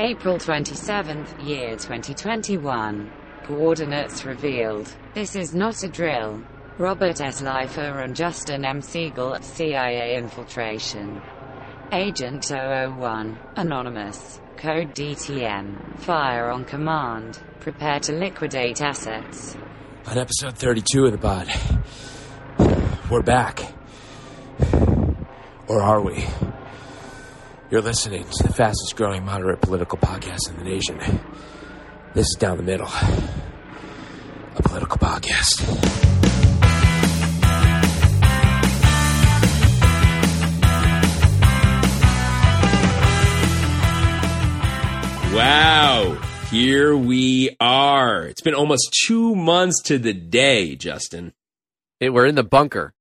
April 27th, year 2021. Coordinates revealed. This is not a drill. Robert S. Leifer and Justin M. Siegel at CIA Infiltration. Agent 001. Anonymous. Code DTM. Fire on command. Prepare to liquidate assets. On episode 32 of the pod, we're back. Or are we? You're listening to the fastest growing moderate political podcast in the nation. This is Down the Middle, a political podcast. Wow. Here we are. It's been almost two months to the day, Justin. It, we're in the bunker.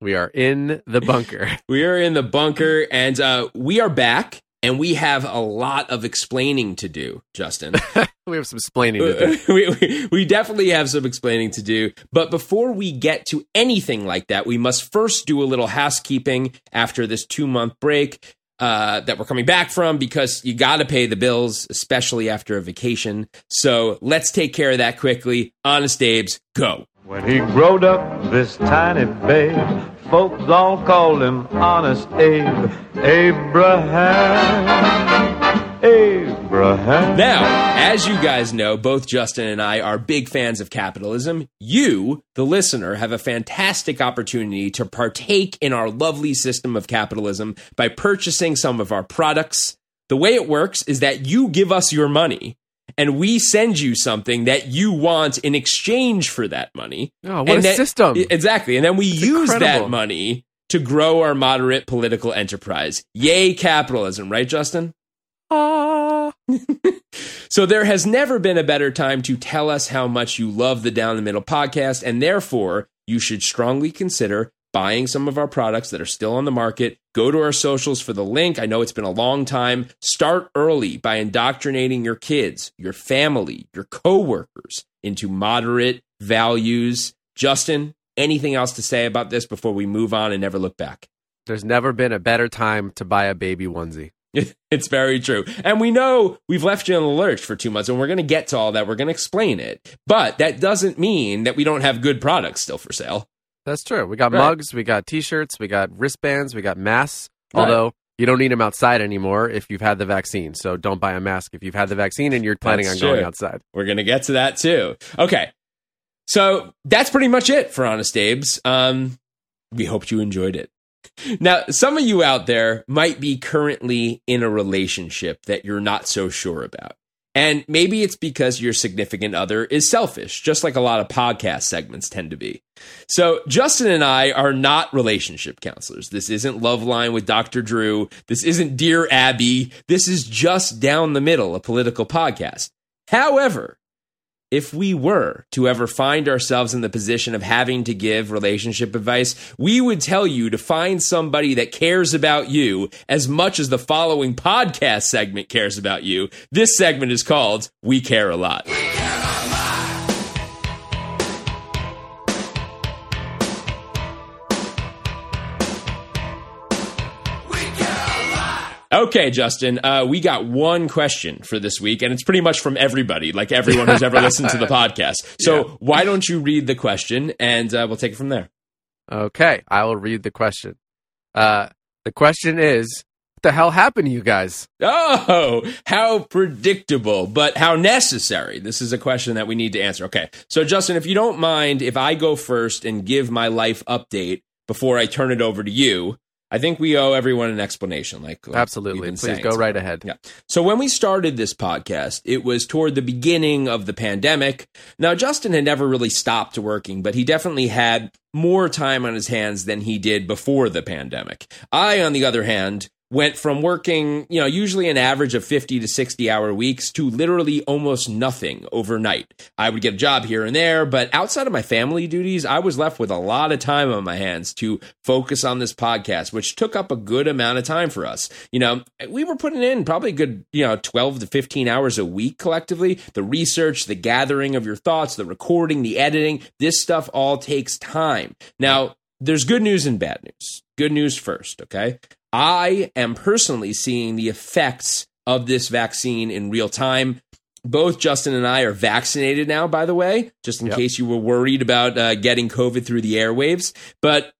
We are in the bunker. We are in the bunker and uh, we are back and we have a lot of explaining to do, Justin. we have some explaining to do. we, we, we definitely have some explaining to do. But before we get to anything like that, we must first do a little housekeeping after this two month break. Uh, that we're coming back from because you got to pay the bills, especially after a vacation. So let's take care of that quickly. Honest Abe's, go. When he growed up, this tiny babe, folks all called him Honest Abe. Abraham. Abraham. Now, as you guys know, both Justin and I are big fans of capitalism. You, the listener, have a fantastic opportunity to partake in our lovely system of capitalism by purchasing some of our products. The way it works is that you give us your money and we send you something that you want in exchange for that money. Oh, what And a that- system. Exactly. And then we It's use incredible. that money to grow our moderate political enterprise. Yay, capitalism, right, Justin? Ah. So there has never been a better time to tell us how much you love the Down the Middle podcast, and therefore you should strongly consider buying some of our products that are still on the market. Go to our socials for the link. I know it's been a long time. Start early by indoctrinating your kids, your family, your coworkers into moderate values. Justin, anything else to say about this before we move on and never look back? There's never been a better time to buy a baby onesie. It's very true. And we know we've left you in the lurch for two months, and we're going to get to all that. We're going to explain it. But that doesn't mean that we don't have good products still for sale. That's true. We got Right. mugs, we got t-shirts, we got wristbands, we got masks. Right. Although you don't need them outside anymore if you've had the vaccine. So don't buy a mask if you've had the vaccine and you're planning That's on going outside. We're going to get to that too. Okay. So that's pretty much it for Honest Abe's. Um, we hope you enjoyed it. Now, some of you out there might be currently in a relationship that you're not so sure about. And maybe it's because your significant other is selfish, just like a lot of podcast segments tend to be. So, Justin and I are not relationship counselors. This isn't Loveline with Dr. Drew. This isn't Dear Abby. This is just down the middle, a political podcast. However, if we were to ever find ourselves in the position of having to give relationship advice, we would tell you to find somebody that cares about you as much as the following podcast segment cares about you. This segment is called We Care a Lot. Okay, Justin, uh, we got one question for this week, and it's pretty much from everybody, like everyone who's ever listened to the podcast. So, why don't you read the question and uh, we'll take it from there? Okay, I will read the question. Uh, the question is, what the hell happened to you guys? Oh, how predictable, but how necessary. This is a question that we need to answer. Okay. So, Justin, if you don't mind, if I go first and give my life update before I turn it over to you, I think we owe everyone an explanation. Like, like Absolutely. Please go right ahead. Yeah. So when we started this podcast, it was toward the beginning of the pandemic. Now, Justin had never really stopped working, but he definitely had more time on his hands than he did before the pandemic. I, on the other hand, went from working, you know, usually an average of 50 to 60 hour weeks to literally almost nothing overnight. I would get a job here and there, but outside of my family duties, I was left with a lot of time on my hands to focus on this podcast, which took up a good amount of time for us. You know, we were putting in probably a good, you know, 12 to 15 hours a week collectively. The research, the gathering of your thoughts, the recording, the editing, this stuff all takes time. Now, there's good news and bad news. Good news first, okay? I am personally seeing the effects of this vaccine in real time. Both Justin and I are vaccinated now, by the way, just in Yep. case you were worried about uh, getting COVID through the airwaves. But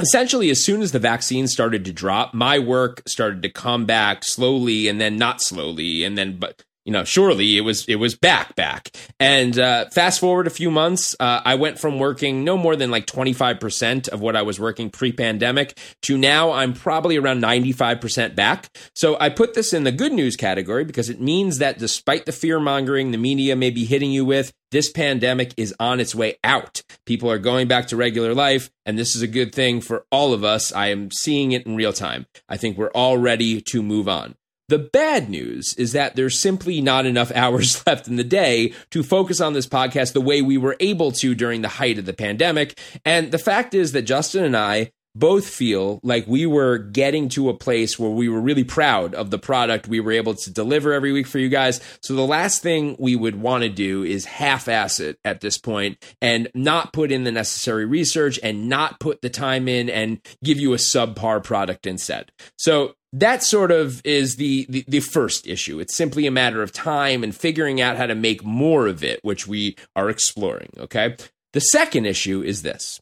essentially as soon as the vaccine started to drop my work started to come back slowly and then not slowly and then but you know surely it was it was back back and uh, fast forward a few months uh, i went from working no more than like 25% of what i was working pre-pandemic to now i'm probably around 95% back so i put this in the good news category because it means that despite the fear mongering the media may be hitting you with this pandemic is on its way out. People are going back to regular life, and this is a good thing for all of us. I am seeing it in real time. I think we're all ready to move on. The bad news is that there's simply not enough hours left in the day to focus on this podcast the way we were able to during the height of the pandemic. And the fact is that Justin and I both feel like we were getting to a place where we were really proud of the product we were able to deliver every week for you guys. So the last thing we would want to do is half ass it at this point and not put in the necessary research and not put the time in and give you a subpar product instead. So that sort of is the, the, the first issue. It's simply a matter of time and figuring out how to make more of it, which we are exploring. Okay. The second issue is this.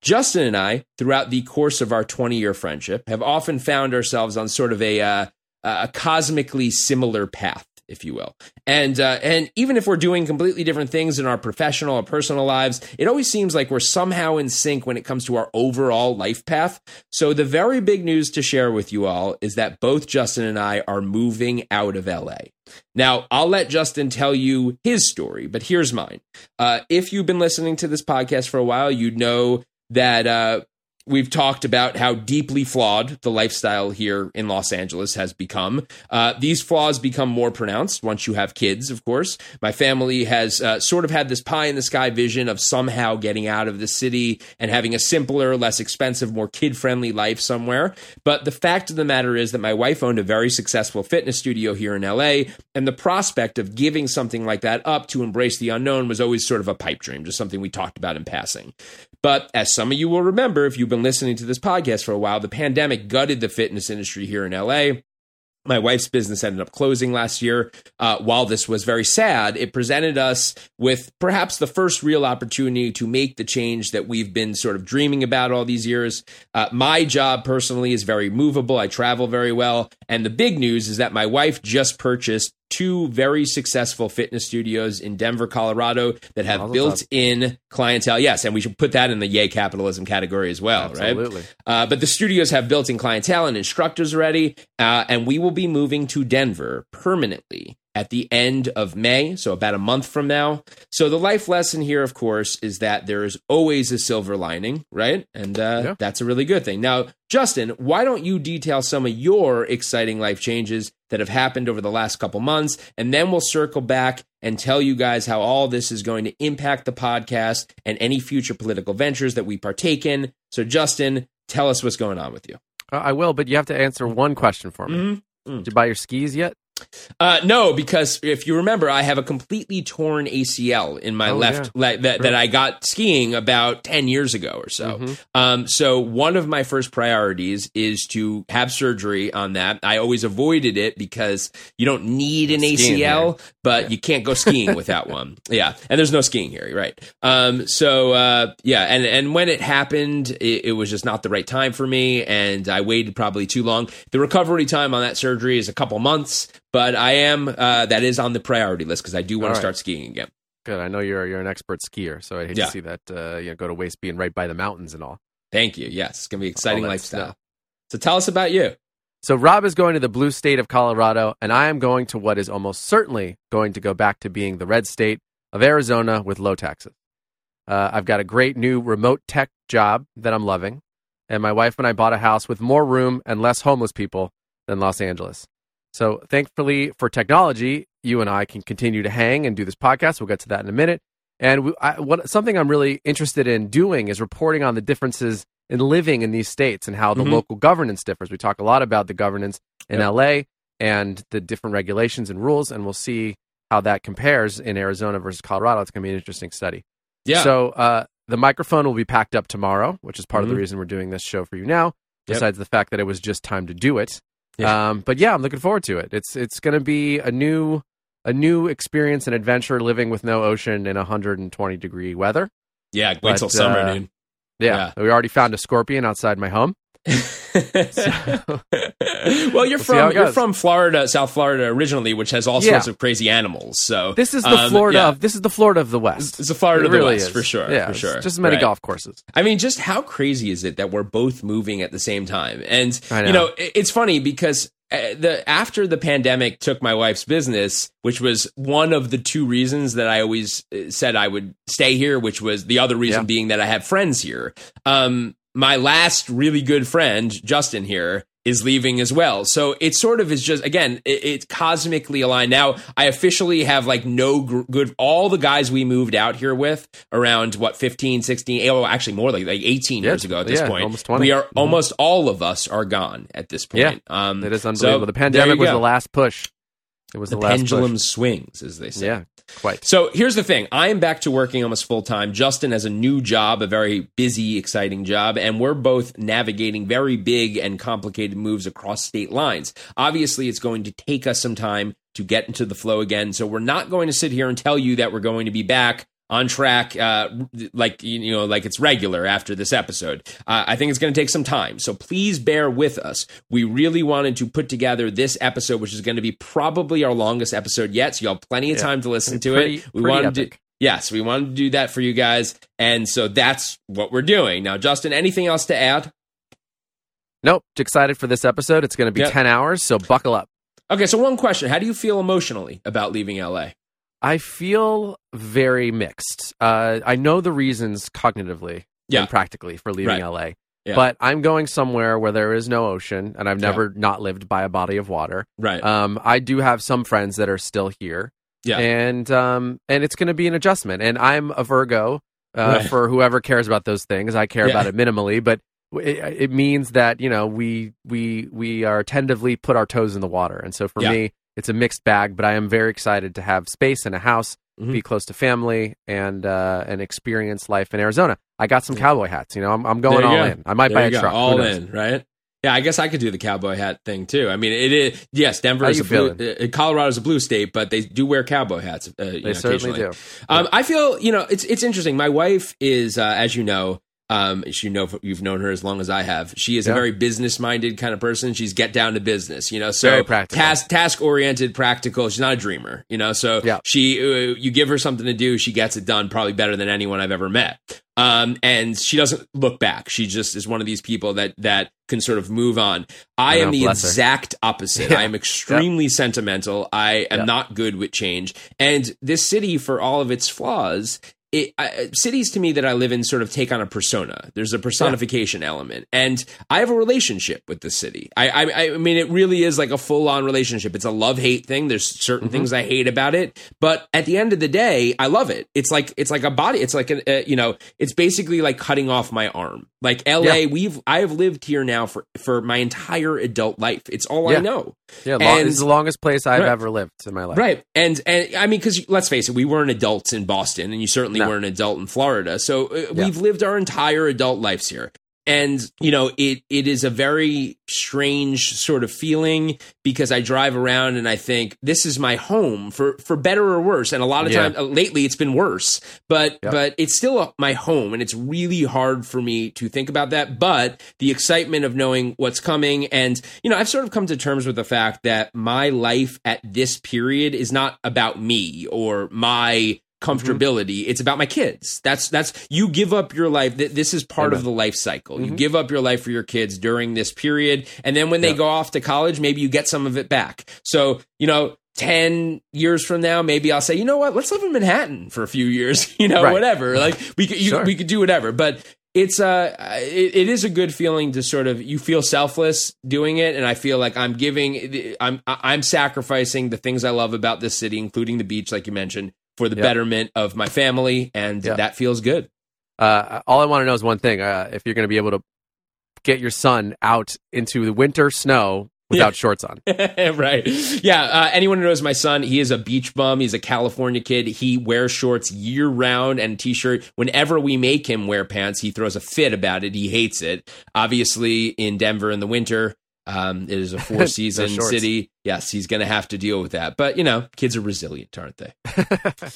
Justin and I, throughout the course of our 20 year friendship, have often found ourselves on sort of a, uh, a cosmically similar path, if you will. And, uh, and even if we're doing completely different things in our professional or personal lives, it always seems like we're somehow in sync when it comes to our overall life path. So the very big news to share with you all is that both Justin and I are moving out of LA. Now, I'll let Justin tell you his story, but here's mine. Uh, if you've been listening to this podcast for a while, you know that uh, we've talked about how deeply flawed the lifestyle here in Los Angeles has become. Uh, these flaws become more pronounced once you have kids, of course. My family has uh, sort of had this pie in the sky vision of somehow getting out of the city and having a simpler, less expensive, more kid friendly life somewhere. But the fact of the matter is that my wife owned a very successful fitness studio here in LA, and the prospect of giving something like that up to embrace the unknown was always sort of a pipe dream, just something we talked about in passing. But as some of you will remember, if you've been listening to this podcast for a while, the pandemic gutted the fitness industry here in LA. My wife's business ended up closing last year. Uh, while this was very sad, it presented us with perhaps the first real opportunity to make the change that we've been sort of dreaming about all these years. Uh, my job personally is very movable. I travel very well. And the big news is that my wife just purchased two very successful fitness studios in Denver, Colorado that have built in clientele. Yes, and we should put that in the yay capitalism category as well, right? Absolutely. Uh, but the studios have built in clientele and instructors already, uh, and we will be moving to Denver permanently at the end of May, so about a month from now. So the life lesson here, of course, is that there is always a silver lining, right? And uh, Yeah. that's a really good thing. Now, Justin, why don't you detail some of your exciting life changes that have happened over the last couple months, and then we'll circle back and tell you guys how all this is going to impact the podcast and any future political ventures that we partake in. So, Justin, tell us what's going on with you. Uh, I will, but you have to answer one question for me. Mhm. Did you buy your skis yet? Uh, no, because if you remember, I have a completely torn ACL in my Oh, left yeah. le- that, that I got skiing about 10 years ago or so. Mhm. Um, so one of my first priorities is to have surgery on that. I always avoided it because you don't need an Skiing ACL, but you can't go skiing without one. Yeah. And there's no skiing here, right? Um, so, uh, yeah. And, and when it happened, it, it was just not the right time for me. And I waited probably too long. The recovery time on that surgery is a couple months, but I am, uh, that is on the priority list because I do want All to start skiing again. Good. I know you're you're an expert skier, so I hate Yeah. to see that uh, you know go to waste being right by the mountains and all. Thank you. Yes. It's going to be exciting lifestyle. snow. So tell us about you. So Rob is going to the blue state of Colorado, and I am going to what is almost certainly going to go back to being the red state of Arizona with low taxes. Uh, I've got a great new remote tech job that I'm loving, and my wife and I bought a house with more room and less homeless people than Los Angeles. So thankfully for technology, you and I can continue to hang and do this podcast. We'll get to that in a minute. And we, I, what, something I'm really interested in doing is reporting on the differences in living in these states and how the Mhm. local governance differs. We talk a lot about the governance in Yep. LA and the different regulations and rules, and we'll see how that compares in Arizona versus Colorado. It's going to be an interesting study. Yeah. So uh, the microphone will be packed up tomorrow, which is part of the Mhm. reason we're doing this show for you now. Yep. Besides the fact that it was just time to do it, Yeah. Um, but yeah, I'm looking forward to it. It's it's going to be a new a new experience and adventure living with no ocean in 120 degree weather. Yeah, wait But, till summer, uh, dude. Yeah, we already found a scorpion outside my home. well, you're We'll from you're from Florida, South Florida originally, which has all Yeah. sorts of crazy animals. So This is the um, Florida yeah. of this is the Florida of the West. It's the Florida It of the really West is. for sure. Yeah, for sure. Just as many Right. golf courses. I mean, just how crazy is it that we're both moving at the same time? And I you know. know, it- it's funny because uh, the after the pandemic took my wife's business, which was one of the two reasons that I always uh, said I would stay here, which was the other reason Yeah. being that I have friends here. Um, my last really good friend, Justin here, is leaving as well. So it sort of is just again, it, it's cosmically aligned. Now I officially have like no gr- good. All the guys we moved out here with around what 15, 16, oh, actually more like like 18 Yeah, years ago at this yeah, point. almost 20. We are Mhm. almost all of us are gone at this point. Yeah, um, It is so unbelievable. the pandemic was go. the last push. It was The the, pendulum push. swings, as they say. Yeah, quite. So here's the thing. I am back to working almost full time. Justin has a new job, a very busy, exciting job, and we're both navigating very big and complicated moves across state lines. Obviously, it's going to take us some time to get into the flow again. So we're not going to sit here and tell you that we're going to be back on track uh like you know like it's regular after this episode uh, i think it's going to take some time so please bear with us we really wanted to put together this episode which is going to be probably our longest episode yet so you'll have plenty of Yeah. time to listen to Pretty- it we wanted to yes we wanted to do that for you guys and so that's what we're doing now justin anything else to add Nope. Excited for this episode. It's going to be Yep. 10 hours, so buckle up. okay so one question how do you feel emotionally about leaving la I feel very mixed. Uh, I know the reasons cognitively Yeah. and practically for leaving Right. LA. Yeah. But I'm going somewhere where there is no ocean, and I've Yeah. never not lived by a body of water. right Um, I do have some friends that are still here, Yeah. and um, and it's going to be an adjustment. And I'm a Virgo. Uh, Right. For whoever cares about those things, I care Yeah. about it minimally, but it, it means that you know we we we are tentatively put our toes in the water, and so for Yeah. me, it's a mixed bag. But I am very excited to have space and a house, Mhm. be close to family, and uh, and experience life in Arizona. I got some cowboy hats. You know, I'm, I'm going all go. in. I might There buy a go. truck. All in right yeah, I guess I could do the cowboy hat thing too. I mean, it is yes, Denver How is a blue, uh, Colorado's a blue state, but they do wear cowboy hats. Uh, They know, certainly occasionally. do. Um, I feel you know it's it's interesting. My wife is, uh, as you know, um, you know, you've known her as long as I have. She is a very business minded kind of person. She's get down to business, you know. So task task oriented, practical. She's not a dreamer, you know. So Yeah. she, uh, you give her something to do, she gets it done probably better than anyone I've ever met. Um, and she doesn't look back. She just is one of these people that that can sort of move on. I, know, am the bless her. exact opposite. Yeah. I am extremely sentimental. I am Yeah. not good with change. And this city, for all of its flaws, it, I, cities to me that I live in sort of take on a persona. There's a personification element, and I have a relationship with the city. I, I, I mean, it really is like a full on relationship. It's a love hate thing. There's certain Mm-hmm. things I hate about it, but at the end of the day, I love it. It's like it's like a body. It's like a, uh, you know, it's basically like cutting off my arm. Like L.A., Yeah. we've I have lived here now for for my entire adult life. It's all I know. Yeah, long, And- it's the longest place I've Right. ever lived in my life. Right. And and I mean cuz let's face it, we weren't adults in Boston and you certainly No. weren't an adult in Florida. So uh, Yeah. we've lived our entire adult lives here. And you know, it it is a very strange sort of feeling because I drive around and I think this is my home for for better or worse. And a lot of Yeah. times uh, lately it's been worse, but Yep. but it's still a, my home and it's really hard for me to think about that, but the excitement of knowing what's coming and you know, I've sort of come to terms with the fact that my life at this period is not about me or my comfortability. It's about my kids. That's that's you give up your life. This is part of the life cycle. You Mhm. give up your life for your kids during this period and then when they Yeah. go off to college maybe you get some of it back. So you know 10 years from now maybe i'll say you know what? Let's live in manhattan for a few years you know Right. whatever. Like we could you, Sure. we could do whatever. But it's a it, it is a good feeling to sort of you feel selfless doing it and i feel like i'm giving i'm i'm sacrificing the things i love about this city including the beach like you mentioned for the Yep. betterment of my family and Yep. that feels good Uh, all I want to know is one thing: uh, if you're going to be able to get your son out into the winter snow without shorts on. right. Yeah. Uh, anyone who knows my son, he is a beach bum. He's a California kid. He wears shorts year round and t shirt. Whenever we make him wear pants, he throws a fit about it. He hates it. Obviously, in Denver in the winter, Um, it is a four season city. Yes, he's going to have to deal with that. But, you know, kids are resilient, aren't they?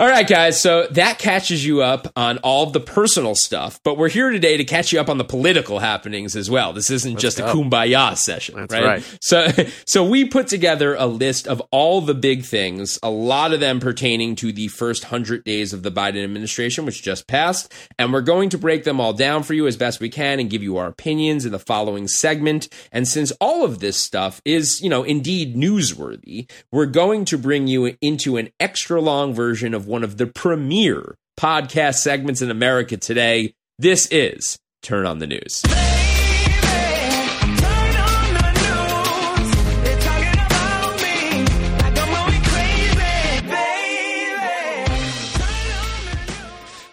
all right, guys. So that catches you up on all the personal stuff. But we're here today to catch you up on the political happenings as well. This isn't just a kumbaya session, That's right? right. So, so we put together a list of all the big things, a lot of them pertaining to the first hundred days of the Biden administration, which just passed, and we're going to break them all down for you as best we can and give you our opinions in the following segment. And since all of this stuff is, you know, indeed newsworthy, we're going to bring you into an extra long version of one of the premier podcast segments in America today. This is Turn on the News.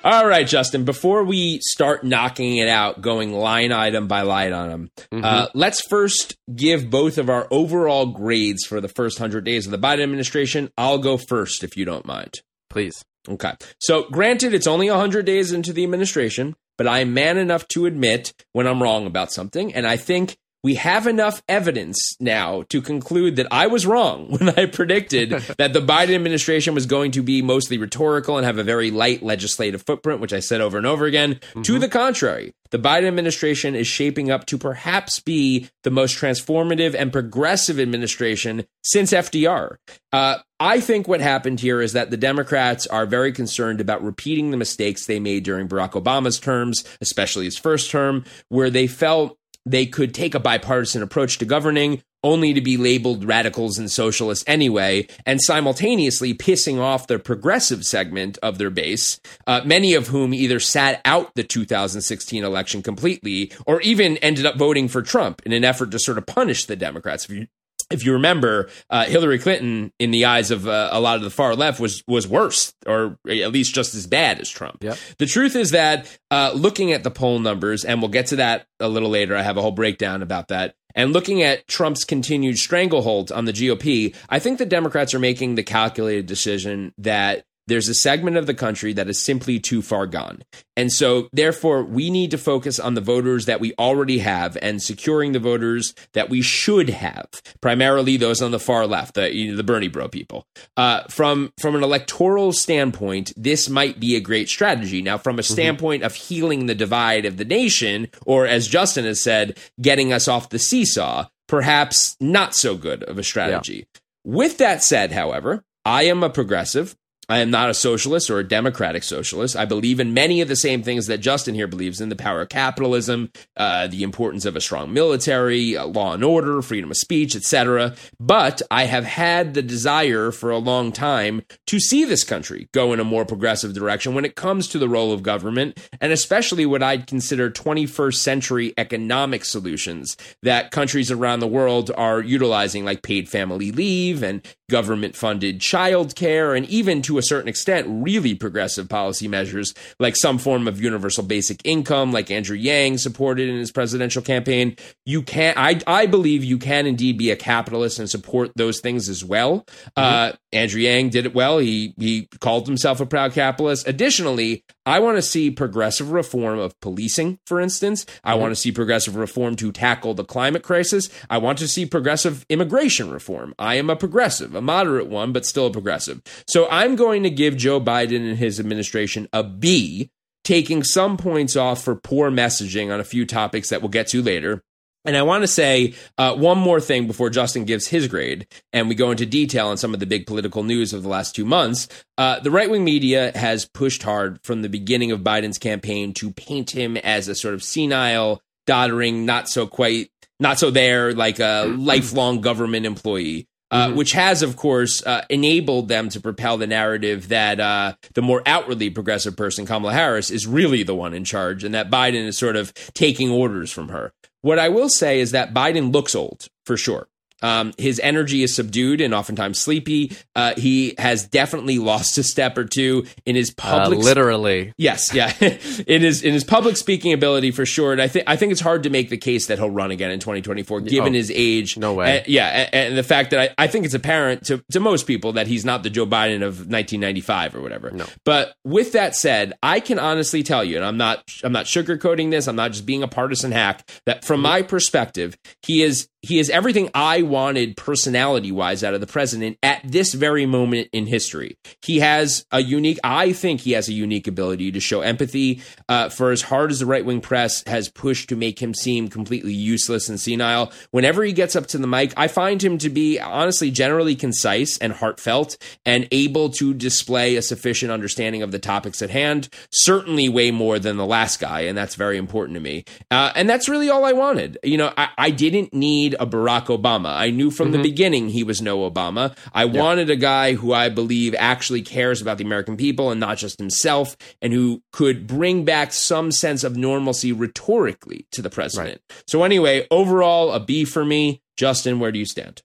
All right, Justin, before we start knocking it out, going line item by line item, uh, let's first give both of our overall grades for the first 100 days of the Biden administration. I'll go first, if you don't mind. Please. Okay. So, granted, it's only 100 days into the administration, but I'm man enough to admit when I'm wrong about something. And I think we have enough evidence now to conclude that I was wrong when I predicted that the Biden administration was going to be mostly rhetorical and have a very light legislative footprint, which I said over and over again. To the contrary, the Biden administration is shaping up to perhaps be the most transformative and progressive administration since FDR. Uh, I think what happened here is that the Democrats are very concerned about repeating the mistakes they made during Barack Obama's terms, especially his first term, where they felt they could take a bipartisan approach to governing only to be labeled radicals and socialists anyway, and simultaneously pissing off the progressive segment of their base, uh, many of whom either sat out the 2016 election completely or even ended up voting for Trump in an effort to sort of punish the Democrats. If you if you remember, uh, Hillary Clinton, in the eyes of uh, a lot of the far left, was was worse, or at least just as bad as Trump. Yep. The truth is that uh, looking at the poll numbers, and we'll get to that a little later. I have a whole breakdown about that. And looking at Trump's continued stranglehold on the GOP, I think the Democrats are making the calculated decision that there's a segment of the country that is simply too far gone. And so, therefore, we need to focus on the voters that we already have and securing the voters that we should have, primarily those on the far left, the, you know, the Bernie bro people. Uh, from, from an electoral standpoint, this might be a great strategy. Now, from a standpoint of healing the divide of the nation, or as Justin has said, getting us off the seesaw, perhaps not so good of a strategy. With that said, however, I am a progressive. I am not a socialist or a democratic socialist. I believe in many of the same things that Justin here believes in the power of capitalism, uh, the importance of a strong military, uh, law and order, freedom of speech, etc. But I have had the desire for a long time to see this country go in a more progressive direction when it comes to the role of government, and especially what I'd consider 21st century economic solutions that countries around the world are utilizing, like paid family leave and government funded childcare, and even to a certain extent, really progressive policy measures like some form of universal basic income, like Andrew Yang supported in his presidential campaign. You can, I, I believe you can indeed be a capitalist and support those things as well. Uh, Andrew Yang did it well. He he called himself a proud capitalist. Additionally, I want to see progressive reform of policing, for instance. I mm-hmm. want to see progressive reform to tackle the climate crisis. I want to see progressive immigration reform. I am a progressive, a moderate one, but still a progressive. So I'm going to give Joe Biden and his administration a B, taking some points off for poor messaging on a few topics that we'll get to later. And I want to say uh, one more thing before Justin gives his grade, and we go into detail on some of the big political news of the last two months. Uh, the right wing media has pushed hard from the beginning of Biden's campaign to paint him as a sort of senile, doddering, not so quite, not so there, like a lifelong government employee. Uh, which has, of course, uh, enabled them to propel the narrative that uh, the more outwardly progressive person, Kamala Harris, is really the one in charge, and that Biden is sort of taking orders from her. What I will say is that Biden looks old, for sure. Um, his energy is subdued and oftentimes sleepy. Uh, he has definitely lost a step or two in his Uh, public. literally. yes, yeah, in his in his public speaking ability for sure. And I think I think it's hard to make the case that he'll run again in 2024, given Oh, his age. no way. And- yeah, and, and the fact that I, I think it's apparent to to most people that he's not the Joe Biden of 1995 or whatever. No. But with that said, I can honestly tell you, and I'm not I'm not sugarcoating this. I'm not just being a partisan hack. That from my perspective, he is he is everything I wanted personality wise out of the president at this very moment in history. He has a unique. I think he has a unique ability to show empathy. Uh, for as hard as the right wing press has pushed to make him seem completely useless and senile, whenever he gets up to the mic, I find him to be honestly generally concise and heartfelt and able to display a sufficient understanding of the topics at hand. Certainly, way more than the last guy, and that's very important to me. Uh, and that's really all I wanted. You know, I, I didn't need a Barack Obama. I knew from the beginning he was no Obama. I wanted a guy who I believe actually cares about the American people and not just himself, and who could bring back some sense of normalcy rhetorically to the president. So, anyway, overall, a B for me. Justin, where do you stand?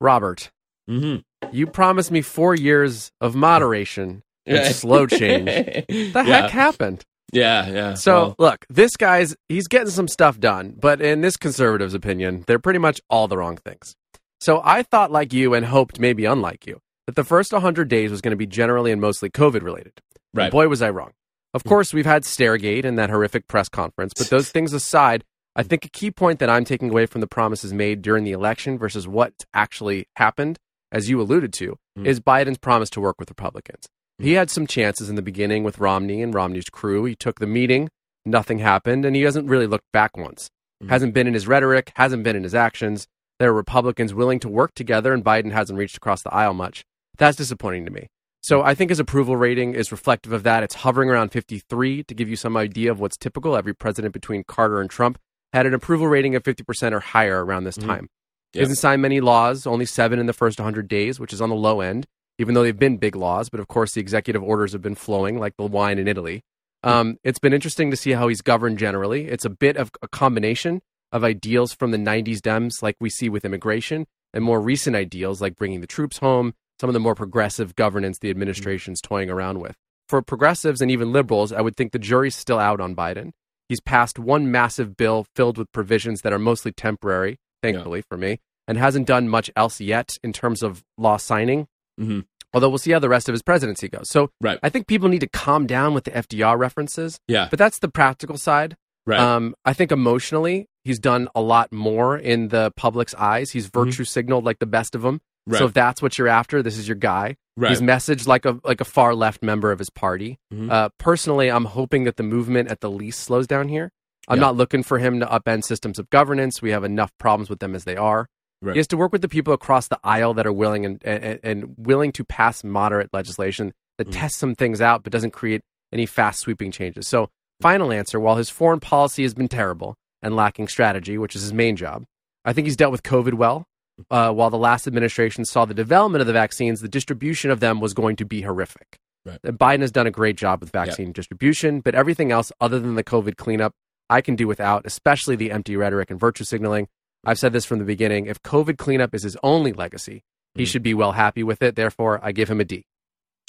Robert, Mm-hmm. you promised me four years of moderation and slow change. The yeah. heck happened? Yeah, yeah. So Well, look, this guy's he's getting some stuff done, but in this conservative's opinion, they're pretty much all the wrong things. So I thought like you and hoped maybe unlike you that the first 100 days was going to be generally and mostly COVID related. And Right. boy was I wrong. Of course, we've had Stairgate and that horrific press conference, but those things aside, I think a key point that I'm taking away from the promises made during the election versus what actually happened, as you alluded to, Mm. is Biden's promise to work with Republicans. He had some chances in the beginning with Romney and Romney's crew. He took the meeting, nothing happened, and he hasn't really looked back once. Mhm. Hasn't been in his rhetoric, hasn't been in his actions. There are Republicans willing to work together, and Biden hasn't reached across the aisle much. That's disappointing to me. So I think his approval rating is reflective of that. It's hovering around 53 to give you some idea of what's typical. Every president between Carter and Trump had an approval rating of 50% or higher around this Mhm. time. He Yep. hasn't signed many laws, only seven in the first 100 days, which is on the low end, even though they've been big laws. But of course, the executive orders have been flowing like the wine in Italy. Um, it's been interesting to see how he's governed generally. It's a bit of a combination of ideals from the 90s Dems, like we see with immigration, and more recent ideals like bringing the troops home, some of the more progressive governance the administration's toying around with. For progressives and even liberals, I would think the jury's still out on Biden. He's passed one massive bill filled with provisions that are mostly temporary, thankfully for me, and hasn't done much else yet in terms of law signing. Mhm. Although we'll see how the rest of his presidency goes. So Right. I think people need to calm down with the FDR references, Yeah. but that's the practical side. Right. Um, I think emotionally, he's done a lot more in the public's eyes. He's virtue signaled like the best of them. Mm-hmm. Right. So if that's what you're after, this is your guy. right. He's messaged like a like a far left member of his party. Mhm. Uh, personally, I'm hoping that the movement at the least slows down here. I'm Yeah. not looking for him to upend systems of governance. We have enough problems with them as they are. Right. He has to work with the people across the aisle that are willing and, and, and willing to pass moderate legislation that Mhm. tests some things out but doesn't create any fast sweeping changes. So, final answer while his foreign policy has been terrible and lacking strategy, which is his main job, I think he's dealt with COVID well. Uh, while the last administration saw the development of the vaccines, the distribution of them was going to be horrific. Right. Biden has done a great job with vaccine distribution, but everything else other than the COVID cleanup, I can do without, especially the empty rhetoric and virtue signaling. I've said this from the beginning. If COVID cleanup is his only legacy, he Mm. should be well happy with it. Therefore, I give him a D.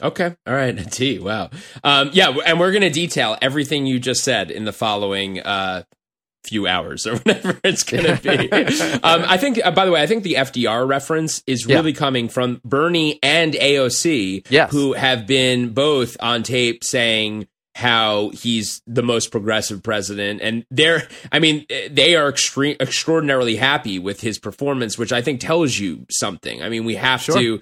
Okay. All right. A T. Wow. Um, yeah. And we're going to detail everything you just said in the following uh, few hours or whatever it's going to be. um, I think, uh, by the way, I think the FDR reference is Yeah. really coming from Bernie and AOC, Yes. who have been both on tape saying how he's the most progressive president and they're i mean they are extreme extraordinarily happy with his performance which i think tells you something i mean we have Sure. to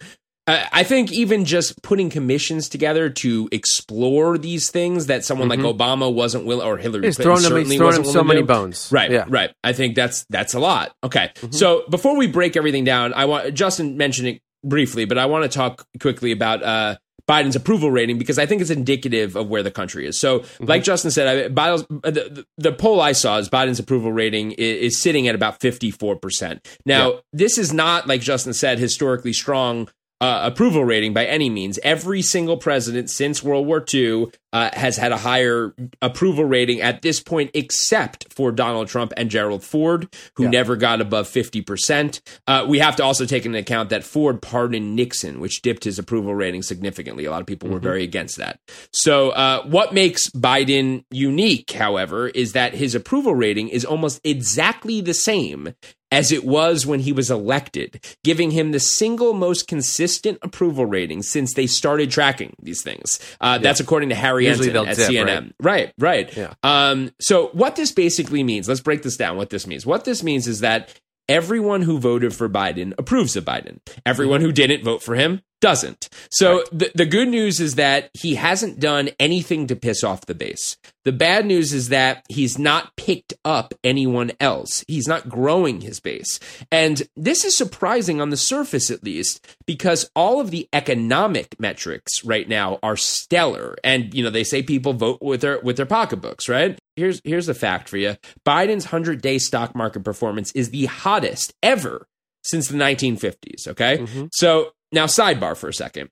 uh, I think even just putting commissions together to explore these things that someone like Obama wasn't willing, or Hillary He's Clinton thrown him, certainly he's thrown him so many bones. Right, Yeah. Mm-hmm. right. I think that's that's a lot. Okay, so before we break everything down, I want Justin mentioned it briefly, but I want to talk quickly about uh, Biden's approval rating because I think it's indicative of where the country is. So, Mm-hmm. like Justin said, I, Biden's, uh, the, the, poll I saw is Biden's approval rating is, is sitting at about fifty four percent. Now, Yeah. this is not like Justin said historically strong uh, approval rating by any means. Every single president since World War II uh, has had a higher approval rating at this point, except for Donald Trump and Gerald Ford, who Yeah. never got above 50%. Uh, we have to also take into account that Ford pardoned Nixon, which dipped his approval rating significantly. A lot of people were very against that. So, uh, what makes Biden unique, however, is that his approval rating is almost exactly the same as it was when he was elected, giving him the single most consistent approval rating since they started tracking these things. Uh, That's according to Harry Usually they'll at dip, CNN. Right, right. Yeah. Um, so what this basically means, let's break this down. What this means. What this means is that everyone who voted for Biden approves of Biden. Everyone who didn't vote for him doesn't. So the, the good news is that he hasn't done anything to piss off the base. The bad news is that he's not picked up anyone else. He's not growing his base. And this is surprising on the surface, at least, because all of the economic metrics right now are stellar. And, you know, they say people vote with their, with their pocketbooks, right? Here's, here's a fact for you. Biden's 100 day stock market performance is the hottest ever since the 1950s. Okay. Mhm. So now, sidebar for a second,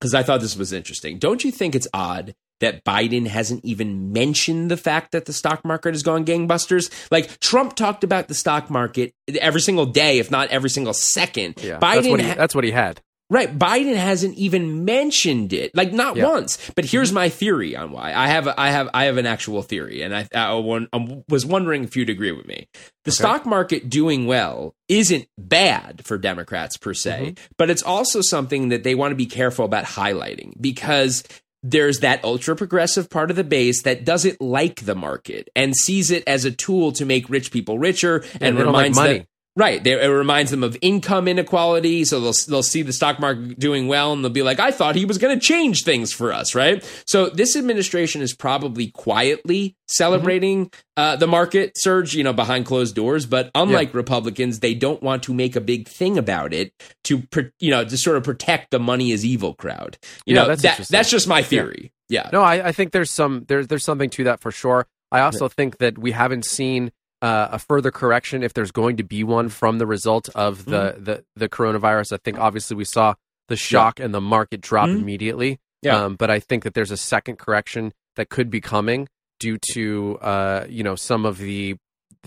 because I thought this was interesting. Don't you think it's odd that Biden hasn't even mentioned the fact that the stock market has gone gangbusters? Like Trump talked about the stock market every single day, if not every single second. Yeah, Biden, that's what, he, ha- that's what he had. Right? Biden hasn't even mentioned it, like not Yeah. once. But mm-hmm. here's my theory on why. I have, a, I have, I have an actual theory, and I, I I was wondering if you'd agree with me. The stock market doing well isn't bad for Democrats per se, mm-hmm. but it's also something that they want to be careful about highlighting because there's that ultra progressive part of the base that doesn't like the market and sees it as a tool to make rich people richer and they like reminds money. them Right. They, it reminds them of income inequality. So they'll, they'll see the stock market doing well and they'll be like, I thought he was going to change things for us. Right. So this administration is probably quietly celebrating uh, the market surge, you know, behind closed doors. But unlike Republicans, they don't want to make a big thing about it to, you know, to sort of protect the money is evil crowd. You Yeah, know, that's that, that's just my theory. Yeah. No, I, I think there's some there's there's something to that for sure. I also think that we haven't seen uh, a further correction if there's going to be one from the result of the Mm-hmm. the, the coronavirus. I think obviously we saw the shock and the market drop Mhm. immediately. Yeah. Um, but I think that there's a second correction that could be coming due to uh, you know some of the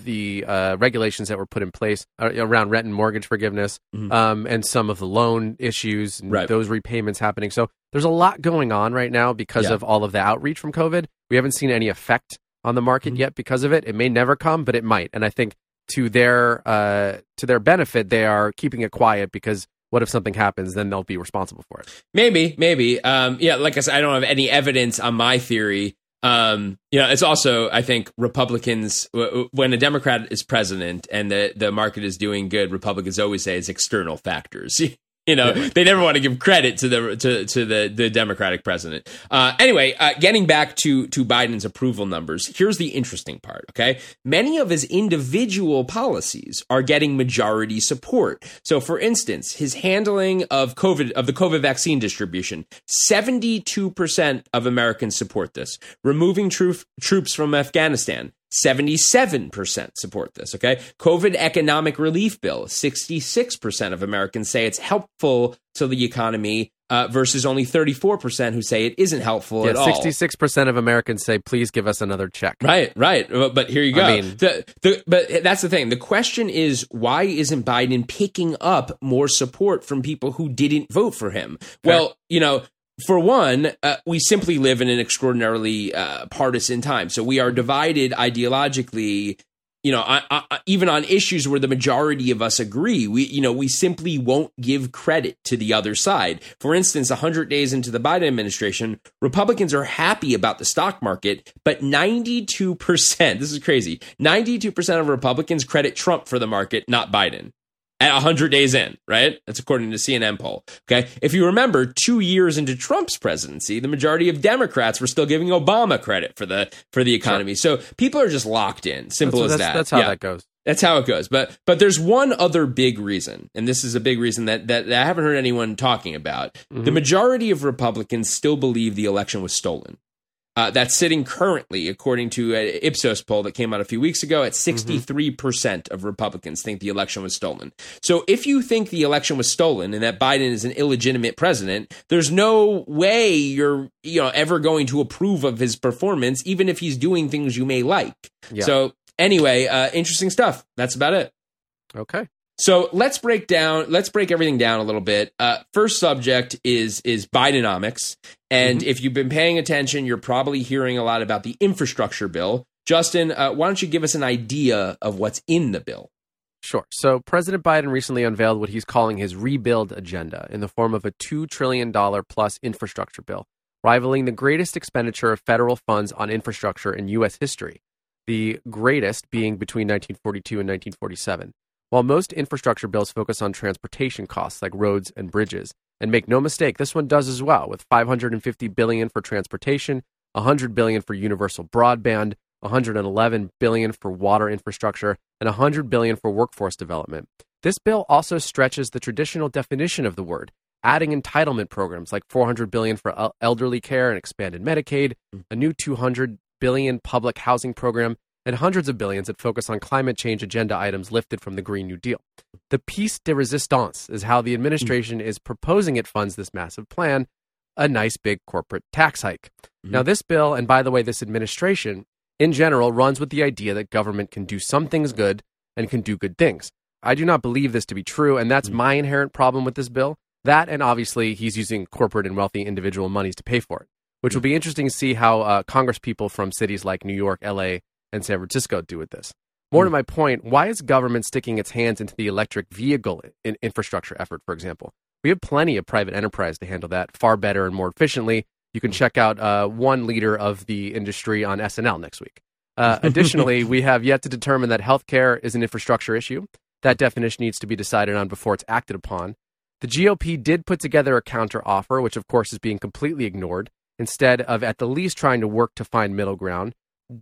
the uh, regulations that were put in place uh, around rent and mortgage forgiveness, Mhm. um, and some of the loan issues and Right. those repayments happening. So there's a lot going on right now because Yeah. of all of the outreach from COVID. We haven't seen any effect on the market Mhm. yet because of it. It may never come, but it might. And I think to their uh, to their benefit, they are keeping it quiet because what if something happens? Then they'll be responsible for it. Maybe, maybe. Um, yeah, like I said, I don't have any evidence on my theory. Um, you know, it's also I think Republicans w- w- when a Democrat is president and the the market is doing good, Republicans always say it's external factors. You know, they never want to give credit to the to to the the Democratic president. Uh, anyway, uh, getting back to to Biden's approval numbers, here's the interesting part. Okay, many of his individual policies are getting majority support. So, for instance, his handling of COVID of the COVID vaccine distribution, seventy two percent of Americans support this. Removing troop, troops from Afghanistan. 77% support this, okay? COVID economic relief bill, 66% of Americans say it's helpful to the economy uh, versus only 34% who say it isn't helpful at Yeah, all. sixty-six percent of Americans say, "Please give us another check." Right, right. Uh, But here you go. I mean- the, the, but that's the thing. The question is, why isn't Biden picking up more support from people who didn't vote for him? Well, you know, for one, uh, we simply live in an extraordinarily uh, partisan time. So we are divided ideologically. You know, I, I, even on issues where the majority of us agree, we, you know, we simply won't give credit to the other side. For instance, 100 days into the Biden administration, Republicans are happy about the stock market, but 92%, this is crazy, 92% of Republicans credit Trump for the market, not Biden. At 100 days in, right? That's according to CNN poll. Okay. If you remember, two years into Trump's presidency, the majority of Democrats were still giving Obama credit for the for the economy. So people are just locked in. Simple that's, as that's, that. That's how Yeah. that goes. That's how it goes. But but there's one other big reason, and this is a big reason that that, that I haven't heard anyone talking about. Mm-hmm. The majority of Republicans still believe the election was stolen. Uh, that's sitting currently, according to an Ipsos poll that came out a few weeks ago, at 63% of Republicans think the election was stolen. So if you think the election was stolen and that Biden is an illegitimate president, there's no way you're you know ever going to approve of his performance, even if he's doing things you may like. Yeah. So anyway, uh, interesting stuff. That's about it. Okay. So let's break down. Let's break everything down a little bit. Uh, first subject is is Bidenomics, and if you've been paying attention, you're probably hearing a lot about the infrastructure bill. Justin, uh, why don't you give us an idea of what's in the bill? Sure. So President Biden recently unveiled what he's calling his rebuild agenda in the form of a $2 trillion plus infrastructure bill, rivaling the greatest expenditure of federal funds on infrastructure in U.S. history, the greatest being between 1942 and 1947. While most infrastructure bills focus on transportation costs like roads and bridges, and make no mistake, this one does as well, with 550 billion for transportation, 100 billion for universal broadband, 111 billion for water infrastructure, and 100 billion for workforce development. This bill also stretches the traditional definition of the word, adding entitlement programs like 400 billion for elderly care and expanded Medicaid, hmm. a new 200 billion public housing program, and hundreds of billions that focus on climate change agenda items lifted from the Green New Deal. The piece de resistance is how the administration is proposing it funds this massive plan, a nice big corporate tax hike. Mm-hmm. Now, this bill, and by the way, this administration in general runs with the idea that government can do some things good and can do good things. I do not believe this to be true, and that's mm-hmm. my inherent problem with this bill. That, and obviously, he's using corporate and wealthy individual monies to pay for it, which mm-hmm. will be interesting to see how uh, Congress people from cities like New York, LA, and San Francisco do with this. More to my point, why is government sticking its hands into the electric vehicle in infrastructure effort, for example? We have plenty of private enterprise to handle that far better and more efficiently. You can check out uh, one leader of the industry on SNL next week. Uh, additionally, we have yet to determine that healthcare is an infrastructure issue. That definition needs to be decided on before it's acted upon. The GOP did put together a counter offer, which of course is being completely ignored, instead of at the least trying to work to find middle ground.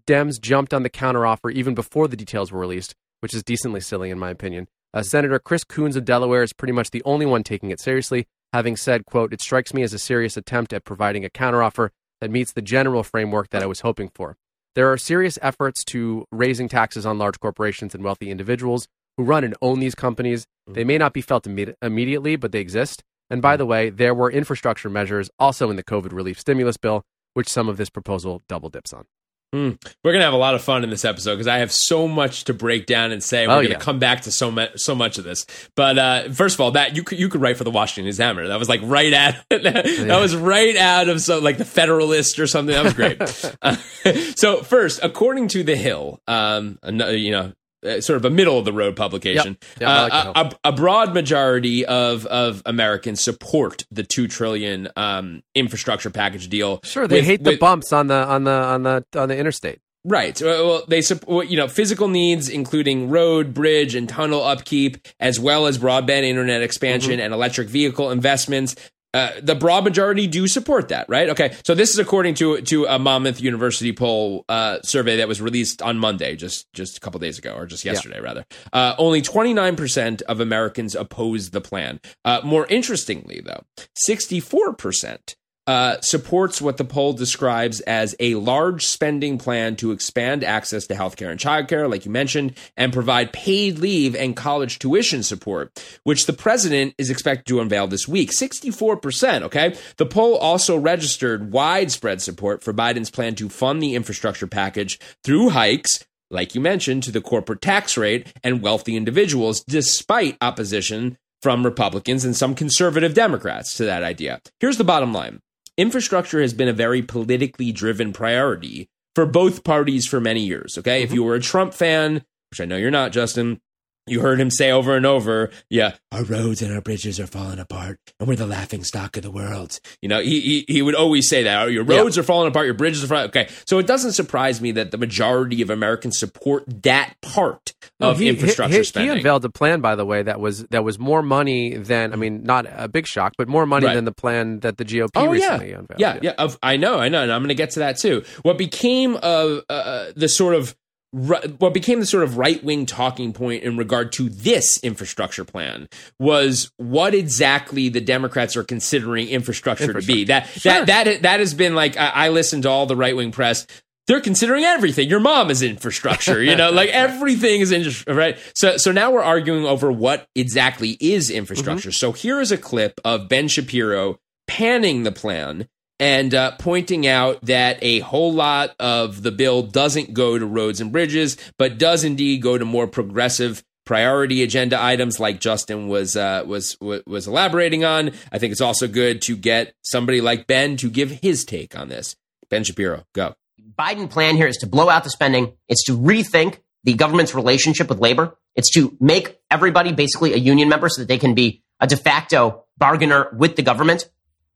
Dems jumped on the counteroffer even before the details were released, which is decently silly in my opinion. Uh, Senator Chris Coons of Delaware is pretty much the only one taking it seriously, having said, quote, it strikes me as a serious attempt at providing a counteroffer that meets the general framework that I was hoping for. There are serious efforts to raising taxes on large corporations and wealthy individuals who run and own these companies. They may not be felt imme- immediately, but they exist. And by the way, there were infrastructure measures also in the COVID relief stimulus bill, which some of this proposal double dips on. We're gonna have a lot of fun in this episode because I have so much to break down and say. We're Oh, gonna yeah. come back to so much, so much of this. But uh, first of all, that you could you could write for the Washington Examiner. That was like right at that was right out of so like the Federalist or something. That was great. uh, so first, according to the Hill, um, you know. Uh, sort of a middle of the road publication. Yep. Yep, like Uh, a, a broad majority of of Americans support the two trillion um, infrastructure package deal. Sure, they with- hate the with- bumps on the on the on the on the interstate. Right. Well, well, they support, you know, physical needs, including road, bridge, and tunnel upkeep, as well as broadband internet expansion Mm-hmm. and electric vehicle investments. Uh, the broad majority do support that, right? Okay, so this is according to to a Monmouth University poll uh, survey that was released on Monday, just just a couple days ago, or just yesterday, rather. Uh, only twenty nine percent of Americans oppose the plan. Uh, more interestingly, though, sixty four percent uh, supports what the poll describes as a large spending plan to expand access to healthcare and childcare, like you mentioned, and provide paid leave and college tuition support, which the president is expected to unveil this week. 64%, okay? The poll also registered widespread support for Biden's plan to fund the infrastructure package through hikes like you mentioned, to the corporate tax rate and wealthy individuals, despite opposition from Republicans and some conservative Democrats to that idea. Here's the bottom line infrastructure has been a very politically driven priority for both parties for many years. Okay. If mm-hmm. you were a Trump fan, which I know you're not, Justin, you heard him say over and over, yeah, our roads and our bridges are falling apart and we're the laughing stock of the world. You know, he, he, he would always say that. Oh, your roads are falling apart, your bridges are falling Okay. So it doesn't surprise me that the majority of Americans support that part of he, infrastructure he, he, spending. He unveiled a plan, by the way, that was that was more money than I mean, not a big shock, but more money Right. than the plan that the GOP Oh yeah, recently unveiled. yeah, yeah. Of, I know, I know, and I'm going to get to that too. What became of uh, the sort of what became the sort of right wing talking point in regard to this infrastructure plan was what exactly the Democrats are considering infrastructure, to be. That that that that has been like I, I listen to all the right wing press. They're considering everything. Your mom is infrastructure, you know, like everything is in, right. So so now we're arguing over what exactly is mm-hmm. infrastructure. So here is a clip of Ben Shapiro panning the plan and uh, pointing out that a whole lot of the bill doesn't go to roads and bridges, but does indeed go to more progressive priority agenda items, like Justin was uh, was wa- was elaborating on. I think it's also good to get somebody like Ben to give his take on this. Ben Shapiro, go. Biden plan here is to blow out the spending. It's to rethink the government's relationship with labor. It's to make everybody basically a union member so that they can be a de facto bargainer with the government.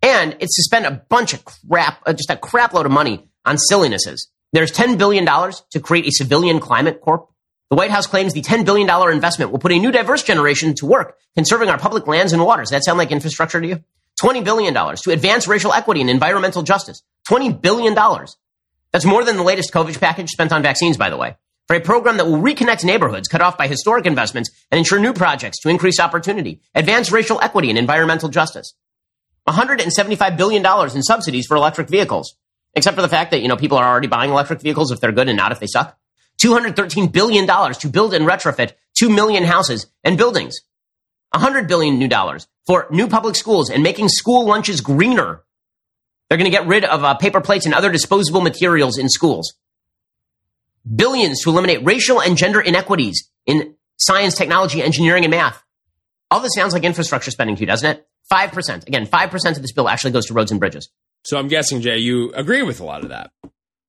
And it's to spend a bunch of crap, uh, just a crap load of money on sillinesses. There's $10 billion to create a civilian climate corp. The White House claims the $10 billion investment will put a new diverse generation to work conserving our public lands and waters. Does that sound like infrastructure to you? $20 billion to advance racial equity and environmental justice. $20 billion. That's more than the latest COVID package spent on vaccines, by the way. For a program that will reconnect neighborhoods cut off by historic investments and ensure new projects to increase opportunity, advance racial equity and environmental justice. $175 billion in subsidies for electric vehicles, except for the fact that, you know, people are already buying electric vehicles if they're good and not if they suck. $213 billion to build and retrofit 2 million houses and buildings. 100 billion new dollars for new public schools and making school lunches greener. They're going to get rid of uh, paper plates and other disposable materials in schools. Billions to eliminate racial and gender inequities in science, technology, engineering, and math. All this sounds like infrastructure spending to you, doesn't it? 5%. Again, 5% of this bill actually goes to roads and bridges. So I'm guessing Jay, you agree with a lot of that.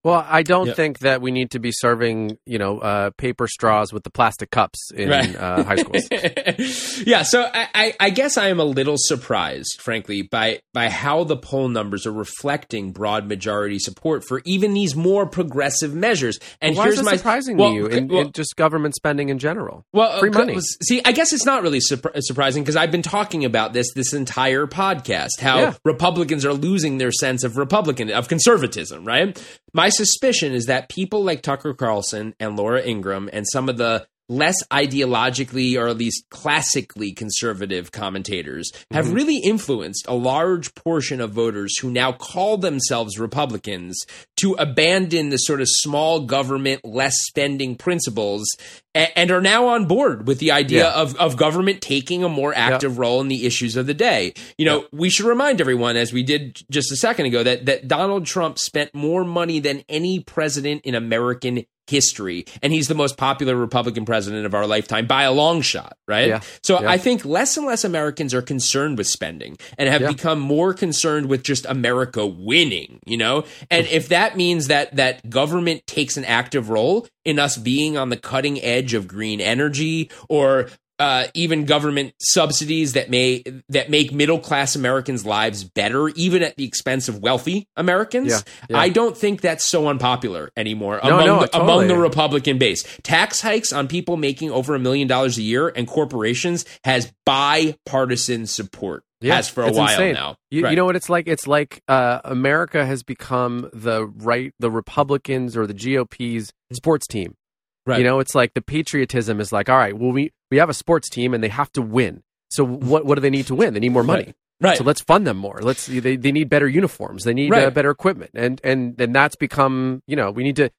Well, I don't Yep. think that we need to be serving, you know, uh, paper straws with the plastic cups in Right. uh, high schools. yeah, so I, I, I guess I am a little surprised, frankly, by by how the poll numbers are reflecting broad majority support for even these more progressive measures. And Why here's is that my surprising well, to you in, well, in just government spending in general? well, free money. See, I guess it's not really surpri- surprising because I've been talking about this this entire podcast. How Yeah. Republicans are losing their sense of Republican of conservatism. Right. My suspicion is that people like Tucker Carlson and Laura Ingraham and some of the less ideologically or at least classically conservative commentators have Mm-hmm. really influenced a large portion of voters who now call themselves Republicans to abandon the sort of small government, less spending principles and are now on board with the idea Yeah. of, of government taking a more active role in the issues of the day. You know, we should remind everyone, as we did just a second ago, that, that Donald Trump spent more money than any president in American history, and he's the most popular Republican president of our lifetime by a long shot, right? Yeah. So Yeah. I think less and less Americans are concerned with spending and have Yeah. become more concerned with just America winning, you know? And if that means that that government takes an active role in us being on the cutting edge of green energy or uh, even government subsidies that may that make middle class Americans' lives better, even at the expense of wealthy Americans. Yeah, yeah. I don't think that's so unpopular anymore No, among no, the, totally. among the Republican base. Tax hikes on people making over a million dollars a year and corporations has bipartisan support. Has for a while insane. now. You, Right. you know what it's like? It's like uh, America has become the right, the Republicans or the GOP's sports team. Right. You know, it's like the patriotism is like, all right, well, we we have a sports team and they have to win. So what what do they need to win? They need more money. Right. Right. So let's fund them more. Let's they, they need better uniforms. They need uh, better equipment. And and then that's become you know we need to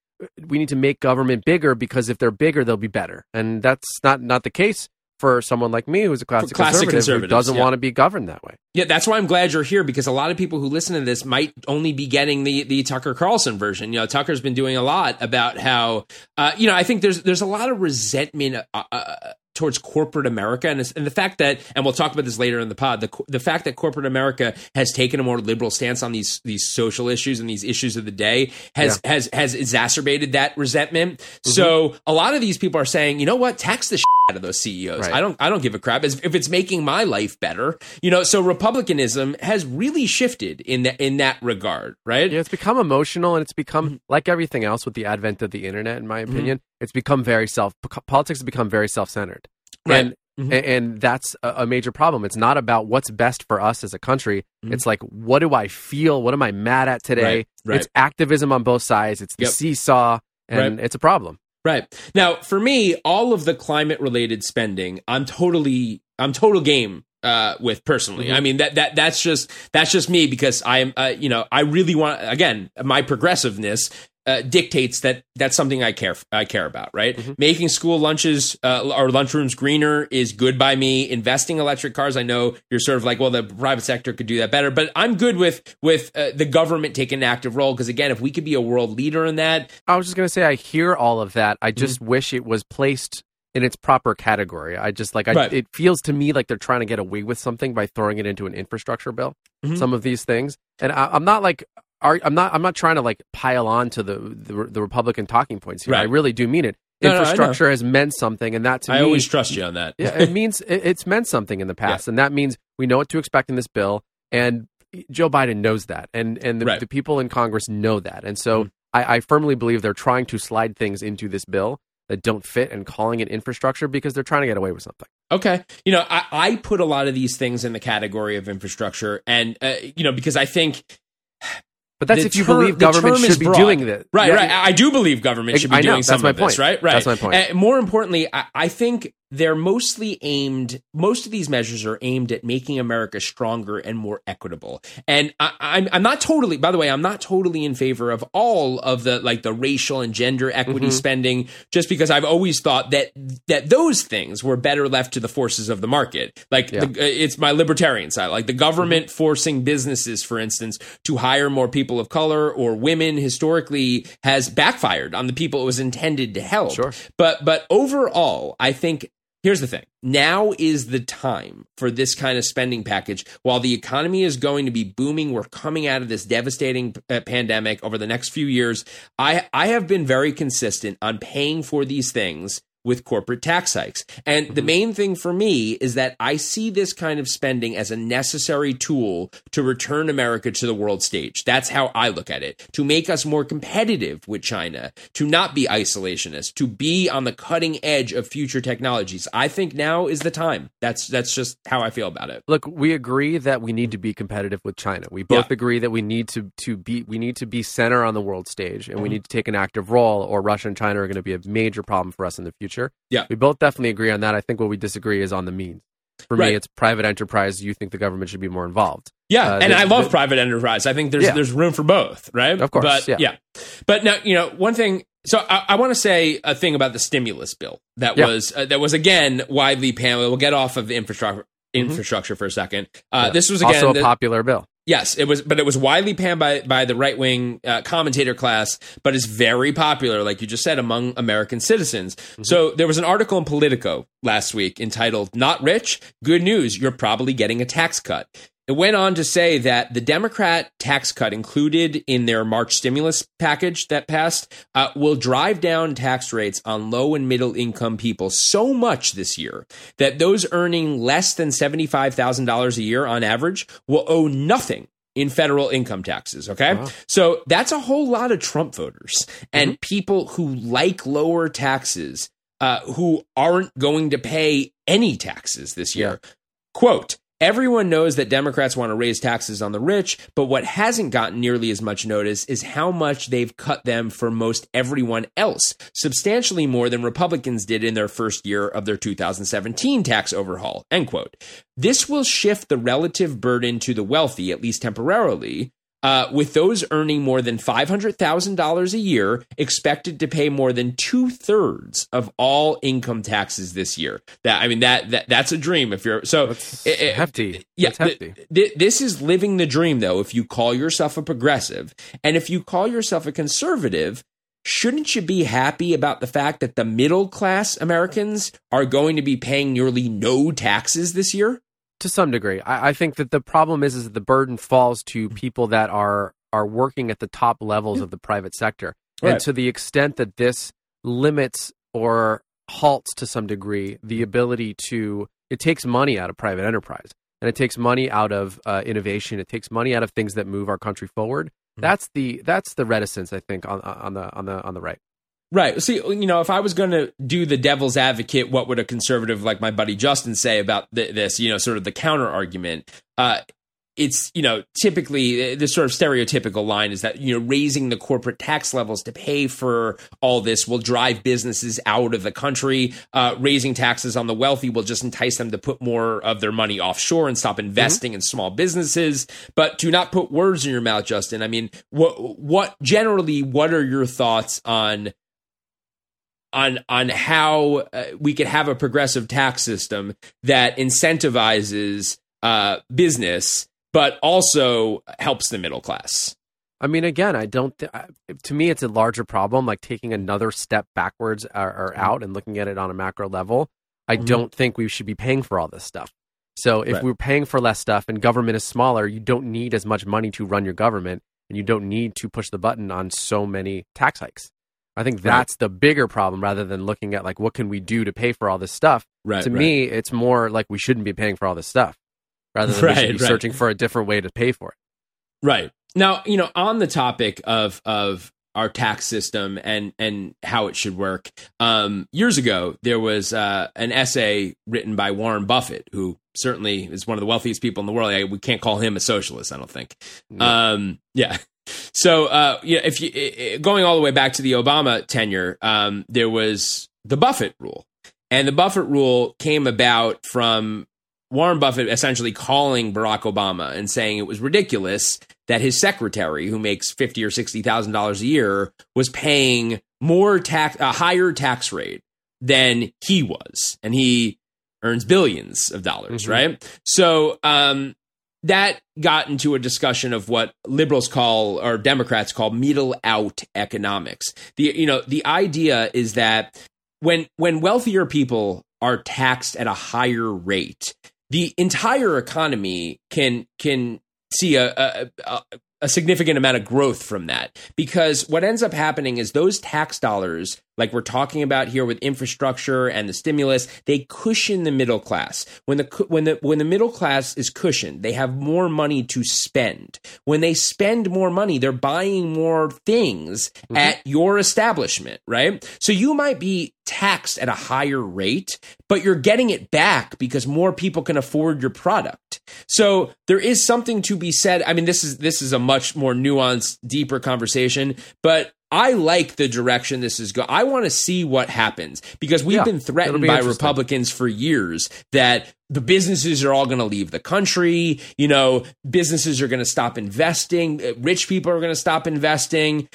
we need to make government bigger because if they're bigger they'll be better. And that's not not the case for someone like me who's a classic, classic conservative who doesn't yeah. want to be governed that way. Yeah, that's why I'm glad you're here because a lot of people who listen to this might only be getting the the Tucker Carlson version. You know, Tucker's been doing a lot about how, uh, you know, I think there's there's a lot of resentment. Uh, uh, towards corporate America and, and the fact that and we'll talk about this later in the pod the the fact that corporate America has taken a more liberal stance on these these social issues and these issues of the day has has has exacerbated that resentment Mm-hmm. so a lot of these people are saying you know what tax the shit out of those CEOs Right. I don't I don't give a crap as if it's making my life better you know so republicanism has really shifted in that in that regard right Yeah, it's become emotional and it's become Mm-hmm. like everything else with the advent of the internet. In my opinion, it's become very self. Politics has become very self-centered, Right. and Mhm. and, that's a, a major problem. It's not about what's best for us as a country. Mm-hmm. It's like what do I feel? What am I mad at today? Right, right. It's activism on both sides. It's the Yep. seesaw, and Right. it's a problem. Right. Now, for me, all of the climate related spending, I'm totally I'm total game uh, with personally. Mm-hmm. I mean that that that's just that's just me because I'm uh, you know I really want again my progressiveness uh, dictates that that's something I care I care about. Right, Mm-hmm. making school lunches uh, or lunchrooms greener is good by me. Investing electric cars, I know you're sort of like, well, the private sector could do that better, but I'm good with with uh, the government taking an active role because again, if we could be a world leader in that, I was just going to say, I hear all of that. I just Mm-hmm. wish it was placed in its proper category. I just like, I, Right. it feels to me like they're trying to get away with something by throwing it into an infrastructure bill. Mhm. Some of these things, and I, I'm not like, are, I'm not, I'm not trying to like pile on to the the, the Republican talking points here. Right. I really do mean it. No, no, Infrastructure has meant something, and that to I me, always trust you on that. yeah, it means it, it's meant something in the past, and that means we know what to expect in this bill. And Joe Biden knows that, and and the, Right. the people in Congress know that, and so Mhm. I, I firmly believe they're trying to slide things into this bill that don't fit and calling it infrastructure because they're trying to get away with something. Okay. You know, I, I put a lot of these things in the category of infrastructure, and uh, you know, because I think But that's the if you term- believe government should be broad. doing this. Right, Yeah, right. I do believe government should be I doing that's some my of this, right? Right. That's my point. Uh, more importantly, I, I think they're mostly aimed. Most of these measures are aimed at making America stronger and more equitable. And I, I'm, I'm not totally. By the way, I'm not totally in favor of all of the like the racial and gender equity Mm-hmm. spending, just because I've always thought that that those things were better left to the forces of the market. Like Yeah. the, uh, it's my libertarian side, like the government forcing businesses, for instance, to hire more people of color or women historically has backfired on the people it was intended to help. Sure. But but overall, I think here's the thing. Now is the time for this kind of spending package. While the economy is going to be booming, we're coming out of this devastating uh, pandemic over the next few years. I I have been very consistent on paying for these things with corporate tax hikes. And the main thing for me is that I see this kind of spending as a necessary tool to return America to the world stage. That's how I look at it. To make us more competitive with China, to not be isolationist, to be on the cutting edge of future technologies. I think now is the time. That's that's just how I feel about it. Look, we agree that we need to be competitive with China. We both Yeah. agree that we need to to be we need to be center on the world stage, and we Mm-hmm. need to take an active role, or Russia and China are going to be a major problem for us in the future. Yeah. we both definitely agree on that. I think what we disagree is on the means. For Right. me, it's private enterprise. You think the government should be more involved. Yeah, Uh, and the- I love the- private enterprise. I think there's Yeah. there's room for both, right? Of course, but yeah. But now, you know, one thing. So I, I want to say a thing about the stimulus bill that Yeah. was uh, that was again widely panned. We'll get off of the infrastructure infrastructure for a second. Uh, Mm-hmm. Yeah. This was again also a the- popular bill. Yes, it was, but it was widely panned by by the right wing uh, commentator class, but it's very popular, like you just said, among American citizens. So there was an article in Politico last week entitled "Not Rich, Good News: You're Probably Getting a Tax Cut." It went on to say that the Democrat tax cut included in their March stimulus package that passed uh, will drive down tax rates on low and middle income people so much this year that those earning less than $75,000 a year on average will owe nothing in federal income taxes. Okay. So that's a whole lot of Trump voters and people who like lower taxes, uh, who aren't going to pay any taxes this year. Quote, Everyone knows that Democrats want to raise taxes on the rich, but what hasn't gotten nearly as much notice is how much they've cut them for most everyone else, substantially more than Republicans did in their first year of their 2017 tax overhaul. End quote. This will shift the relative burden to the wealthy, at least temporarily, uh, with those earning more than $500,000 a year expected to pay more than two thirds of all income taxes this year. That I mean that, that that's a dream if you're so That's it- it- hefty. yeah, That's hefty. th- th- this is living the dream, though. If you call yourself a progressive and if you call yourself a conservative, shouldn't you be happy about the fact that the middle class Americans are going to be paying nearly no taxes this year? To some degree. I, I think that the problem is is that the burden falls to mm-hmm. people that are are working at the top levels of the private sector, Right. and to the extent that this limits or halts to some degree the mm-hmm. ability to, it takes money out of private enterprise, and it takes money out of uh, innovation. It takes money out of things that move our country forward. Mm-hmm. That's the that's the reticence I think on on the on the on the right. Right. See, you know, if I was going to do the devil's advocate, what would a conservative like my buddy Justin say about th- this? You know, sort of the counter argument. Uh, it's you know typically the sort of stereotypical line is that you know raising the corporate tax levels to pay for all this will drive businesses out of the country. Uh, raising taxes on the wealthy will just entice them to put more of their money offshore and stop investing in small businesses. But to not put words in your mouth, Justin. I mean, what what generally what are your thoughts on on on how uh, we could have a progressive tax system that incentivizes uh, business, but also helps the middle class. I mean, again, I don't. Th- to me, it's a larger problem. Like taking another step backwards or, or out and looking at it on a macro level. I Mhm. don't think we should be paying for all this stuff. So if Right. we're paying for less stuff and government is smaller, you don't need as much money to run your government, and you don't need to push the button on so many tax hikes. I think Right. that's the bigger problem rather than looking at like what can we do to pay for all this stuff. Right. to me, it's more like we shouldn't be paying for all this stuff rather than we should be right. searching for a different way to pay for it. Right. Now, you know, on the topic of of our tax system and and how it should work. Um, years ago, there was uh, an essay written by Warren Buffett, who certainly is one of the wealthiest people in the world. I, we can't call him a socialist, I don't think. Um, yeah. So, uh, yeah, if you going all the way back to the Obama tenure, um, there was the Buffett rule, and the Buffett rule came about from Warren Buffett essentially calling Barack Obama and saying it was ridiculous that his secretary, who makes fifty or sixty thousand dollars a year, was paying more tax, a higher tax rate than he was, and he earns billions of dollars, Mhm. right? So um, that got into a discussion of what liberals call or Democrats call middle out economics. The you know the idea is that when when wealthier people are taxed at a higher rate, the entire economy can can see a, a, a a significant amount of growth from that. Because what ends up happening is those tax dollars like we're talking about here with infrastructure and the stimulus they cushion the middle class. When the when the when the middle class is cushioned they have more money to spend. When they spend more money they're buying more things mm-hmm. at your establishment right? So you might be taxed at a higher rate but you're getting it back because more people can afford your product. So there is something to be said. I mean this is this is a much more nuanced deeper conversation but I like the direction this is going. I want to see what happens because we've Yeah, been threatened be by. Republicans for years that the businesses are all going to leave the country. You know, businesses are going to stop investing. Rich people are going to stop investing.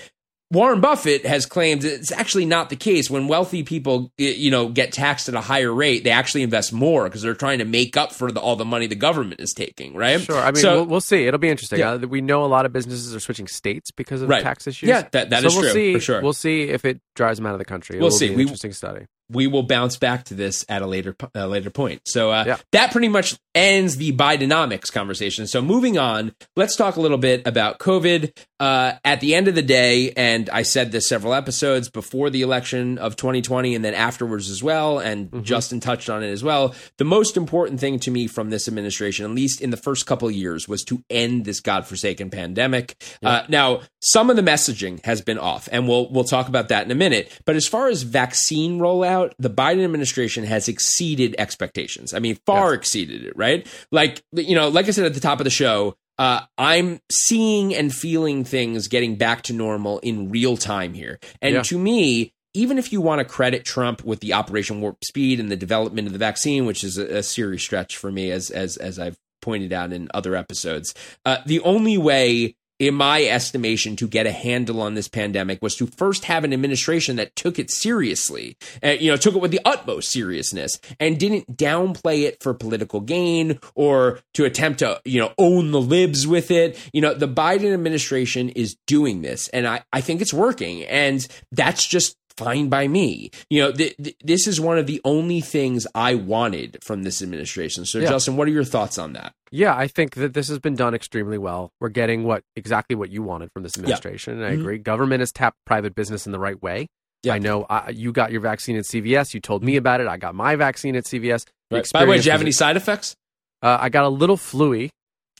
Warren Buffett has claimed it's actually not the case. When wealthy people, you know, get taxed at a higher rate, they actually invest more because they're trying to make up for the, all the money the government is taking. Right? Sure. I mean, So- we'll, we'll see. It'll be interesting. Yeah. Uh, we know a lot of businesses are switching states because of Right. tax issues. Yeah, that- that so is we'll true, see, for sure. We'll see if it drives them out of the country. We'll see. Be an We- interesting study. We will bounce back to this at a later uh, later point. So uh, Yeah. that pretty much ends the Bidenomics conversation. So moving on, let's talk a little bit about COVID. Uh, at the end of the day, and I said this several episodes before the election of 2020, and then afterwards as well, and Justin touched on it as well. The most important thing to me from this administration, at least in the first couple of years, was to end this godforsaken pandemic. Uh, now, some of the messaging has been off, and we'll we'll talk about that in a minute. But as far as vaccine rollout, the Biden administration has exceeded expectations. I mean, far exceeded it. Right? Like you know, like I said at the top of the show. Uh, I'm seeing and feeling things getting back to normal in real time here. And Yeah. to me, even if you want to credit Trump with the Operation Warp Speed and the development of the vaccine, which is a, a serious stretch for me, as as as I've pointed out in other episodes, uh, the only way, in my estimation, to get a handle on this pandemic was to first have an administration that took it seriously, you know, took it with the utmost seriousness, and didn't downplay it for political gain or to attempt to, you know, own the libs with it. You know, the Biden administration is doing this, and I I think it's working, and that's just fine by me. You know, th- th- this is one of the only things I wanted from this administration. So, Yeah. Justin, what are your thoughts on that? Yeah, I think that this has been done extremely well. We're getting what exactly what you wanted from this administration, and I Mhm. agree. Government has tapped private business in the right way. Yeah. I know I, you got your vaccine at CVS. You told me about it. I got my vaccine at CVS. Right. By the way, did you have any side effects Uh, I got a little fluey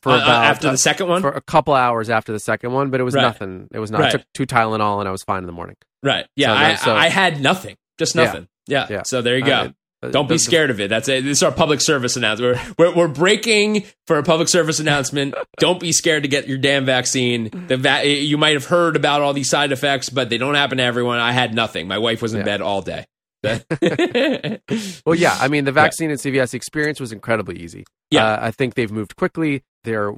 for Uh, uh, about after uh, the second one? for a couple hours after the second one, but it was Right. nothing. It was not. Right. I took two Tylenol and I was fine in the morning. right. Yeah, so I, so- I had nothing, just nothing. Yeah. Yeah. So there you go. Uh, Uh, Don't be scared of it. That's it. This is our public service announcement. We're, we're, we're breaking for a public service announcement. Don't be scared to get your damn vaccine. The va- you might have heard about all these side effects, but they don't happen to everyone. I had nothing. My wife was in Yeah. bed all day. Well, yeah. I mean, the vaccine and CVS experience was incredibly easy. Yeah. Uh, I think they've moved quickly. They're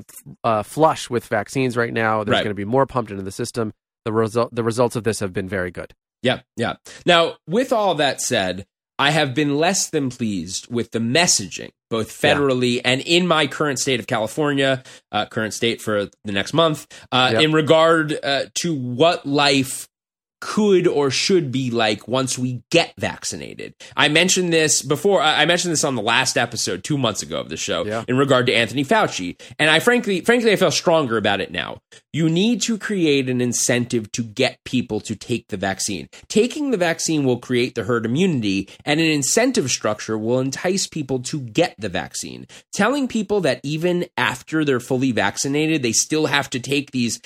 uh, flush with vaccines right now. There's Right. going to be more pumped into the system. The result, the results of this have been very good. Yeah, yeah. Now, with all that said, I have been less than pleased with the messaging, both federally and in my current state of California, uh, current state for the next month, uh, Yep. in regard uh, to what life could or should be like once we get vaccinated. I mentioned this before. I mentioned this on the last episode two months ago of the show Yeah. in regard to Anthony Fauci, and I frankly, frankly, I feel stronger about it now. You need to create an incentive to get people to take the vaccine. Taking the vaccine will create the herd immunity, and an incentive structure will entice people to get the vaccine. Telling people that even after they're fully vaccinated, they still have to take these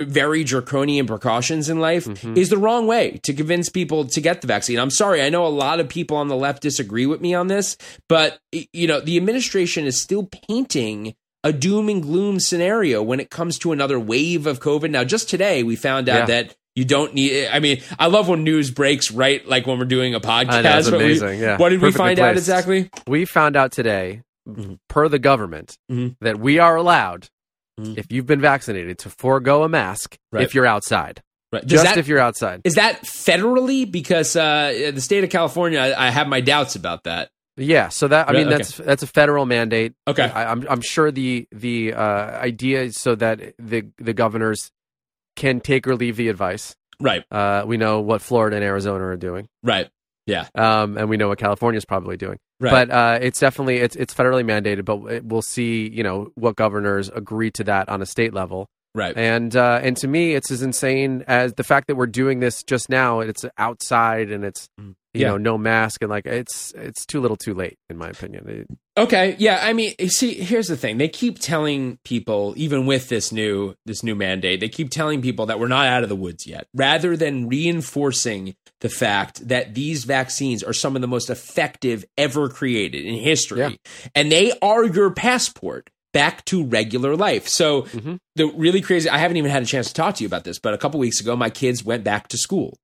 very draconian precautions in life mm-hmm. is the wrong way to convince people to get the vaccine. I'm sorry, I know a lot of people on the left disagree with me on this, but you know, the administration is still painting a doom and gloom scenario when it comes to another wave of COVID. Now, just today we found out Yeah. that you don't need. I mean, I love when news breaks right like when we're doing a podcast. Know, it's What we- amazing, yeah. What did we Perfectly find out exactly? We found out today, Mhm. per the government, Mhm. that we are allowed, Mhm. if you've been vaccinated, to forego a mask Right. if you're outside. Right. Does Just that, if you're outside. is that federally? Because uh, the state of California, I, I have my doubts about that. Yeah, so that I mean okay. that's that's a federal mandate. Okay. I, I'm I'm sure the the uh, idea is so that the the governors can take or leave the advice. Right. Uh, we know what Florida and Arizona are doing, Right. Yeah. um, and we know what California is probably doing. Right. But uh, it's definitely it's it's federally mandated. But we'll see, you know, what governors agree to that on a state level. Right. And uh, and to me, it's as insane as the fact that we're doing this just now. It's outside and it's Mm. you Yeah. know no mask and like it's it's too little, too late, in my opinion. It- Okay, yeah. I mean, see, here's the thing: they keep telling people, even with this new this new mandate, they keep telling people that we're not out of the woods yet, rather than reinforcing the fact that these vaccines are some of the most effective ever created in history, Yeah. and they are your passport back to regular life. So Mhm. the really crazy. I haven't even had a chance to talk to you about this, but a couple weeks ago, my kids went back to school,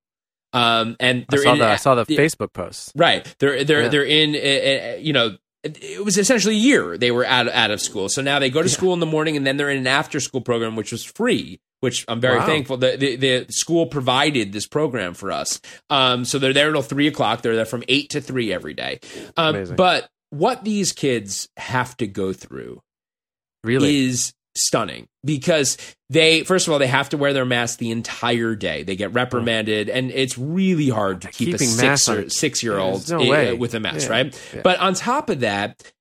um, and I they're saw in the I saw the yeah. Facebook posts. Right. They're they're Yeah. they're in uh, uh, you know it it was essentially a year they were out out of school. So now they go to school in the morning and then they're in an after school program which was free, which I'm very Wow. thankful. The, the the school provided this program for us. Um so they're there till three o'clock. They're there from eight to three every day. Um Amazing. but what these kids have to go through Really, is stunning because they first of all they have to wear their mask the entire day. They get reprimanded and it's really hard to keep a six or six year old no with a mask Yeah. right? Yeah. but on top of that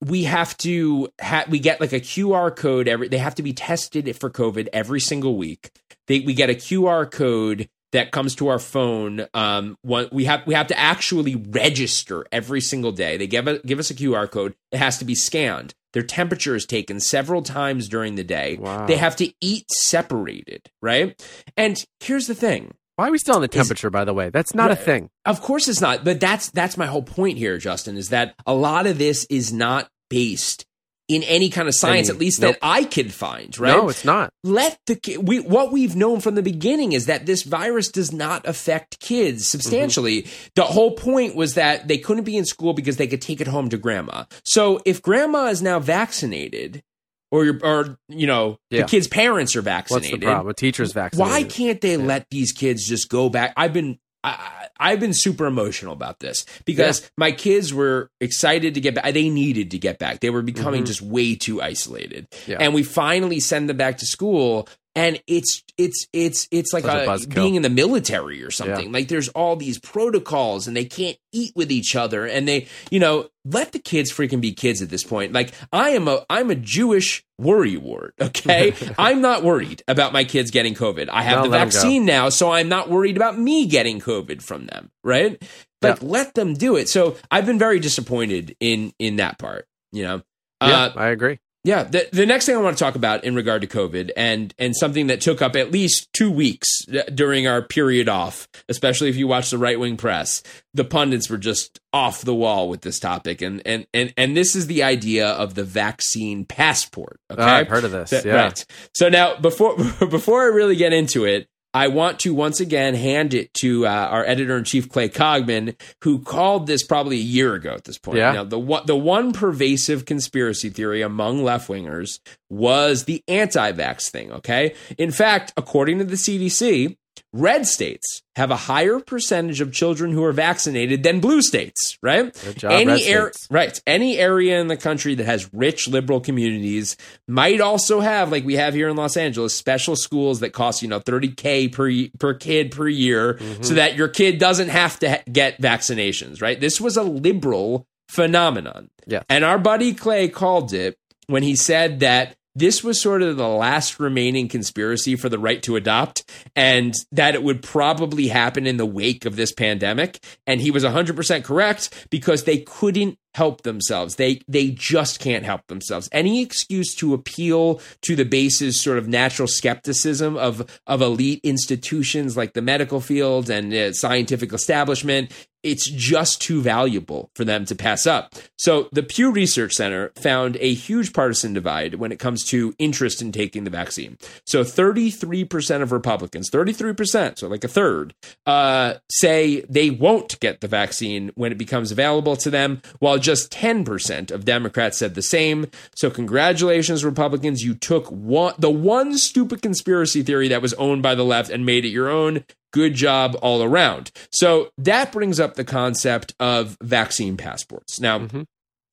we have to ha- we get like a qr code every they have to be tested for covid every single week. They, we get a qr code that comes to our phone um one, we have we have to actually register every single day. They give, a, give us a qr code. It has to be scanned. Their temperature is taken several times during the day. Wow. they have to eat separated right? And here's the thing. Why are we still on the temperature? by the way, that's not a thing. of course it's not, but that's that's my whole point here, Justin, is that a lot of this is not based in any kind of science, Any- at least nope. that I could find, right? No, it's not. Let the we what we've known from the beginning is that this virus does not affect kids substantially. Mm-hmm. The whole point was that they couldn't be in school because they could take it home to grandma. So if grandma is now vaccinated, or your, or you know Yeah. the kids' parents are vaccinated. What's the problem? A teacher's vaccinated. why can't they let these kids just go back? I've been I, I've been super emotional about this because my kids were excited to get back. They needed to get back. They were becoming Mhm. just way too isolated, Yeah. and we finally send them back to school. And it's it's it's it's like a being in the military or something. Like there's all these protocols, and they can't eat with each other, and they you know let the kids freaking be kids at this point. Like I am a I'm a Jewish worry wart. Okay, I'm not worried about my kids getting COVID. I have No, the let 'em go. vaccine now, so I'm not worried about me getting COVID from them. Right? Like let them do it. So I've been very disappointed in in that part. You know. Yeah, Uh, I agree. Yeah, the, the next thing I want to talk about in regard to COVID and and something that took up at least two weeks uh, during our period off, especially if you watch the right wing press, the pundits were just off the wall with this topic, and and and and this is the idea of the vaccine passport. Okay, Oh, I've heard of this. That- yeah. Right. So now, before before I really get into it, I want to once again hand it to uh, our editor in chief Clay Cogman, who called this probably a year ago at this point. Yeah. Now, the one the one pervasive conspiracy theory among left wingers was the anti-vax thing. Okay, in fact, according to the CDC. Red states have a higher percentage of children who are vaccinated than blue states, right? Job, red ar- states. right. Any area in the country that has rich liberal communities might also have, like we have here in Los Angeles, special schools that cost you know 30k per per kid per year, mm-hmm. so that your kid doesn't have to ha- get vaccinations. Right. This was a liberal phenomenon. Yes. And our buddy Clay called it when he said that this was sort of the last remaining conspiracy for the right to adopt and that it would probably happen in the wake of this pandemic. And he was 100% correct because they couldn't help themselves they they just can't help themselves any excuse to appeal to the base's sort of natural skepticism of of elite institutions like the medical field and scientific establishment it's just too valuable for them to pass up. So the Pew Research Center found a huge partisan divide when it comes to interest in taking the vaccine. So 33% of Republicans, 33%, so like a third, uh, say they won't get the vaccine when it becomes available to them, while just 10% of Democrats said the same. So congratulations, Republicans, you took one, the one stupid conspiracy theory that was owned by the left and made it your own. Good job all around. So that brings up the concept of vaccine passports. Now, mm-hmm.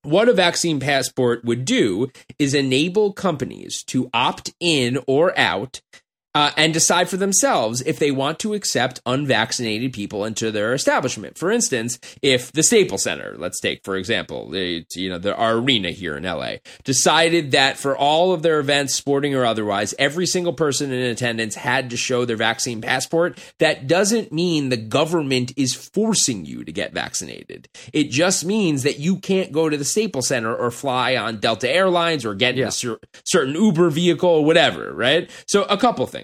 what a vaccine passport would do is enable companies to opt in or out uh, and decide for themselves if they want to accept unvaccinated people into their establishment. For instance, if the Staples Center, let's take for example, the, you know, the, our arena here in LA, decided that for all of their events, sporting or otherwise, every single person in attendance had to show their vaccine passport. That doesn't mean the government is forcing you to get vaccinated. It just means that you can't go to the Staples Center or fly on Delta Airlines or get in a cer- certain Uber vehicle or whatever, right? So a couple things.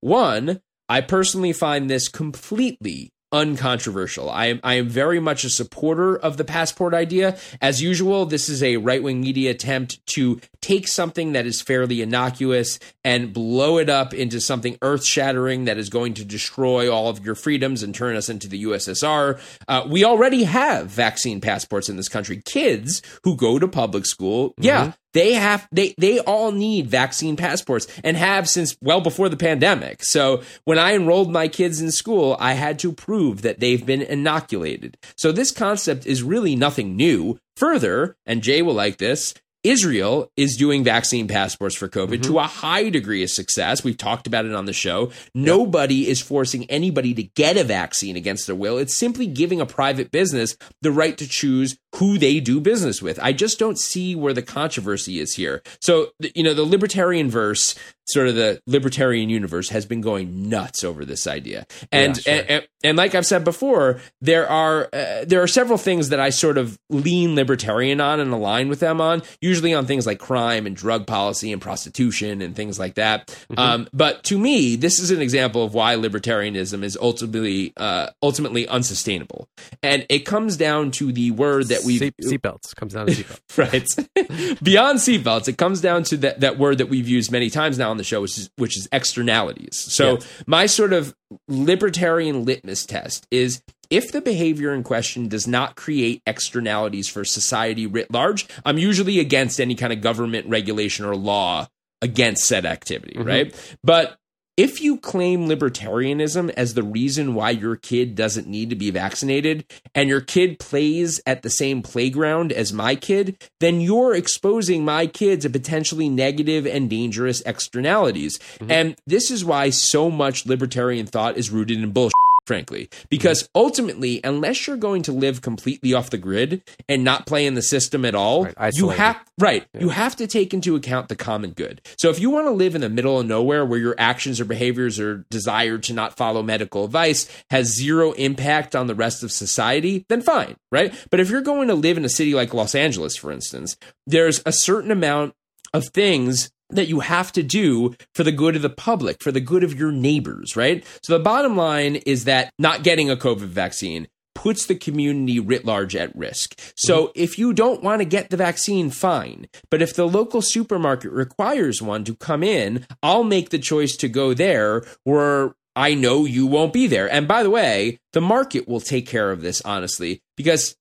One, I personally find this completely uncontroversial. I am I am very much a supporter of the passport idea. As usual, this is a right-wing media attempt to take something that is fairly innocuous and blow it up into something earth-shattering that is going to destroy all of your freedoms and turn us into the USSR. Uh, we already have vaccine passports in this country. Kids who go to public school, yeah, they have they they all need vaccine passports and have since well before the pandemic. So when I enrolled my kids in school, I had to prove that they've been inoculated. So this concept is really nothing new. Further, and Jay will like this, Israel is doing vaccine passports for COVID to mm-hmm. a high degree of success. We've talked about it on the show. Nobody is forcing anybody to get a vaccine against their will. It's simply giving a private business the right to choose who they do business with. I just don't see where the controversy is here. So, you know, the libertarian verse, sort of the libertarian universe, has been going nuts over this idea. And Yeah, sure. and, and, and like I've said before, there are uh, there are several things that I sort of lean libertarian on and align with them on. Usually on things like crime and drug policy and prostitution and things like that. Mm-hmm. Um, but to me, this is an example of why libertarianism is ultimately uh, ultimately unsustainable. And it comes down to the word that we Seat, seatbelts comes down to seatbelts. right beyond seatbelts it comes down to that, that word that we've used many times now on the show which is which is externalities. So Yes. my sort of libertarian litmus test is if the behavior in question does not create externalities for society writ large i'm usually against any kind of government regulation or law against said activity mm-hmm. right? But if you claim libertarianism as the reason why your kid doesn't need to be vaccinated and your kid plays at the same playground as my kid, then you're exposing my kid to potentially negative and dangerous externalities. Mm-hmm. And this is why so much libertarian thought is rooted in bullshit. Frankly, because mm-hmm. ultimately, unless you're going to live completely off the grid and not play in the system at all, Right, you have right. You have to take into account the common good. So if you want to live in the middle of nowhere where your actions or behaviors or desire to not follow medical advice has zero impact on the rest of society, then fine, right? But if you're going to live in a city like Los Angeles, for instance, there's a certain amount of things that you have to do for the good of the public, for the good of your neighbors, right? So the bottom line is that not getting a COVID vaccine puts the community writ large at risk. So Mm-hmm. if you don't want to get the vaccine, fine. But if the local supermarket requires one to come in, I'll make the choice to go there where I know you won't be there. And by the way, the market will take care of this, honestly, because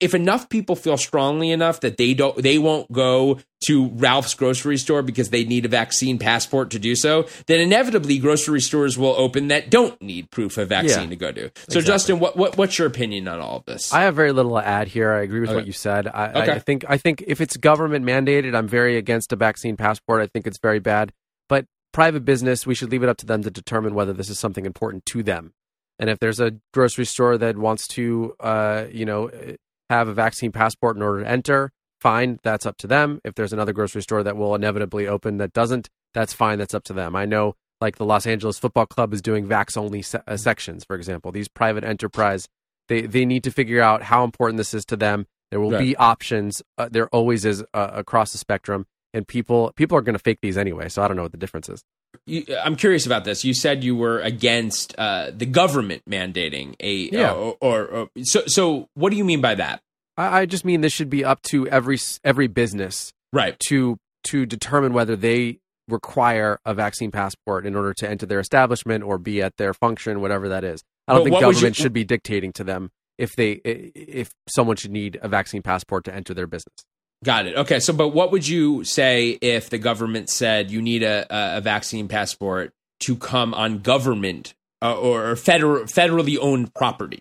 if, enough people feel strongly enough that they don't they won't go to Ralph's grocery store because they need a vaccine passport to do so, then inevitably grocery stores will open that don't need proof of vaccine Yeah, to go to. So Justin, what, what what's your opinion on all of this? I have very little to add here. I agree with Okay. what you said. I, I- I think I think if it's government mandated, I'm very against a vaccine passport. I think it's very bad. But private business, we should leave it up to them to determine whether this is something important to them. And if there's a grocery store that wants to, uh, you know, have a vaccine passport in order to enter, fine, that's up to them. If there's another grocery store that will inevitably open that doesn't, that's fine, that's up to them. I know, like the Los Angeles Football Club is doing vax only se- uh, sections, for example. These private enterprise, they they need to figure out how important this is to them. There will Right. be options. Uh, there always is uh, across the spectrum, and people people are going to fake these anyway. So I don't know what the difference is. You, I'm curious about this. You said you were against uh, the government mandating a Yeah. or, or, or so so. What do you mean by that? I, I just mean this should be up to every every business Right. to to determine whether they require a vaccine passport in order to enter their establishment or be at their function, whatever that is. I don't But think government you- should be dictating to them if they if someone should need a vaccine passport to enter their business. Got it. Okay. So, but what would you say if the government said you need a, a, vaccine passport to come on government uh, or federal, federally owned property?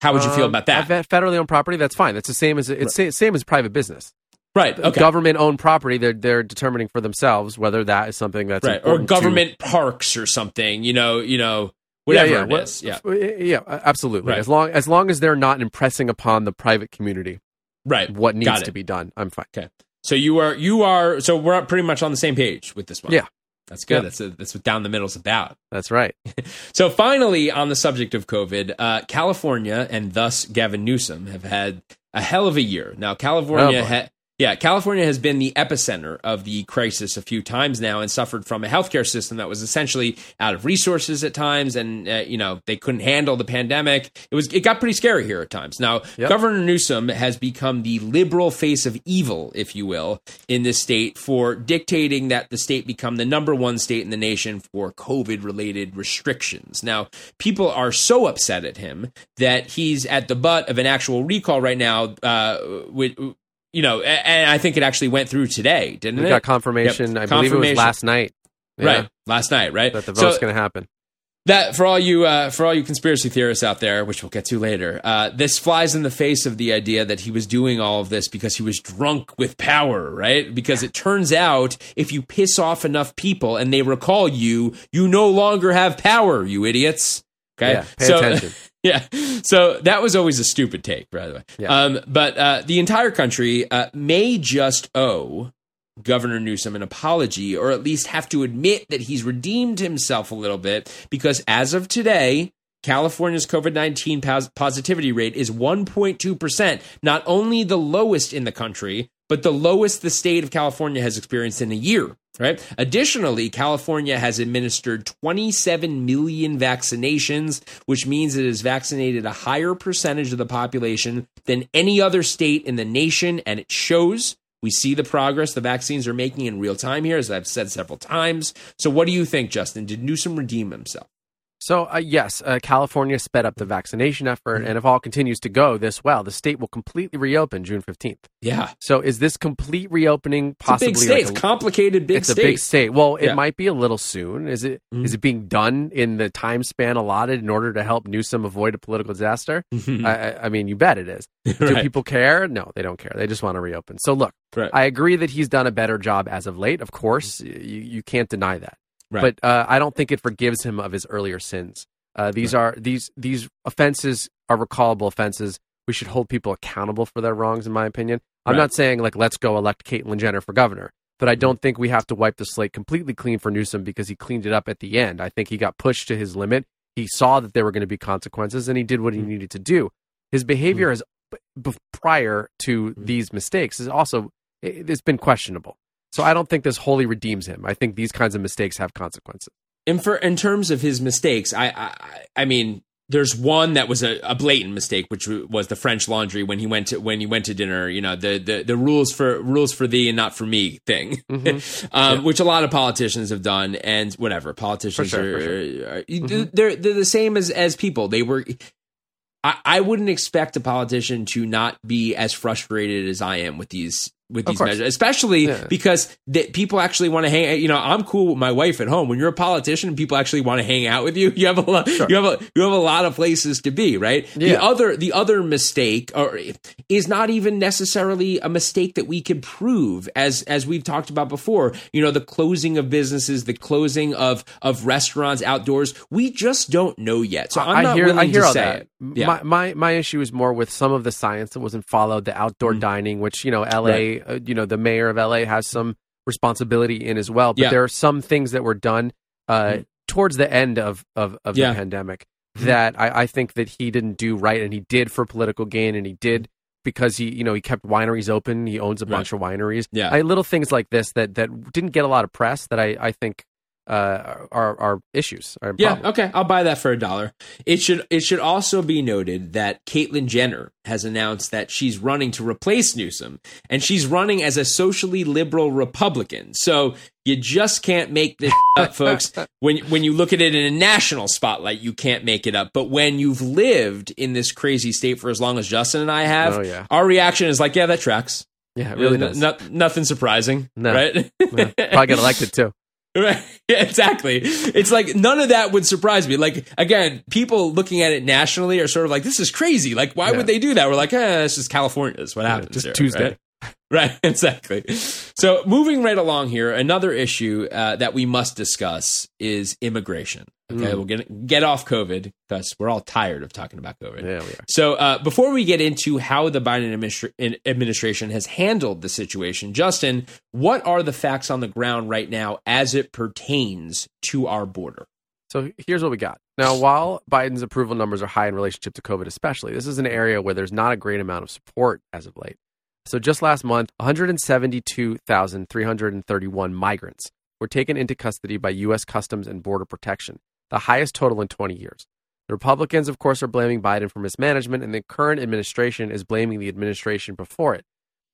How would you feel Um, about that? Federally owned property, that's fine. That's the same as it's sa- same as private business. right. Okay. Government owned property, they're they're determining for themselves whether that is something that's right. Or important to- government parks or something. You know. You know. Whatever yeah, yeah, it. Yeah. yeah, absolutely. Right. As long as long as they're not impressing upon the private community Right. what needs to be done, I'm fine. Okay. So you are you are so we're pretty much on the same page with this one. Yeah. That's good. Yeah. That's a, that's what down the middle's about. That's right. So finally, on the subject of COVID, uh, California and thus Gavin Newsom have had a hell of a year. Now, California, Oh, ha- yeah, California has been the epicenter of the crisis a few times now and suffered from a healthcare system that was essentially out of resources at times, and uh, you know they couldn't handle the pandemic. It was it got pretty scary here at times. Now, Yep. Governor Newsom has become the liberal face of evil, if you will, in this state for dictating that the state become the number one state in the nation for COVID related restrictions. Now, people are so upset at him that he's at the butt of an actual recall right now, uh, with, you know, and I think it actually went through today, didn't We it? got confirmation. Yep. I believe it was last night. Yeah, Right. Last night, right? That the So- vote's going to happen. that for all you uh, for all you conspiracy theorists out there, which we'll get to later, uh, this flies in the face of the idea that he was doing all of this because he was drunk with power, right? Because it turns out if you piss off enough people and they recall you, you no longer have power, you idiots. Okay, Yeah, pay attention. yeah, so that was always a stupid take, by the way. Yeah. Um, but uh, the entire country uh, may just owe Governor Newsom an apology, or at least have to admit that he's redeemed himself a little bit, because as of today, California's COVID 19 pos- positivity rate is 1.2%, not only the lowest in the country, but the lowest the state of California has experienced in a year. Right. Additionally, California has administered 27 million vaccinations, which means it has vaccinated a higher percentage of the population than any other state in the nation, and it shows. We see the progress the vaccines are making in real time here, as I've said several times. So, what do you think, Justin? Did Newsom redeem himself? So, uh, yes, uh, California sped up the vaccination effort, and if all continues to go this well, the state will completely reopen June 15th. Yeah, So, is this complete reopening it's a possibly big state. like it's complicated, big it's state. a big state. Well, it Yeah. might be a little soon. Is it? Is Mhm. it being done in the time span allotted in order to help Newsom avoid a political disaster? Mhm. I, I- I mean, you bet it is. Do Right. people care? No, they don't care. They just want to reopen. So, look, Right. I agree that he's done a better job as of late. Of course, you, you can't deny that. Right. But uh, I don't think it forgives him of his earlier sins. Uh, these are these these offenses are recallable offenses. We should hold people accountable for their wrongs, in my opinion. I'm Right. not saying like let's go elect Caitlyn Jenner for governor, but I don't think we have to wipe the slate completely clean for Newsom because he cleaned it up at the end. I think he got pushed to his limit. He saw that there were going to be consequences, and he did what he needed to do. His behavior is b- prior to these mistakes is also it, it's been questionable. So I don't think this wholly redeems him. I think these kinds of mistakes have consequences. And for in terms of his mistakes, I I, I mean, there's one that was a, a, blatant mistake, which was the French Laundry when he went to when he went to dinner. You know, the the, the rules for rules for thee and not for me thing, mm-hmm. um, yeah. which a lot of politicians have done. And whatever politicians sure, are, sure. are mm-hmm. they're they're the same as as people. They were. I, I wouldn't expect a politician to not be as frustrated as I am with these with these measures, especially yeah. because that people actually want to hang. You know, I'm cool with my wife at home. When you're a politician, people actually want to hang out with you. You have a lot. Sure. You have a you have a lot of places to be. Right. Yeah. The other the other mistake or is not even necessarily a mistake that we can prove, as as we've talked about before. You know, the closing of businesses, the closing of of restaurants outdoors. We just don't know yet. So I'm I not hear, willing I hear to all say that. it. Yeah. My, my my issue is more with some of the science that wasn't followed. The outdoor Mm. dining, which you know, L.A. Right. Uh, you know, the mayor of LA has some responsibility in as well. But Yeah. there are some things that were done uh, Mhm. towards the end of of, of Yeah. the pandemic Mhm. that I, I think that he didn't do right, and he did for political gain, and he did because he you know he kept wineries open. He owns a Right. bunch of wineries. Yeah. I, little things like this that that didn't get a lot of press that I I think uh, are are issues. Are Yeah, problems. okay, I'll buy that for a dollar. It should it should also be noted that Caitlyn Jenner has announced that she's running to replace Newsom, and she's running as a socially liberal Republican. So you just can't make this up, folks. When when you look at it in a national spotlight, you can't make it up. But when you've lived in this crazy state for as long as Justin and I have, Oh, yeah. our reaction is like, yeah, that tracks. Yeah, it really No- does. no- nothing surprising, No. right? Yeah. Probably get elected too. Right. Yeah, exactly. It's like none of that would surprise me. Like again, people looking at it nationally are sort of like, "This is crazy." Like, why Yeah. would they do that? We're like, "Eh, this is California. Is what happens just here, Tuesday. Right? Right, exactly. So, moving right along here, another issue uh, that we must discuss is immigration. Okay, Mm. we'll get get off COVID because we're all tired of talking about COVID. Yeah, we are. So, uh, before we get into how the Biden administra- administration has handled the situation, Justin, what are the facts on the ground right now as it pertains to our border? So here's what we got. Now, while Biden's approval numbers are high in relationship to COVID, especially, this is an area where there's not a great amount of support as of late. So just last month, 172,331 migrants were taken into custody by U.S. Customs and Border Protection, the highest total in 20 years. The Republicans, of course, are blaming Biden for mismanagement, and the current administration is blaming the administration before it.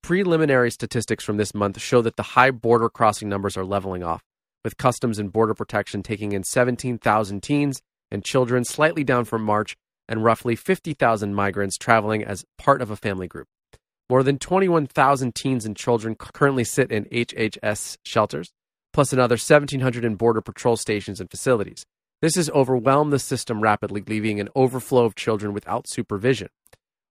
Preliminary statistics from this month show that the high border crossing numbers are leveling off with Customs and Border Protection taking in 17,000 teens and children, slightly down from March, and roughly 50,000 migrants traveling as part of a family group. More than 21,000 teens and children currently sit in HHS shelters, plus another 1,700 in Border Patrol stations and facilities. This has overwhelmed the system rapidly, leaving an overflow of children without supervision.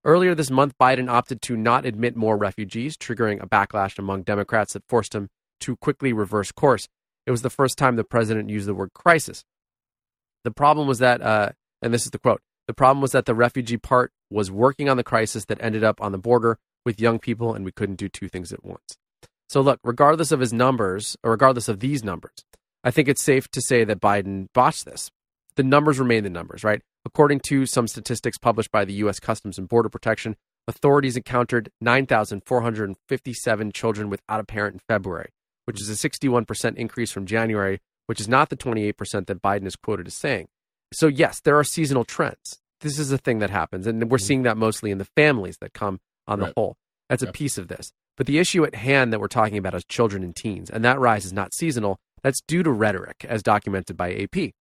Earlier this month, Biden opted to not admit more refugees, triggering a backlash among Democrats that forced him to quickly reverse course. It was the first time the president used the word crisis. The problem was that, uh, and this is the quote the problem was that the refugee part was working on the crisis that ended up on the border with young people, and we couldn't do two things at once. So, look, regardless of his numbers, or regardless of these numbers, I think it's safe to say that Biden botched this. The numbers remain the numbers, right? According to some statistics published by the U.S. Customs and Border Protection, authorities encountered 9,457 children without a parent in February, which is a 61% increase from January, which is not the 28% that Biden is quoted as saying. So, yes, there are seasonal trends. This is a thing that happens, and we're mm-hmm. seeing that mostly in the families that come on the whole. That's a piece of this. But the issue at hand that we're talking about is children and teens, and that rise is not seasonal. That's due to rhetoric, as documented by AP.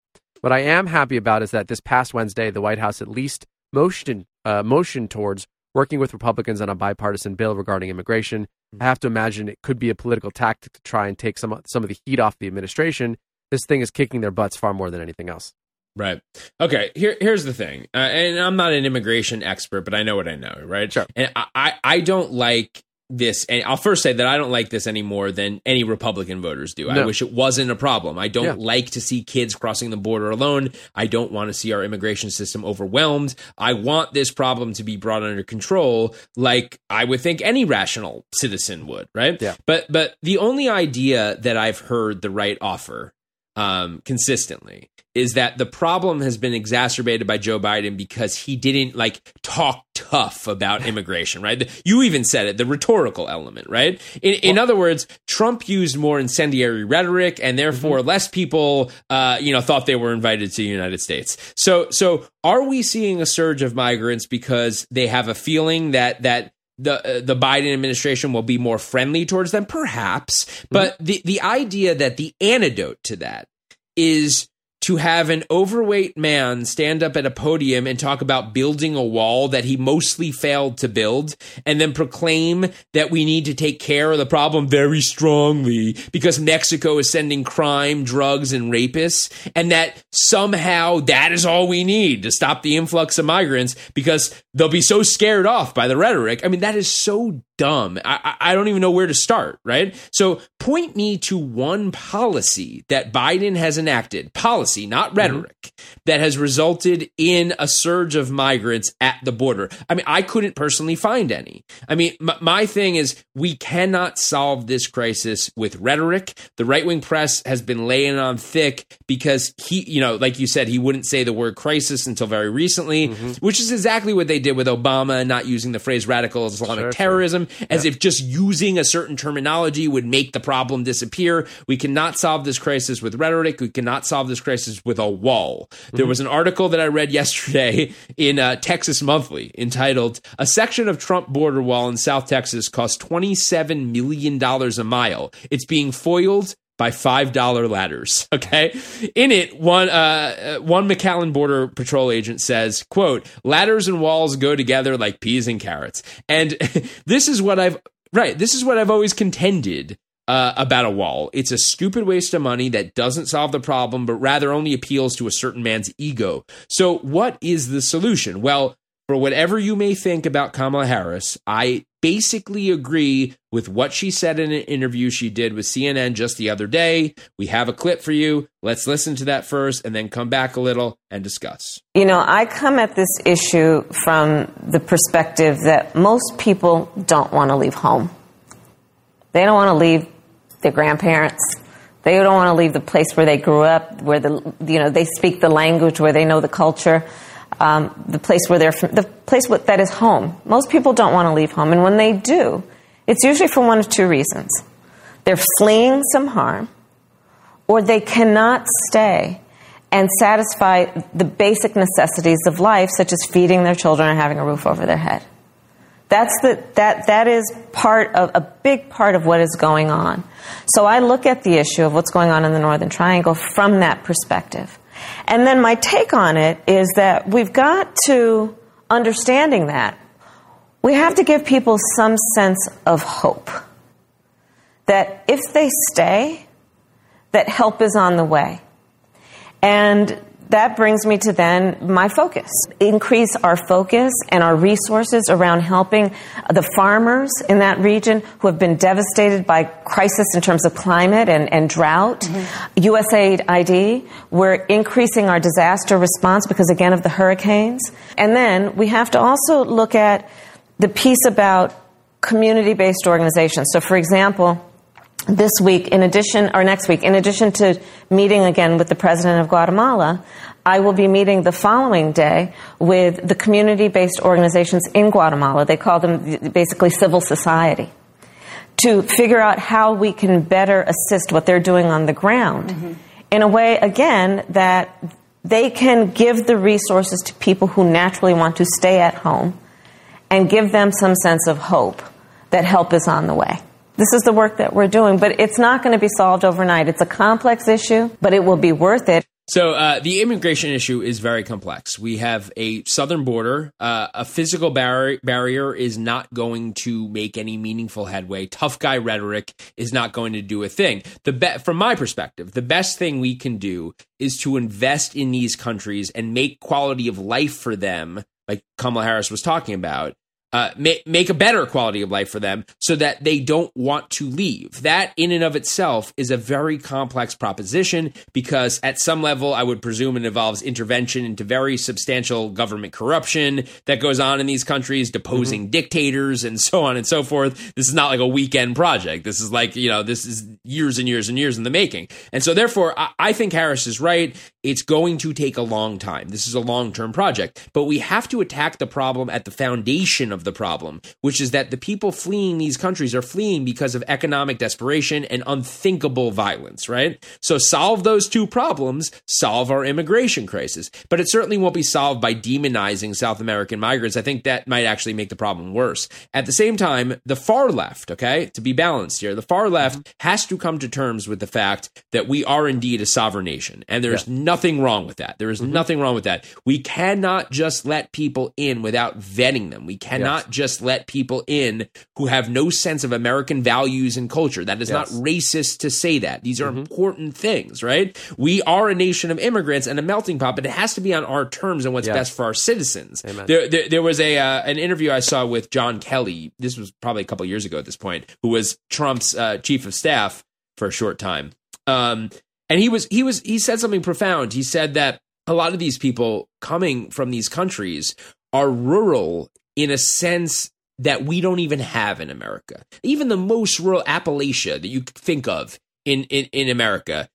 What I am happy about is that this past Wednesday, the White House at least motioned uh, motioned towards working with Republicans on a bipartisan bill regarding immigration. I have to imagine it could be a political tactic to try and take some some of the heat off the administration. This thing is kicking their butts far more than anything else. Right. Okay. Here, here's the thing, uh, and I'm not an immigration expert, but I know what I know, right? Sure. And I, I, I don't like this, and I'll first say that I don't like this any more than any Republican voters do. I wish it wasn't a problem. I don't Yeah. like to see kids crossing the border alone. I don't want to see our immigration system overwhelmed. I want this problem to be brought under control, like I would think any rational citizen would, right? Yeah. But but the only idea that I've heard the right offer um, consistently is that the problem has been exacerbated by Joe Biden because he didn't like talk tough about immigration, right? You even said it, the rhetorical element, right? In, in other words, Trump used more incendiary rhetoric, and therefore Mm-hmm. less people, uh, you know, thought they were invited to the United States. So, so are we seeing a surge of migrants because they have a feeling that that the uh, the Biden administration will be more friendly towards them, perhaps. But the the idea that the antidote to that is to have an overweight man stand up at a podium and talk about building a wall that he mostly failed to build and then proclaim that we need to take care of the problem very strongly because Mexico is sending crime, drugs, and rapists, and that somehow that is all we need to stop the influx of migrants because they'll be so scared off by the rhetoric. I mean, that is so dumb. I, I don't even know where to start, right? So point me to one policy that Biden has enacted, policy, not mm-hmm. rhetoric, that has resulted in a surge of migrants at the border. I mean, I couldn't personally find any. I mean, m- my thing is we cannot solve this crisis with rhetoric. The right wing press has been laying on thick because he, you know, like you said, he wouldn't say the word crisis until very recently, mm-hmm. which is exactly what they did with Obama and not using the phrase radical Islamic Sure, sure. As if just using a certain terminology would make the problem disappear. We cannot solve this crisis with rhetoric. We cannot solve this crisis with a wall. There was an article that I read yesterday in uh, Texas Monthly entitled "A section of Trump border wall in South Texas costs twenty-seven million dollars a mile. It's being foiled." By five dollar ladders. Okay, in it, one uh, uh, one McAllen Border Patrol agent says, "quote Ladders and walls go together like peas and carrots." And this is what I've right. This is what I've always contended uh, about a wall. It's a stupid waste of money that doesn't solve the problem, but rather only appeals to a certain man's ego. So, what is the solution? Well, for whatever you may think about Kamala Harris, I basically agree with what she said in an interview she did with CNN just the other day. We have a clip for you. Let's listen to that first and then come back a little and discuss. You know, I come at this issue from the perspective that most people don't want to leave home. They don't want to leave their grandparents. They don't want to leave the place where they grew up, where the you know they speak the language, where they know the culture, um, the place where they're the place that is home. Most people don't want to leave home, and when they do, it's usually for one of two reasons: they're fleeing some harm, or they cannot stay and satisfy the basic necessities of life, such as feeding their children and having a roof over their head. That's the, that, that is part of a big part of what is going on. So I look at the issue of what's going on in the Northern Triangle from that perspective. And then my take on it is that we've got to, understanding that, we have to give people some sense of hope. That if they stay, that help is on the way. And that brings me to then my focus. Increase our focus and our resources around helping the farmers in that region who have been devastated by crisis in terms of climate and, and drought. Mm-hmm. USAID ID, we're increasing our disaster response because again of the hurricanes. And then we have to also look at the piece about community based organizations. So for example, this week, in addition, or next week, in addition to meeting again with the president of Guatemala, I will be meeting the following day with the community based organizations in Guatemala. They call them basically civil society to figure out how we can better assist what they're doing on the ground in a way, again, that they can give the resources to people who naturally want to stay at home and give them some sense of hope that help is on the way. This is the work that we're doing, but it's not going to be solved overnight. It's a complex issue, but it will be worth it. So uh, the immigration issue is very complex. We have a southern border. Uh, a physical barri- barrier is not going to make any meaningful headway. Tough guy rhetoric is not going to do a thing. The be- from my perspective, the best thing we can do is to invest in these countries and make quality of life for them, like Kamala Harris was talking about, uh, make make a better quality of life for them, so that they don't want to leave. That in and of itself is a very complex proposition because at some level, I would presume it involves intervention into very substantial government corruption that goes on in these countries, deposing Mm-hmm. dictators and so on and so forth. This is not like a weekend project. This is like you know this is years and years and years in the making. And so therefore, I, I think Harris is right. It's going to take a long time. This is a long term project, but we have to attack the problem at the foundation of the problem, which is that the people fleeing these countries are fleeing because of economic desperation and unthinkable violence, right? So solve those two problems, solve our immigration crisis. But it certainly won't be solved by demonizing South American migrants. I think that might actually make the problem worse. At the same time, the far left, okay, to be balanced here, the far left mm-hmm. has to come to terms with the fact that we are indeed a sovereign nation. And there's nothing wrong with that. There is mm-hmm. nothing wrong with that. We cannot just let people in without vetting them. We cannot just let people in who have no sense of American values and culture. That is not racist to say that. These are important things, right? We are a nation of immigrants and a melting pot, but it has to be on our terms and what's Yes. best for our citizens. There, there, there was a uh, an interview I saw with John Kelly. This was probably a couple years ago at this point, who was Trump's uh, chief of staff for a short time. Um, and he was he was he said something profound. He said that a lot of these people coming from these countries are rural in a sense that we don't even have in America. Even the most rural Appalachia that you think of in, in, in America,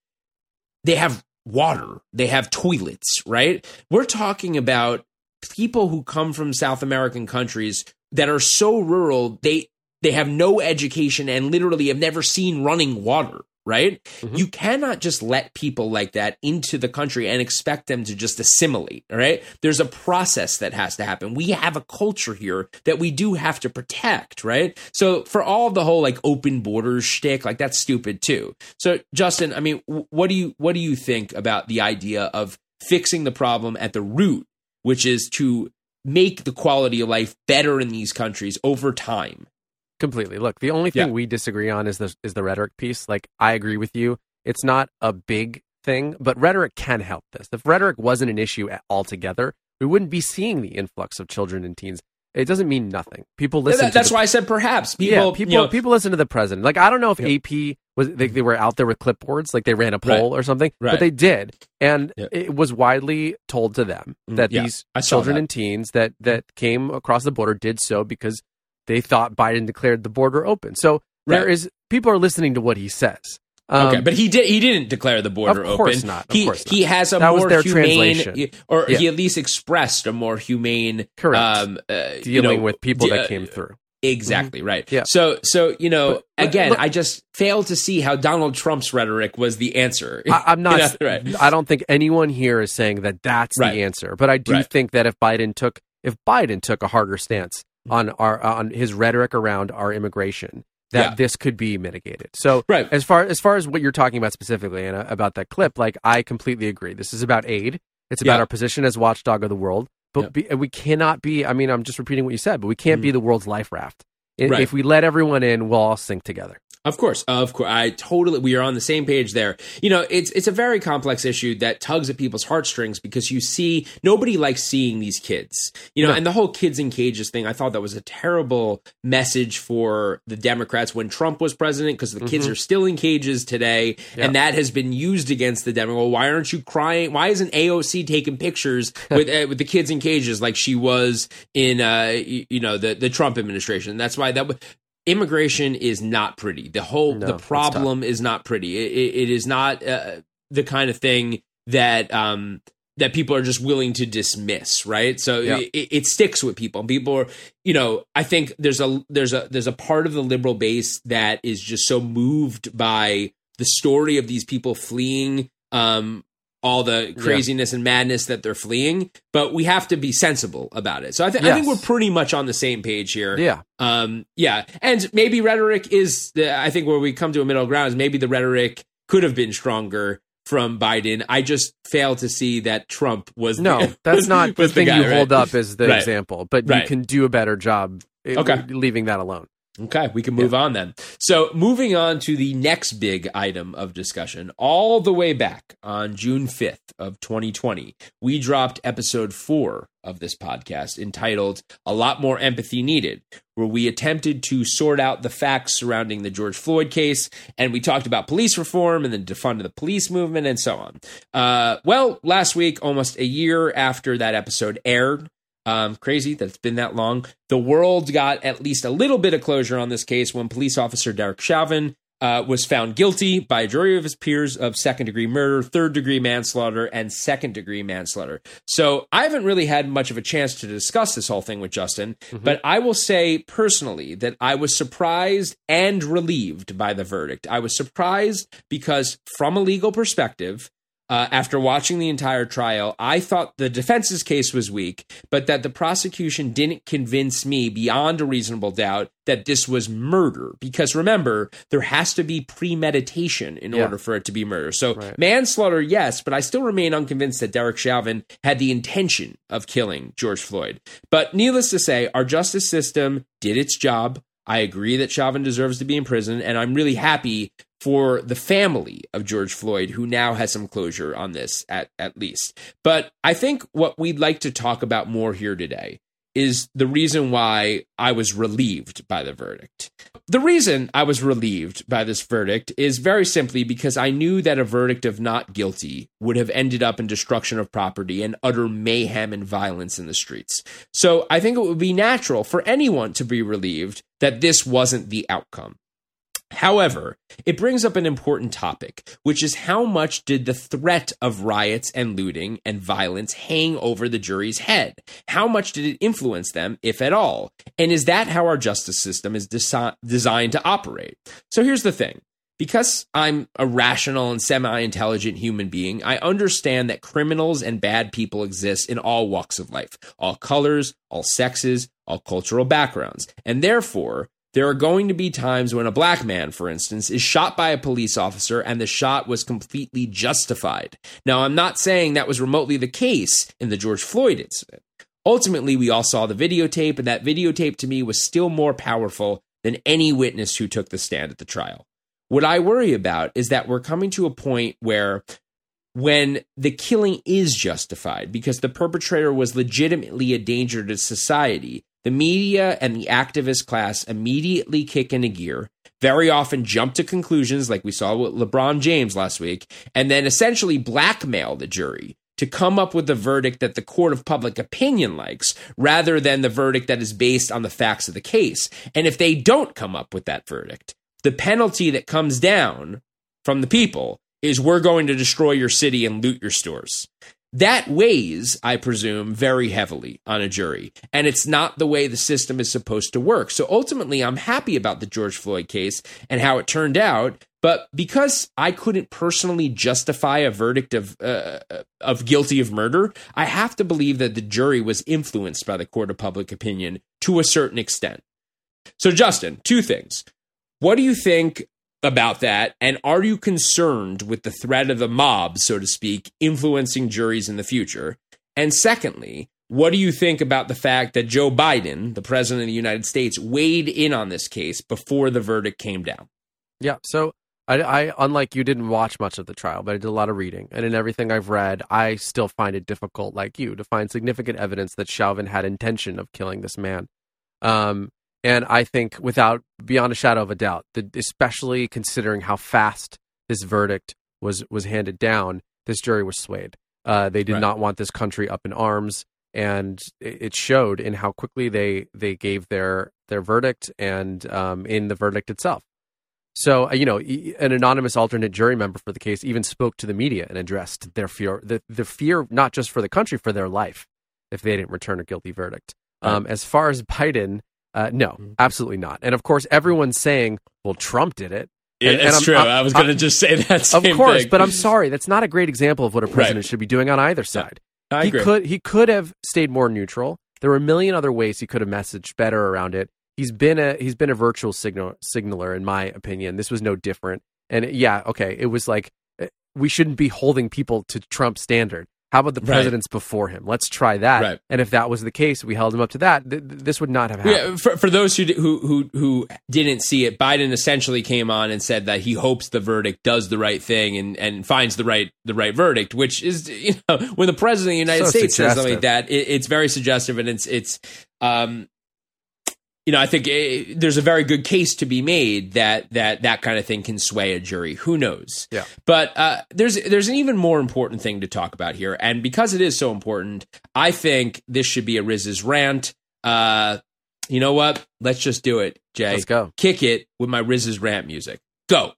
they have water, they have toilets, right? We're talking about people who come from South American countries that are so rural, they they have no education and literally have never seen running water, right? Mm-hmm. You cannot just let people like that into the country and expect them to just assimilate, all right? There's a process that has to happen. We have a culture here that we do have to protect, right? So for all the whole like open borders shtick, like that's stupid too. So Justin, I mean, what do you what do you think about the idea of fixing the problem at the root, which is to make the quality of life better in these countries over time? Completely. Look, the only thing Yeah. we disagree on is the is the rhetoric piece. Like I agree with you. It's not a big thing, but rhetoric can help this. If rhetoric wasn't an issue at- altogether, we wouldn't be seeing the influx of children and teens. It doesn't mean nothing. People listen. That- that's the, why I said perhaps people. yeah, people you know, people listen to the president. Like I don't know if Yeah. AP was they, they were out there with clipboards, like they ran a poll or something, Right. but they did, and Yeah. it was widely told to them Mm, that yeah, these children that. and teens that that came across the border did so because they thought Biden declared the border open. So there Right. is people are listening to what he says. Um, okay, but he did. He didn't declare the border open. Of course open. not, of he course not. he has a That more humane, translation. or Yeah. he at least expressed a more humane, Correct. um, uh, dealing you know, with people de- that came through. Exactly right. Yeah. So so you know But- again, look- I just fail to see how Donald Trump's rhetoric was the answer. I, I'm not. You know, right. I don't think anyone here is saying that that's Right. the answer. But I do Right. think that if Biden took if Biden took a harder stance Mm-hmm. On our on his rhetoric around our immigration, that Yeah. this could be mitigated. So Right. as far as far as what you're talking about specifically and about that clip, like I completely agree. This is about aid. It's about Yeah. our position as watchdog of the world. But Yeah. be, we cannot be. I mean, I'm just repeating what you said, but we can't be the world's life raft. Mm-hmm. Right. If we let everyone in, we'll all sink together. Of course, of course, I totally. We are on the same page there. You know, it's it's a very complex issue that tugs at people's heartstrings because you see nobody likes seeing these kids. You know, No. and the whole kids in cages thing. I thought that was a terrible message for the Democrats when Trump was president because the kids are still in cages today, and that has been used against the Democrats. Well, why aren't you crying? Why isn't AOC taking pictures with uh, with the kids in cages like she was in uh you, you know the the Trump administration? That's why that. Immigration is not pretty. The whole No, the problem is not pretty. It, it, it is not uh, the kind of thing that um, that people are just willing to dismiss, right? So Yeah. it, it sticks with people. People are, you know, I think there's a there's a there's a part of the liberal base that is just so moved by the story of these people fleeing um, all the craziness and madness that they're fleeing, but we have to be sensible about it. So I, th- I think we're pretty much on the same page here. Yeah. Um, yeah, and maybe rhetoric is the. I think where we come to a middle ground is maybe the rhetoric could have been stronger from Biden. I just fail to see that Trump was No, the, that's not the thing guy, you right? hold up as the Right. example, but you can do a better job eh, Okay. leaving that alone. Okay, we can move on then. So, moving on to the next big item of discussion, all the way back on June 5th of 2020, we dropped episode 4 of this podcast entitled A Lot More Empathy Needed, where we attempted to sort out the facts surrounding the George Floyd case and we talked about police reform and the defund of the police movement and so on. Uh, well, last week, almost a year after that episode aired, um, crazy that it's been that long. The world got at least a little bit of closure on this case when police officer Derek Chauvin uh, was found guilty by a jury of his peers of second degree murder, third degree manslaughter, and second degree manslaughter. So I haven't really had much of a chance to discuss this whole thing with Justin, Mm-hmm. but I will say personally that I was surprised and relieved by the verdict. I was surprised because, from a legal perspective, uh, after watching the entire trial, I thought the defense's case was weak, but that the prosecution didn't convince me beyond a reasonable doubt that this was murder. Because remember, there has to be premeditation in Yeah. order for it to be murder. So Right. manslaughter, yes, but I still remain unconvinced that Derek Chauvin had the intention of killing George Floyd. But needless to say, our justice system did its job. I agree that Chauvin deserves to be in prison, and I'm really happy for the family of George Floyd, who now has some closure on this at, at least. But I think what we'd like to talk about more here today is the reason why I was relieved by the verdict. The reason I was relieved by this verdict is very simply because I knew that a verdict of not guilty would have ended up in destruction of property and utter mayhem and violence in the streets. So I think it would be natural for anyone to be relieved that this wasn't the outcome. However, it brings up an important topic, which is how much did the threat of riots and looting and violence hang over the jury's head? How much did it influence them, if at all? And is that how our justice system is desi- designed to operate? So here's the thing. Because I'm a rational and semi intelligent human being, I understand that criminals and bad people exist in all walks of life, all colors, all sexes, all cultural backgrounds. And therefore, there are going to be times when a black man, for instance, is shot by a police officer and the shot was completely justified. Now, I'm not saying that was remotely the case in the George Floyd incident. Ultimately, we all saw the videotape, and that videotape to me was still more powerful than any witness who took the stand at the trial. What I worry about is that we're coming to a point where when the killing is justified because the perpetrator was legitimately a danger to society, the media and the activist class immediately kick into gear, very often jump to conclusions like we saw with LeBron James last week, and then essentially blackmail the jury to come up with the verdict that the court of public opinion likes rather than the verdict that is based on the facts of the case. And if they don't come up with that verdict, the penalty that comes down from the people is we're going to destroy your city and loot your stores. That weighs, I presume, very heavily on a jury. And it's not the way the system is supposed to work. So ultimately, I'm happy about the George Floyd case and how it turned out. But because I couldn't personally justify a verdict of uh, of guilty of murder, I have to believe that the jury was influenced by the court of public opinion to a certain extent. So, Justin, two things. What do you think about that? And are you concerned with the threat of the mob, so to speak, influencing juries in the future? And secondly, what do you think about the fact that Joe Biden, the president of the United States, weighed in on this case before the verdict came down? Yeah. So I, I, unlike you, didn't watch much of the trial, but I did a lot of reading. And in everything I've read, I still find it difficult, like you, to find significant evidence that Chauvin had intention of killing this man. Um, and I think, without beyond a shadow of a doubt, that especially considering how fast this verdict was was handed down, this jury was swayed. Uh, they did Right. not want this country up in arms, and it showed in how quickly they they gave their their verdict and um, in the verdict itself. So, uh, you know, an anonymous alternate jury member for the case even spoke to the media and addressed their fear, the, the fear not just for the country, for their life, if they didn't return a guilty verdict. Um, as far as Biden, uh, no, Mm-hmm. absolutely not. And of course, everyone's saying, "Well, Trump did it." And- and it's I'm- true. I'm- I was going to just say that. Of course, thing. but I'm sorry, that's not a great example of what a president should be doing on either side. I he could he could have stayed more neutral. There were a million other ways he could have messaged better around it. He's been a he's been a virtual signal signaler in my opinion. This was no different. And yeah, okay, it was like uh, we shouldn't be holding people to Trump standard. How about the Right. presidents before him? Let's try that. Right. And if that was the case, we held him up to that. Th- th- this would not have happened. Yeah, for, for those who, who who who didn't see it, Biden essentially came on and said that he hopes the verdict does the right thing and, and finds the right the right verdict, which is you know when the president of the United So States says something like that, it, it's very suggestive and it's it's um you know I think eh, there's a very good case to be made that that that kind of thing can sway a jury. Who knows? Yeah. But uh, there's there's an even more important thing to talk about here, and because it is so important, I think this should be a Riz's rant. Uh, you know what? Let's just do it, Jay. Let's go. Kick it with my Riz's rant music. Go.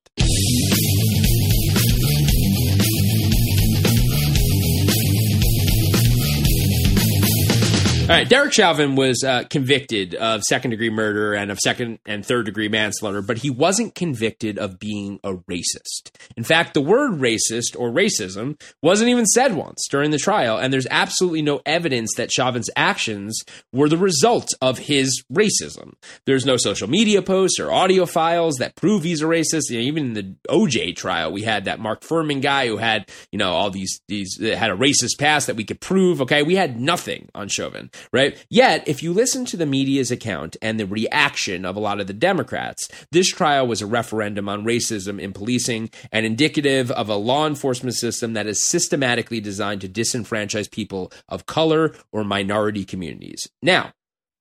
All right, Derek Chauvin was uh, convicted of second degree murder and of second and third degree manslaughter, but he wasn't convicted of being a racist. In fact, the word racist or racism wasn't even said once during the trial, and there's absolutely no evidence that Chauvin's actions were the result of his racism. There's no social media posts or audio files that prove he's a racist. You know, even in the OJ trial, we had that Mark Fuhrman guy who had, you know, all these these had a racist past that we could prove. Okay, we had nothing on Chauvin, right? Yet, if you listen to the media's account and the reaction of a lot of the Democrats, this trial was a referendum on racism in policing and indicative of a law enforcement system that is systematically designed to disenfranchise people of color or minority communities. Now,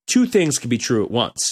two things can be true at once.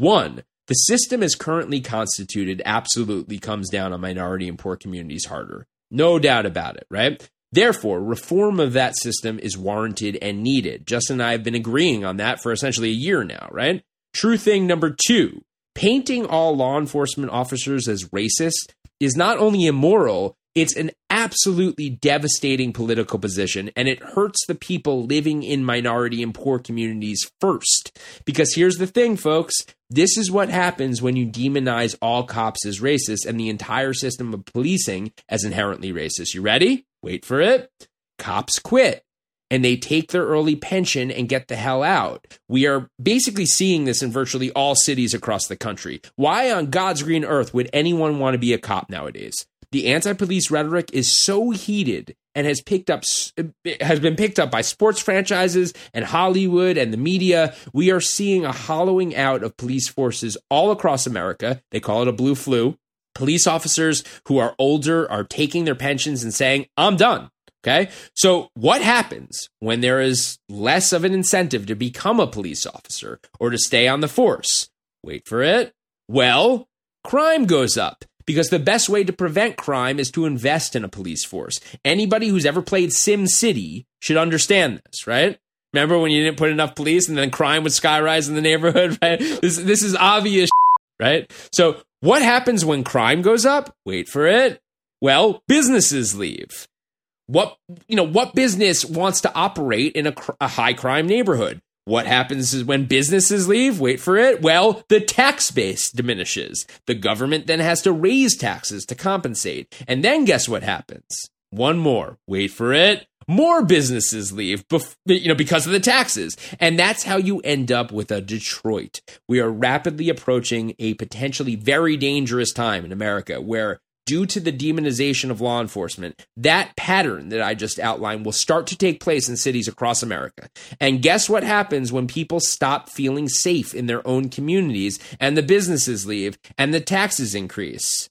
One, the system as currently constituted absolutely comes down on minority and poor communities harder. No doubt about it, right? Therefore, reform of that system is warranted and needed. Justin and I have been agreeing on that for essentially a year now, right? True thing number two painting all law enforcement officers as racist is not only immoral, it's an absolutely devastating political position, and it hurts the people living in minority and poor communities first. Because here's the thing, folks this is what happens when you demonize all cops as racist and the entire system of policing as inherently racist. You ready? Wait for it. Cops quit and they take their early pension and get the hell out. We are basically seeing this in virtually all cities across the country. Why on God's green earth would anyone want to be a cop nowadays? The anti-police rhetoric is so heated and has picked up has been picked up by sports franchises and Hollywood and the media. We are seeing a hollowing out of police forces all across America. They call it a blue flu. Police officers who are older are taking their pensions and saying, "I'm done." Okay. So, what happens when there is less of an incentive to become a police officer or to stay on the force? Wait for it. Well, crime goes up because the best way to prevent crime is to invest in a police force. Anybody who's ever played Sim City should understand this, right? Remember when you didn't put enough police and then crime would skyrise in the neighborhood, right? This, this is obvious, right? So, what happens when crime goes up? Wait for it. Well, businesses leave. What you know what business wants to operate in a, a high crime neighborhood? What happens is when businesses leave? Wait for it. Well the tax base diminishes. The government then has to raise taxes to compensate. And then guess what happens? One more. Wait for it more businesses leave bef- you know because of the taxes and that's how you end up with a detroit we are rapidly approaching a potentially very dangerous time in america where due to the demonization of law enforcement, that pattern that I just outlined will start to take place in cities across America. And guess what happens when people stop feeling safe in their own communities and the businesses leave and the taxes increase?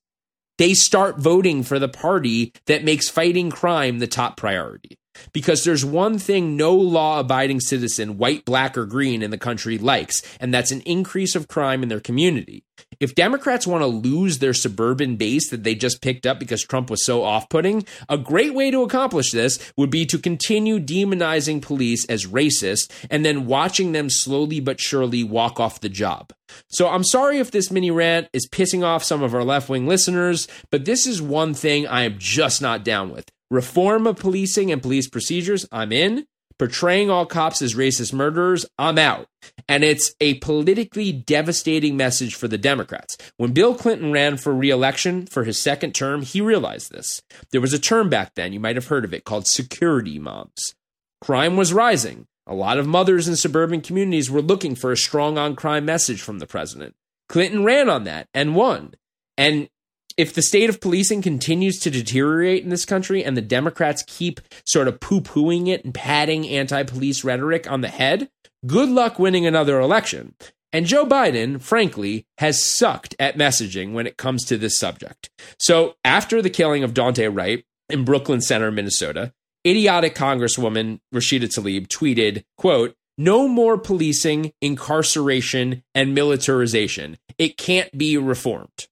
They start voting for the party that makes fighting crime the top priority. Because there's one thing no law abiding citizen, white, black, or green, in the country likes, and that's an increase of crime in their community. If Democrats want to lose their suburban base that they just picked up because Trump was so off putting, a great way to accomplish this would be to continue demonizing police as racist and then watching them slowly but surely walk off the job. So I'm sorry if this mini rant is pissing off some of our left wing listeners, but this is one thing I am just not down with. Reform of policing and police procedures, I'm in. Portraying all cops as racist murderers, I'm out. And it's a politically devastating message for the Democrats. When Bill Clinton ran for reelection for his second term, he realized this. There was a term back then, you might have heard of it, called security moms. Crime was rising. A lot of mothers in suburban communities were looking for a strong on crime message from the president. Clinton ran on that and won. And if the state of policing continues to deteriorate in this country and the Democrats keep sort of poo pooing it and patting anti police rhetoric on the head, good luck winning another election. And Joe Biden, frankly, has sucked at messaging when it comes to this subject. So after the killing of Daunte Wright in Brooklyn Center, Minnesota, idiotic Congresswoman Rashida Tlaib tweeted, quote, no more policing, incarceration, and militarization. It can't be reformed.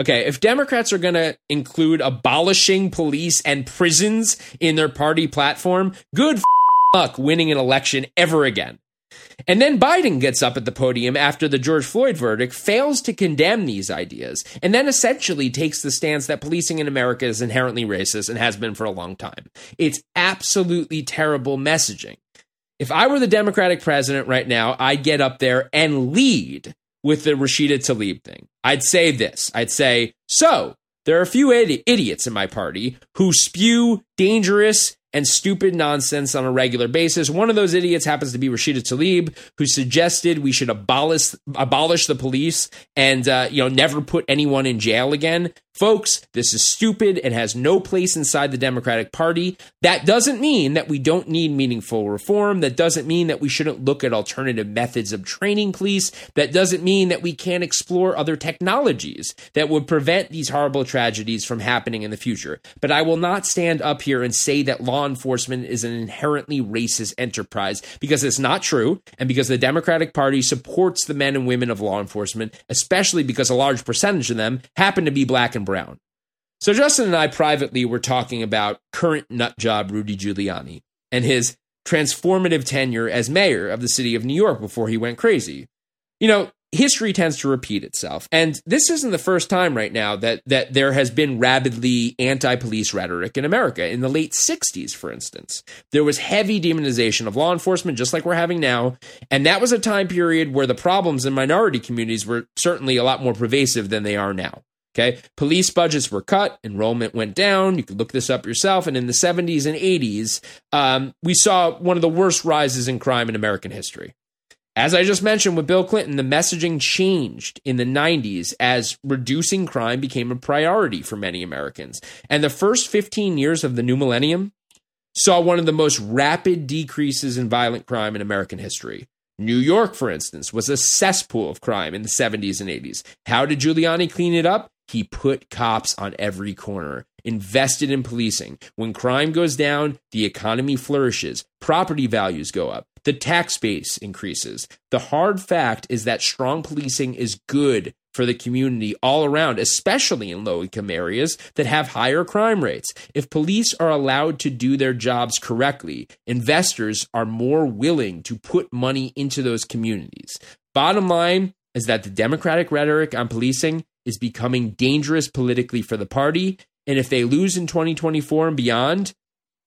Okay, if Democrats are going to include abolishing police and prisons in their party platform, good luck winning an election ever again. And then Biden gets up at the podium after the George Floyd verdict, fails to condemn these ideas, and then essentially takes the stance that policing in America is inherently racist and has been for a long time. It's absolutely terrible messaging. If I were the Democratic president right now, I'd get up there and lead with the Rashida Tlaib thing. I'd say this I'd say, so there are a few idiots in my party who spew dangerous and stupid nonsense on a regular basis. One of those idiots happens to be Rashida Tlaib, who suggested we should abolish abolish the police and uh, you know never put anyone in jail again. Folks, this is stupid and has no place inside the Democratic Party. That doesn't mean that we don't need meaningful reform. That doesn't mean that we shouldn't look at alternative methods of training police. That doesn't mean that we can't explore other technologies that would prevent these horrible tragedies from happening in the future. But I will not stand up here and say that law enforcement is an inherently racist enterprise because it's not true and because the Democratic Party supports the men and women of law enforcement, especially because a large percentage of them happen to be black and brown. So Justin and I privately were talking about current nut job Rudy Giuliani and his transformative tenure as mayor of the city of New York before he went crazy. You know, history tends to repeat itself. And this isn't the first time right now that that there has been rabidly anti-police rhetoric in America. In the late 60s, for instance, there was heavy demonization of law enforcement just like we're having now, and that was a time period where the problems in minority communities were certainly a lot more pervasive than they are now. Okay. Police budgets were cut, enrollment went down. You could look this up yourself. And in the 70s and 80s, um, we saw one of the worst rises in crime in American history. As I just mentioned with Bill Clinton, the messaging changed in the 90s as reducing crime became a priority for many Americans. And the first 15 years of the new millennium saw one of the most rapid decreases in violent crime in American history. New York, for instance, was a cesspool of crime in the 70s and 80s. How did Giuliani clean it up? He put cops on every corner, invested in policing. When crime goes down, the economy flourishes, property values go up, the tax base increases. The hard fact is that strong policing is good for the community all around, especially in low income areas that have higher crime rates. If police are allowed to do their jobs correctly, investors are more willing to put money into those communities. Bottom line is that the Democratic rhetoric on policing is becoming dangerous politically for the party. And if they lose in 2024 and beyond,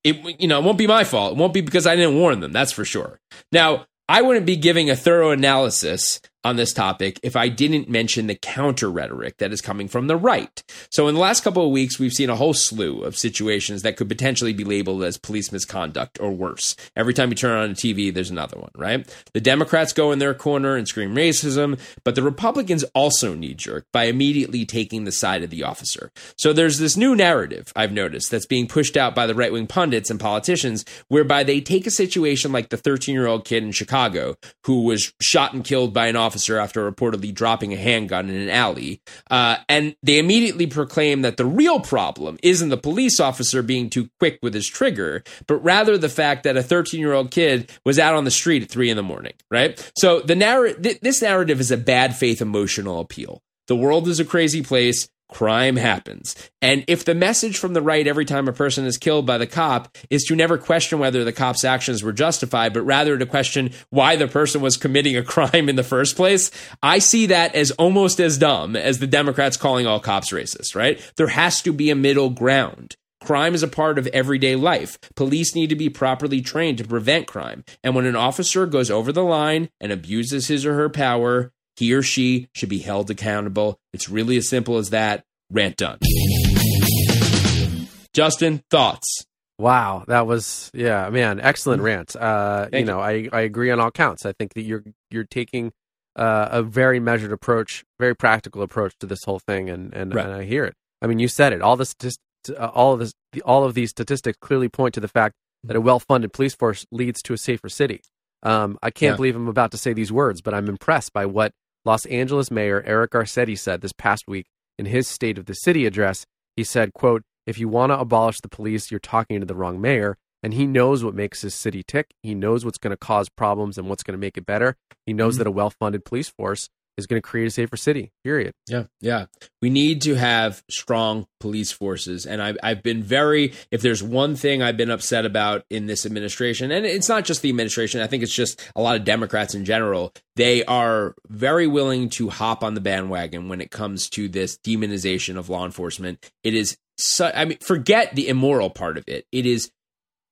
it you know it won't be my fault. It won't be because I didn't warn them. That's for sure. Now I wouldn't be giving a thorough analysis on this topic if I didn't mention the counter rhetoric that is coming from the right. So, in the last couple of weeks, we've seen a whole slew of situations that could potentially be labeled as police misconduct or worse. Every time you turn on a TV, there's another one, right? The Democrats go in their corner and scream racism, but the Republicans also knee jerk by immediately taking the side of the officer. So, there's this new narrative I've noticed that's being pushed out by the right wing pundits and politicians whereby they take a situation like the 13 year old kid in Chicago who was shot and killed by an officer officer after reportedly dropping a handgun in an alley. Uh, and they immediately proclaim that the real problem isn't the police officer being too quick with his trigger, but rather the fact that a 13 year old kid was out on the street at three in the morning, right? So the narr- th- this narrative is a bad faith emotional appeal. The world is a crazy place crime happens. And if the message from the right every time a person is killed by the cop is to never question whether the cop's actions were justified, but rather to question why the person was committing a crime in the first place, I see that as almost as dumb as the Democrats calling all cops racist, right? There has to be a middle ground. Crime is a part of everyday life. Police need to be properly trained to prevent crime. And when an officer goes over the line and abuses his or her power, he or she should be held accountable. It's really as simple as that. Rant done. Justin, thoughts? Wow, that was yeah, man, excellent rant. Uh, you know, I I agree on all counts. I think that you're you're taking uh, a very measured approach, very practical approach to this whole thing, and and, Right. and I hear it. I mean, you said it. All this, uh, all of this, all of these statistics clearly point to the fact that a well-funded police force leads to a safer city. Um, I can't Yeah. believe I'm about to say these words, but I'm impressed by what Los Angeles Mayor Eric Garcetti said this past week in his State of the City address. He said, "quote If you want to abolish the police, you're talking to the wrong mayor." And he knows what makes his city tick. He knows what's going to cause problems and what's going to make it better. He knows mm-hmm. that a well-funded police force is going to create a safer city. Period. Yeah, yeah. We need to have strong police forces, and I've I've been very. If there's one thing I've been upset about in this administration, and it's not just the administration, I think it's just a lot of Democrats in general. They are very willing to hop on the bandwagon when it comes to this demonization of law enforcement. It is. I mean, forget the immoral part of it. It is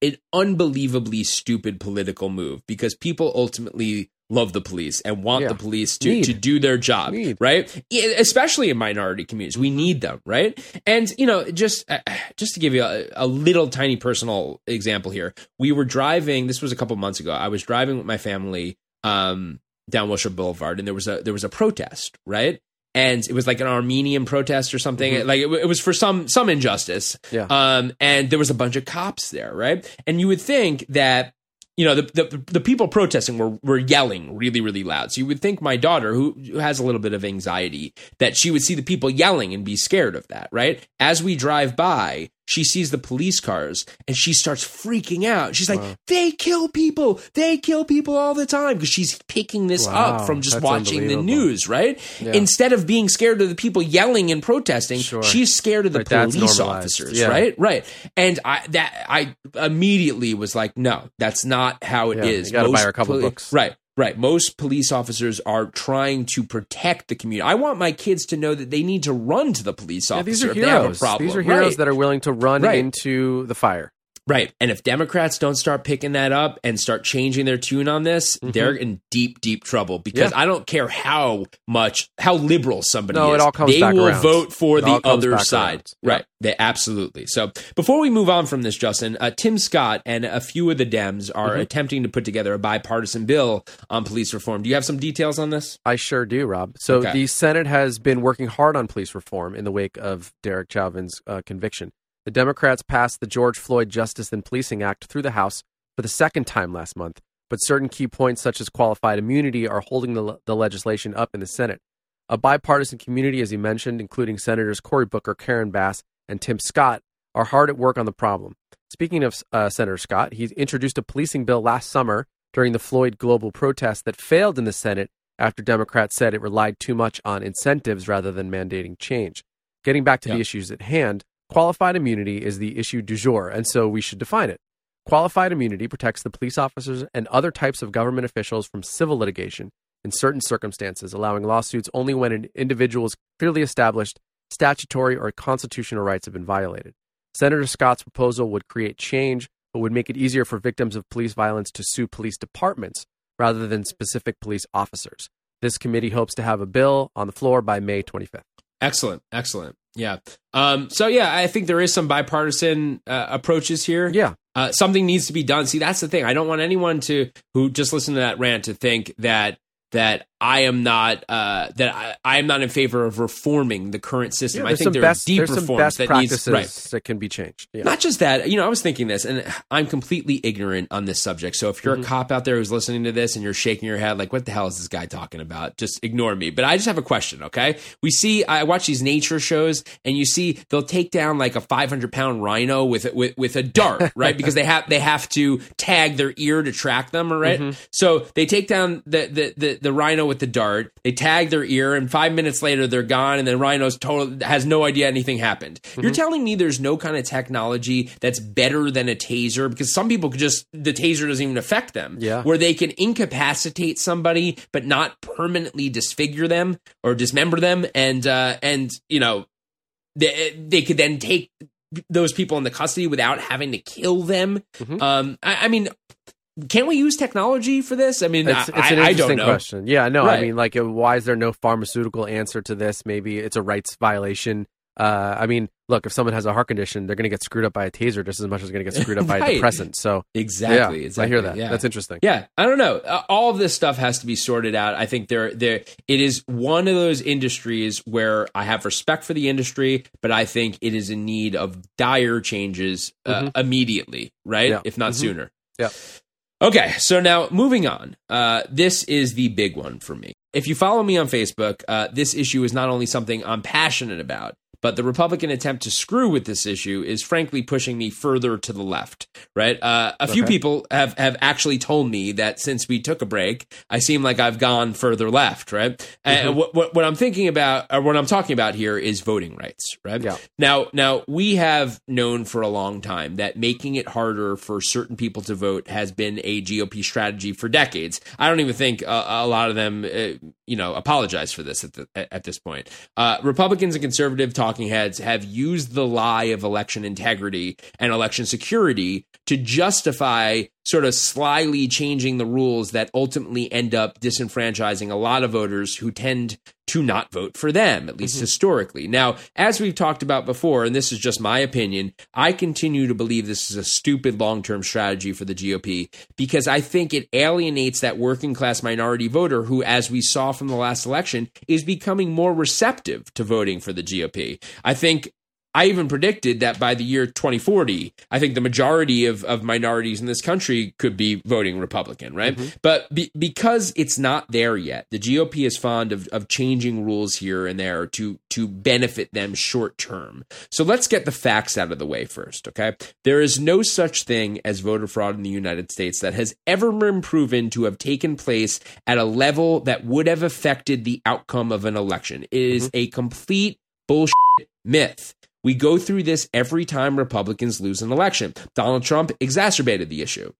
an unbelievably stupid political move because people ultimately love the police and want Yeah. the police to, Need. to do their job, Need. right? Especially in minority communities, we need them, right? And you know, just uh, just to give you a, a little tiny personal example here, we were driving. This was a couple months ago. I was driving with my family um, down Wilshire Boulevard, and there was a there was a protest, right? And it was like an Armenian protest or something. Like it, it was for some some injustice. Yeah. Um, and there was a bunch of cops there, right? And you would think that you know the, the the people protesting were were yelling really really loud. So you would think my daughter, who, who has a little bit of anxiety, that she would see the people yelling and be scared of that, right? As we drive by, she sees the police cars and she starts freaking out. She's like, "They kill people! They kill people all the time!" Because she's picking this Wow, up from just that's watching the news, right? Yeah. Instead of being scared of the people yelling and protesting, Sure. she's scared of the Right, police officers, Yeah. right? Right. And I that I immediately was like, no, that's not how it Yeah, is. you gotta buy her a couple poli- books. Right. Right. Most police officers are trying to protect the community. I want my kids to know that they need to run to the police Yeah, officer these are if they have a heroes. problem. These are heroes Right. that are willing to run Right. into the fire. Right. And if Democrats don't start picking that up and start changing their tune on this, they're in deep, deep trouble because Mm-hmm. Yeah. I don't care how much, how liberal somebody No, is. it all comes they back will around. vote for It the other side. Yeah. Right. They absolutely. So before we move on from this, Justin, uh, Tim Scott and a few of the Dems are Mm-hmm. attempting to put together a bipartisan bill on police reform. Do you have some details on this? I sure do, Rob. So Okay. the Senate has been working hard on police reform in the wake of Derek Chauvin's uh, conviction. The Democrats passed the George Floyd Justice and Policing Act through the House for the second time last month, but certain key points such as qualified immunity are holding the, the legislation up in the Senate. A bipartisan community, as you mentioned, including Senators Cory Booker, Karen Bass, and Tim Scott, are hard at work on the problem. Speaking of uh, Senator Scott, he introduced a policing bill last summer during the Floyd global protest that failed in the Senate after Democrats said it relied too much on incentives rather than mandating change. Getting back to Yeah. the issues at hand, qualified immunity is the issue du jour, and so we should define it. Qualified immunity protects the police officers and other types of government officials from civil litigation in certain circumstances, allowing lawsuits only when an individual's clearly established statutory or constitutional rights have been violated. Senator Scott's proposal would create change, but would make it easier for victims of police violence to sue police departments rather than specific police officers. This committee hopes to have a bill on the floor by May 25th. Excellent. Excellent. Yeah. Um, so yeah, I think there is some bipartisan uh, approaches here. Yeah. uh, something needs to be done. See, that's the thing. I don't want anyone to who just listen to that rant to think that that I am not uh, that I, I am not in favor of reforming the current system. I think there best, are deep reforms best that practices needs right. that can be changed. Yeah. Not just that, you know, I was thinking this, and I'm completely ignorant on this subject. So if you're Mm-hmm. a cop out there who's listening to this and you're shaking your head like, "What the hell is this guy talking about?" Just ignore me. But I just have a question. Okay, we see I watch these nature shows, and you see they'll take down like a 500 pound rhino with with with a dart, right? because they have they have to tag their ear to track them, right? Mm-hmm. So they take down the, the the the rhino with the dart. They tag their ear, and five minutes later they're gone, and the rhino's total has no idea anything happened. Mm-hmm. You're telling me there's no kind of technology that's better than a taser because some people could just the taser doesn't even affect them. Yeah. where they can incapacitate somebody but not permanently disfigure them or dismember them, and uh, and you know they they could then take those people into custody without having to kill them. Mhm. Um, I, I mean. Can we use technology for this? I mean, It's, it's I, an I interesting don't know. question. Yeah, no, Right. I mean, like, uh, why is there no pharmaceutical answer to this? Maybe it's a rights violation Uh, I mean, look, if someone has a heart condition, they're going to get screwed up by a taser just as much as they're going to get screwed up by a depressant. So Exactly. yeah, exactly. I hear that. Yeah. That's interesting. Yeah, I don't know. Uh, all of this stuff has to be sorted out. I think there, there, it is one of those industries where I have respect for the industry, but I think it is in need of dire changes uh, immediately, right? Yeah. If not Mhm. sooner. Yeah. Okay, so now moving on. Uh, this is the big one for me. If you follow me on Facebook, uh, this issue is not only something I'm passionate about, but the Republican attempt to screw with this issue is frankly pushing me further to the left. Right? Uh, a few people have have actually told me that since we took a break, I seem like I've gone further left. Right? Mm-hmm. And what, what what I'm thinking about, or what I'm talking about here, is voting rights. Right? Yeah. Now, now we have known for a long time that making it harder for certain people to vote has been a GOP strategy for decades. I don't even think uh, a lot of them, uh, you know, apologize for this at, the, at this point. Uh, Republicans and conservative talking heads have used the lie of election integrity and election security to justify sort of slyly changing the rules that ultimately end up disenfranchising a lot of voters who tend to not vote for them, at least mm-hmm. historically. Now, as we've talked about before, and this is just my opinion, I continue to believe this is a stupid long term strategy for the GOP because I think it alienates that working class minority voter who, as we saw from the last election, is becoming more receptive to voting for the GOP. I think I even predicted that by the year 2040, I think the majority of, of minorities in this country could be voting Republican, right? Mm-hmm. But be, because it's not there yet, the GOP is fond of, of changing rules here and there to, to benefit them short term. So let's get the facts out of the way first, okay? There is no such thing as voter fraud in the United States that has ever been proven to have taken place at a level that would have affected the outcome of an election. It is mm-hmm. a complete bullshit myth. We go through this every time Republicans lose an election. Donald Trump exacerbated the issue.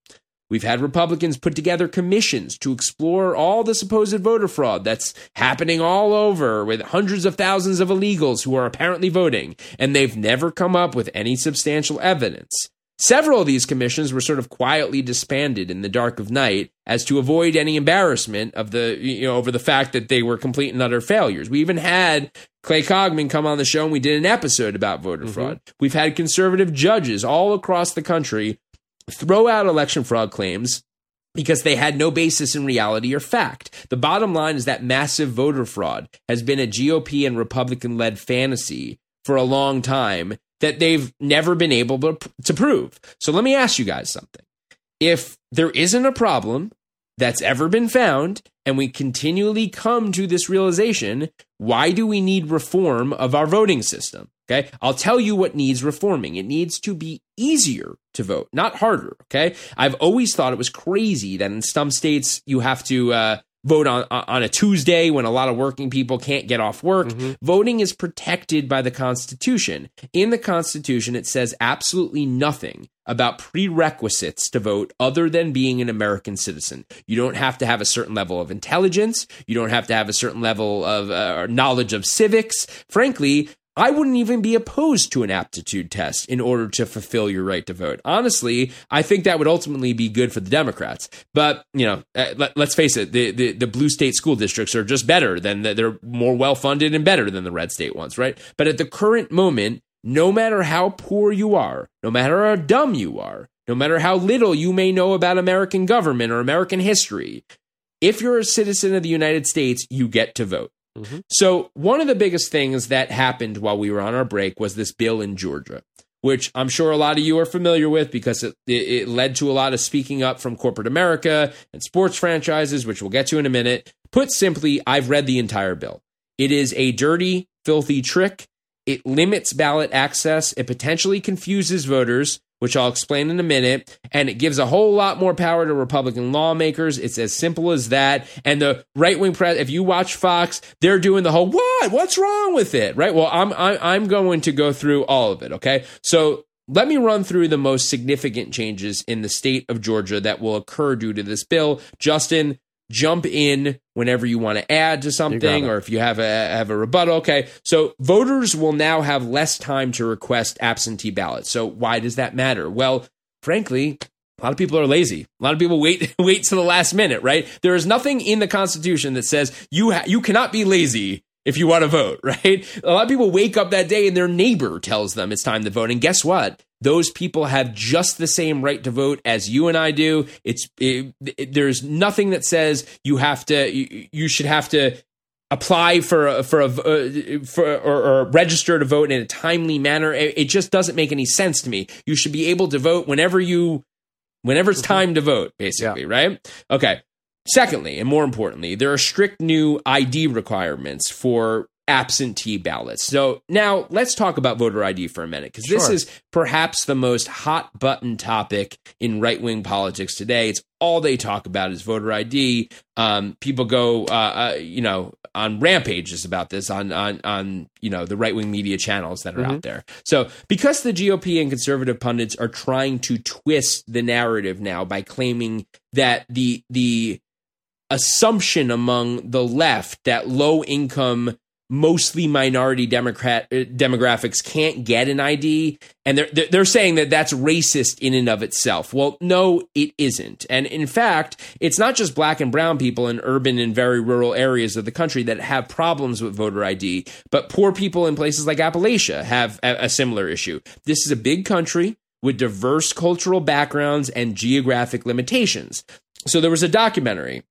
We've had Republicans put together commissions to explore all the supposed voter fraud that's happening all over with hundreds of thousands of illegals who are apparently voting, and they've never come up with any substantial evidence. Several of these commissions were sort of quietly disbanded in the dark of night as to avoid any embarrassment of the you know over the fact that they were complete and utter failures. We even had Clay Cogman come on the show and we did an episode about voter mm-hmm. fraud. We've had conservative judges all across the country throw out election fraud claims because they had no basis in reality or fact. The bottom line is that massive voter fraud has been a GOP and Republican led fantasy for a long time that they've never been able to, prove. So let me ask you guys something. If there isn't a problem that's ever been found and we continually come to this realization, why do we need reform of our voting system? Okay. I'll tell you what needs reforming. It needs to be easier to vote, not harder. Okay. I've always thought it was crazy that in some states you have to, uh, vote on on a Tuesday when a lot of working people can't get off work. Voting is protected by the Constitution. In the Constitution, it says absolutely nothing about prerequisites to vote other than being an American citizen. You don't have to have a certain level of intelligence. You don't have to have a certain level of uh, knowledge of civics. Frankly, I wouldn't even be opposed to an aptitude test in order to fulfill your right to vote. Honestly, I think that would ultimately be good for the Democrats. But, you know, uh, let, us face it, the, the, the blue state school districts are just better than the, they're more well funded and better than the red state ones, right? But at the current moment, no matter how poor you are, no matter how dumb you are, no matter how little you may know about American government or American history, if you're a citizen of the United States, you get to vote. Mm-hmm. So, one of the biggest things that happened while we were on our break was this bill in Georgia, which I'm sure a lot of you are familiar with because it, it, it led to a lot of speaking up from corporate America and sports franchises, which we'll get to in a minute. Put simply, I've read the entire bill. It is a dirty, filthy trick. It limits ballot access. It potentially confuses voters, which I'll explain in a minute. And it gives a whole lot more power to Republican lawmakers. It's as simple as that. And the right wing press, if you watch Fox, they're doing the whole, what? What's wrong with it? Right? Well, I'm, I'm, I'm going to go through all of it. Okay. So let me run through the most significant changes in the state of Georgia that will occur due to this bill. Justin, jump in whenever you want to add to something or if you have a have a rebuttal. Okay. So voters will now have less time to request absentee ballots. So why does that matter? Well frankly a lot of people are lazy. A lot of people wait wait to the last minute, right? There is nothing in the Constitution that says you ha- you cannot be lazy if you want to vote, right? A lot of people wake up that day and their neighbor tells them it's time to vote. And guess what? Those people have just the same right to vote as you and I do. It's it, it, there's nothing that says you have to you, you should have to apply for a, for a uh, for or, or, register to vote in a timely manner. It, it, just doesn't make any sense to me. You should be able to vote whenever you whenever it's time to vote, basically, yeah. right? Okay. Secondly, and more importantly, there are strict new ID requirements for absentee ballots. So now let's talk about voter ID for a minute because sure. this is perhaps the most hot button topic in right wing politics today. It's all they talk about is voter ID. Um, people go, uh, uh, you know, on rampages about this on on on you know the right wing media channels that are mm-hmm. out there. So because the GOP and conservative pundits are trying to twist the narrative now by claiming that the the assumption among the left that low income mostly minority democrat uh, demographics can't get an ID and they're they're saying that that's racist in and of itself. Well, no, it isn't. And in fact, it's not just black and brown people in urban and very rural areas of the country that have problems with voter ID, but poor people in places like Appalachia have a, a similar issue. This is a big country with diverse cultural backgrounds and geographic limitations. So there was a documentary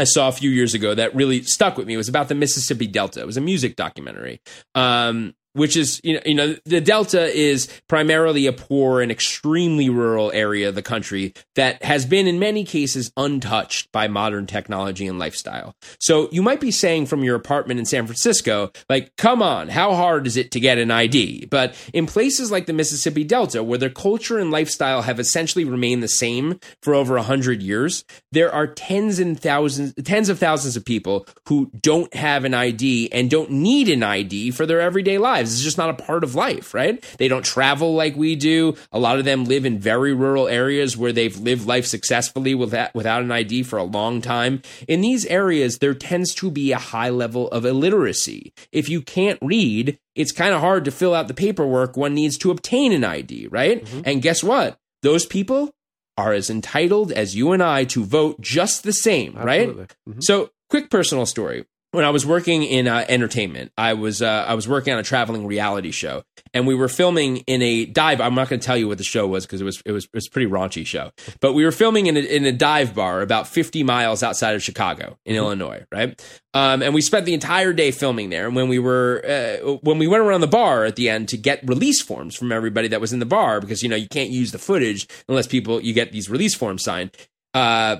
I saw a few years ago that really stuck with me. It was about the Mississippi Delta. It was a music documentary. Um, which is you know you know the delta is primarily a poor and extremely rural area of the country that has been in many cases untouched by modern technology and lifestyle. So you might be saying from your apartment in San Francisco like come on how hard is it to get an ID but in places like the Mississippi Delta where their culture and lifestyle have essentially remained the same for over 100 years there are tens and thousands tens of thousands of people who don't have an ID and don't need an ID for their everyday lives lives. It's just not a part of life, right? They don't travel like we do. A lot of them live in very rural areas where they've lived life successfully without, without an ID for a long time. In these areas, there tends to be a high level of illiteracy. If you can't read, it's kind of hard to fill out the paperwork one needs to obtain an ID, right? Mm-hmm. And guess what? Those people are as entitled as you and I to vote just the same, Absolutely. right? Mm-hmm. So, quick personal story when I was working in uh, entertainment, I was uh, I was working on a traveling reality show, and we were filming in a dive. I'm not going to tell you what the show was because it was it was it was a pretty raunchy show. But we were filming in a, in a dive bar about 50 miles outside of Chicago in mm-hmm. Illinois, right? Um, and we spent the entire day filming there. And when we were uh, when we went around the bar at the end to get release forms from everybody that was in the bar, because you know you can't use the footage unless people you get these release forms signed. Uh,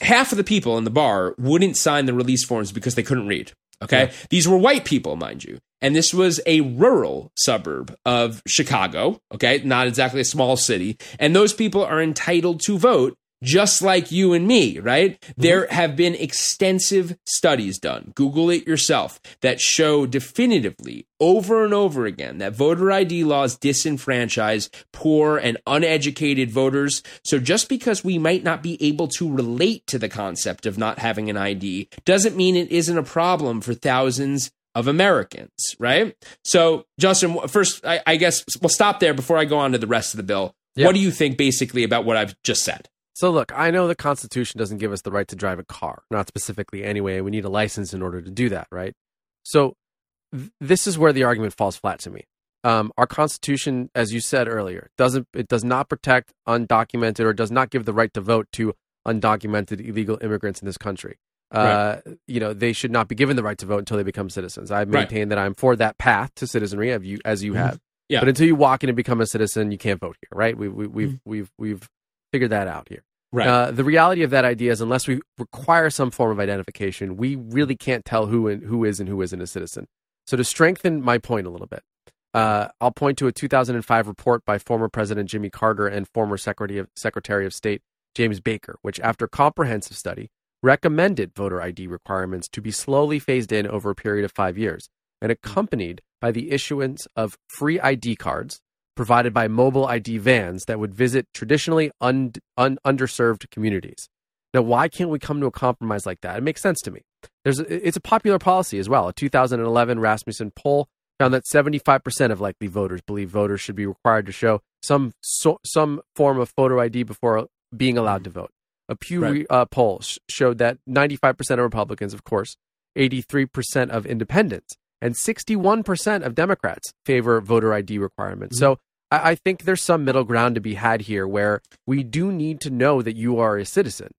half of the people in the bar wouldn't sign the release forms because they couldn't read. Okay. Yeah. These were white people, mind you. And this was a rural suburb of Chicago. Okay. Not exactly a small city. And those people are entitled to vote just like you and me, right? Mm-hmm. There have been extensive studies done, Google it yourself, that show definitively over and over again that voter ID laws disenfranchise poor and uneducated voters. So just because we might not be able to relate to the concept of not having an ID doesn't mean it isn't a problem for thousands of Americans, right? So, Justin, first, I, I guess we'll stop there before I go on to the rest of the bill. Yeah. What do you think basically about what I've just said? So look, I know the Constitution doesn't give us the right to drive a car, not specifically anyway. We need a license in order to do that, right? So th- this is where the argument falls flat to me. Um, our Constitution, as you said earlier, doesn't it does not protect undocumented or does not give the right to vote to undocumented illegal immigrants in this country. Uh, right. You know, they should not be given the right to vote until they become citizens. I maintain right. that I'm for that path to citizenry, as you, as you mm-hmm. have. Yeah. But until you walk in and become a citizen, you can't vote here, right? We, we, we've, mm-hmm. we've, we've figured that out here. Right. Uh, the reality of that idea is, unless we require some form of identification, we really can't tell who and who is and who isn't a citizen. So, to strengthen my point a little bit, uh, I'll point to a 2005 report by former President Jimmy Carter and former Secretary of, Secretary of State James Baker, which, after comprehensive study, recommended voter ID requirements to be slowly phased in over a period of five years and accompanied by the issuance of free ID cards provided by mobile ID vans that would visit traditionally un, un, underserved communities. Now, why can't we come to a compromise like that? It makes sense to me. There's a, it's a popular policy as well. A 2011 Rasmussen poll found that 75% of likely voters believe voters should be required to show some so, some form of photo ID before being allowed to vote. A Pew right. uh, poll showed that 95% of Republicans, of course, 83% of independents, and 61% of Democrats favor voter ID requirements. Mm-hmm. So I, I think there's some middle ground to be had here where we do need to know that you are a citizen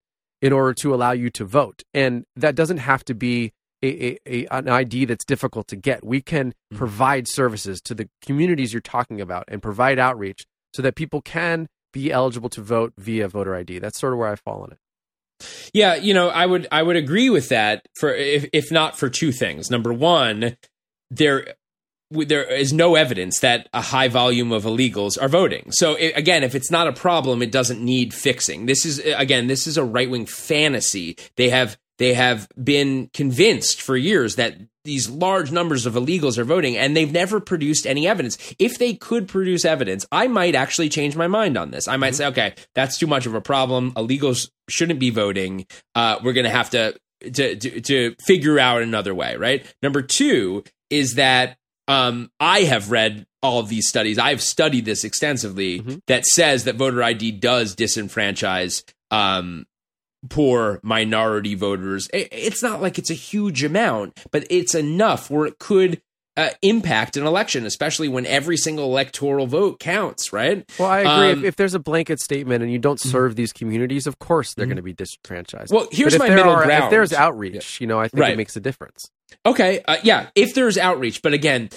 in order to allow you to vote. And that doesn't have to be a, a, an ID that's difficult to get. We can mm-hmm. provide services to the communities you're talking about and provide outreach so that people can be eligible to vote via voter ID. That's sort of where I fall on it. Yeah, you know, I would I would agree with that for if if not for two things. Number one, there there is no evidence that a high volume of illegals are voting. So i again, if it's not a problem, it doesn't need fixing. This is again, this is a right wing fantasy. They have they have been convinced for years that these large numbers of illegals are voting, and they've never produced any evidence. If they could produce evidence, I might actually change my mind on this. I might say, okay, that's too much of a problem. Illegals shouldn't be voting. Uh, we're going to have to to to figure out another way, right? Number two is that um, I have read all of these studies. I've studied this extensively that says that voter ID does disenfranchise um, poor minority voters. It's not like it's a huge amount, but it's enough where it could uh, impact an election, especially when every single electoral vote counts, right? Well, I agree. Um, mm-hmm. if, if there's a blanket statement and you don't serve these communities, of course they're going to be disenfranchised. Well, here's my middle are- ground. If there's outreach, you know, I think Right. it makes a difference. Okay, uh, yeah, if there's outreach, but again,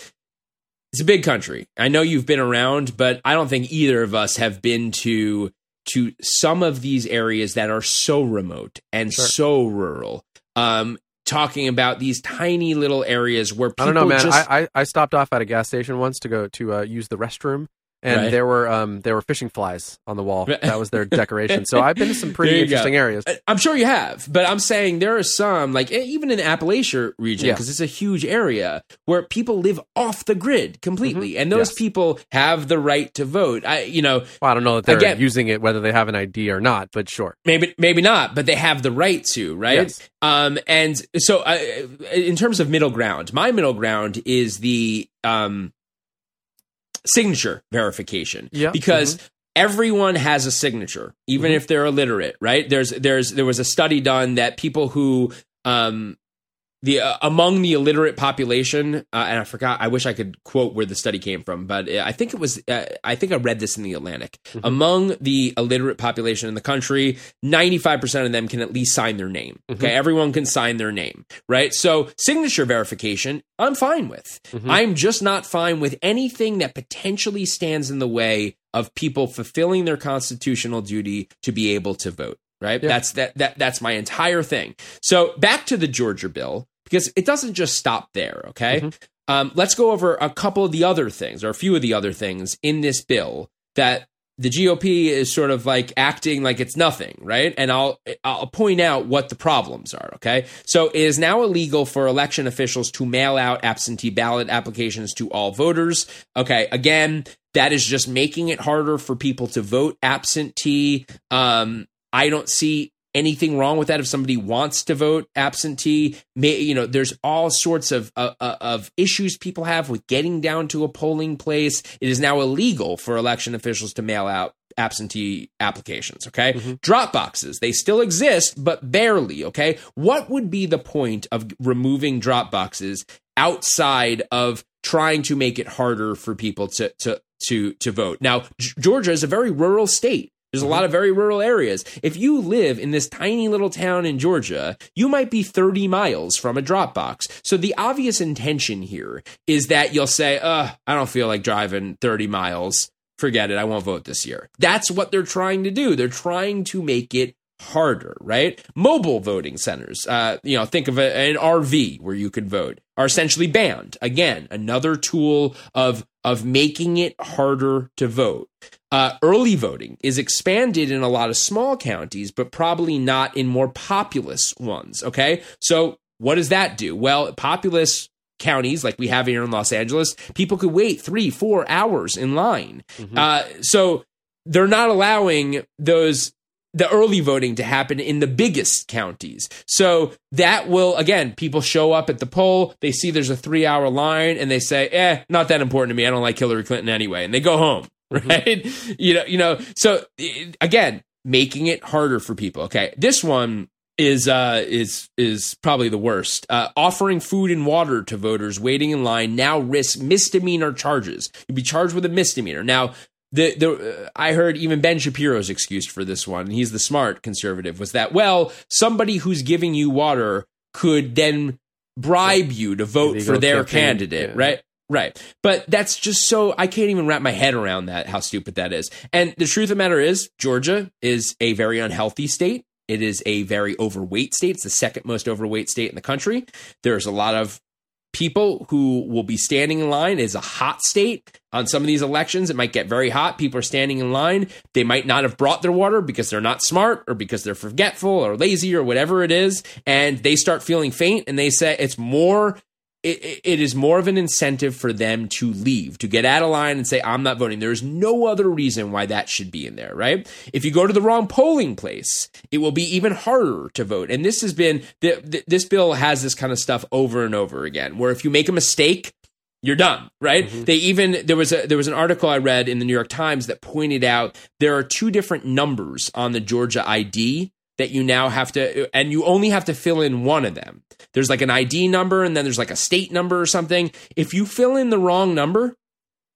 it's a big country. I know you've been around, but I don't think either of us have been to to some of these areas that are so remote and so rural. Um, talking about these tiny little areas where people I don't know, man. just I, I I stopped off at a gas station once to go to uh, use the restroom, and Right. there were um there were fishing flies on the wall. That was their decoration. So I've been to some pretty you go. interesting areas. I'm sure you have, but I'm saying there are some, like even in the Appalachia region, Yeah. because it's a huge area where people live off the grid completely, and those Yes. people have the right to vote. I, you know, Well, I don't know that they're Again- using it whether they have an ID or not, but sure. maybe maybe not, but they have the right to, right? Yes. Um, and so, uh, in terms of middle ground, my middle ground is the um, signature verification, Yeah. because. Everyone has a signature, even if they're illiterate, right? There's, there's, there was a study done that people who, um, the uh, among the illiterate population, uh, and I forgot. I wish I could quote where the study came from, but uh, I think it was. Uh, I think I read this in the Atlantic. Among the illiterate population in the country, ninety five percent of them can at least sign their name. Okay, everyone can sign their name, right? So signature verification, I'm fine with. I'm just not fine with anything that potentially stands in the way of people fulfilling their constitutional duty to be able to vote right that's that, that that's my entire thing so back to the georgia bill because it doesn't just stop there okay um, let's go over a couple of the other things or a few of the other things in this bill that the GOP is sort of like acting like it's nothing, right? And I'll I'll point out what the problems are, okay? So it is now illegal for election officials to mail out absentee ballot applications to all voters. Okay, again, that is just making it harder for people to vote absentee. Um, I don't see anything wrong with that. If somebody wants to vote absentee may, you know there's all sorts of uh, uh, of issues people have with getting down to a polling place. It is now illegal for election officials to mail out absentee applications okay? Drop boxes they still exist but barely okay? What would be the point of removing drop boxes outside of trying to make it harder for people to to to to vote? Now G- georgia is a very rural state there's a lot of very rural areas. If you live in this tiny little town in Georgia, you might be 30 miles from a drop box. So the obvious intention here is that you'll say, uh, I don't feel like driving 30 miles. Forget it. I won't vote this year. That's what they're trying to do. They're trying to make it harder, right? Mobile voting centers, uh, you know, think of a, an RV where you could vote, are essentially banned. Again, another tool of of making it harder to vote. Uh, early voting is expanded in a lot of small counties, but probably not in more populous ones. Okay, so what does that do? Well, populous counties like we have here in Los Angeles, people could wait three, four hours in line. Uh, so they're not allowing those the early voting to happen in the biggest counties. So that will again, people show up at the poll, they see there's a 3-hour line and they say, "Eh, not that important to me. I don't like Hillary Clinton anyway." And they go home, right? You know, you know, so again, making it harder for people. Okay. This one is uh, is is probably the worst. Uh, offering food and water to voters waiting in line now risks misdemeanor charges. You'd be charged with a misdemeanor. Now, the the uh, I heard even Ben Shapiro's excuse for this one. and He's the smart conservative. Was that well? Somebody who's giving you water could then bribe you to vote for their campaign, candidate, yeah. right? Right. But that's just so I can't even wrap my head around that how stupid that is. And the truth of the matter is Georgia is a very unhealthy state. It is a very overweight state. It's the second most overweight state in the country. There's a lot of people who will be standing in line It's a hot state on some of these elections it might get very hot people are standing in line they might not have brought their water because they're not smart or because they're forgetful or lazy or whatever it is and they start feeling faint and they say it's more it, it- is more of an incentive for them to leave, to get out of line and say, I'm not voting. There's no other reason why that should be in there, right? If you go to the wrong polling place, it will be even harder to vote. And this has been, th- th- this bill has this kind of stuff over and over again, where if you make a mistake, you're done, right? Mm-hmm. They even there was a there was an article I read in the New York Times that pointed out there are two different numbers on the Georgia ID that you now have to and you only have to fill in one of them. There's like an ID number and then there's like a state number or something. If you fill in the wrong number,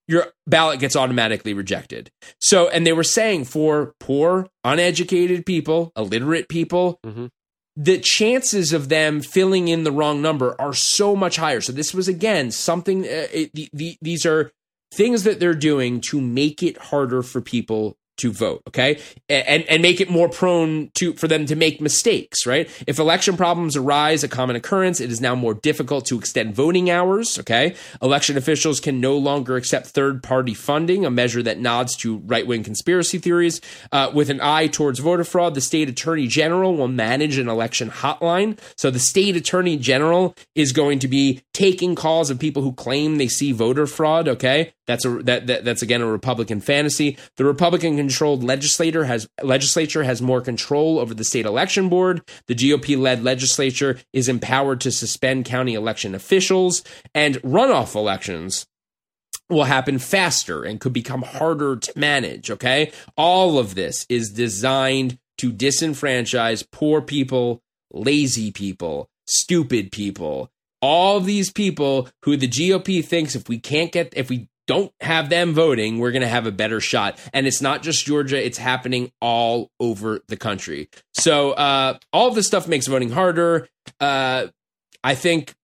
your ballot gets automatically rejected. So, and they were saying for poor, uneducated people, illiterate people, Mhm. the chances of them filling in the wrong number are so much higher. So, this was again something, uh, it, the, the, these are things that they're doing to make it harder for people to vote okay? And and make it more prone to for them to make mistakes right? If election problems arise a common occurrence it is now more difficult to extend voting hours okay? Election officials can no longer accept third party funding a measure that nods to right wing conspiracy theories. Uh, with an eye towards voter fraud the state attorney general will manage an election hotline. So the state attorney general is going to be taking calls of people who claim they see voter fraud okay that's a that, that that's again a republican fantasy the republican controlled legislator has legislature has more control over the state election board the gop led legislature is empowered to suspend county election officials and runoff elections will happen faster and could become harder to manage. Okay. All of this is designed to disenfranchise poor people, lazy people, stupid people, all of these people who the GOP thinks if we can't get, if we don't have them voting, we're going to have a better shot. And it's not just Georgia, it's happening all over the country. So, uh, all of this stuff makes voting harder. Uh, I think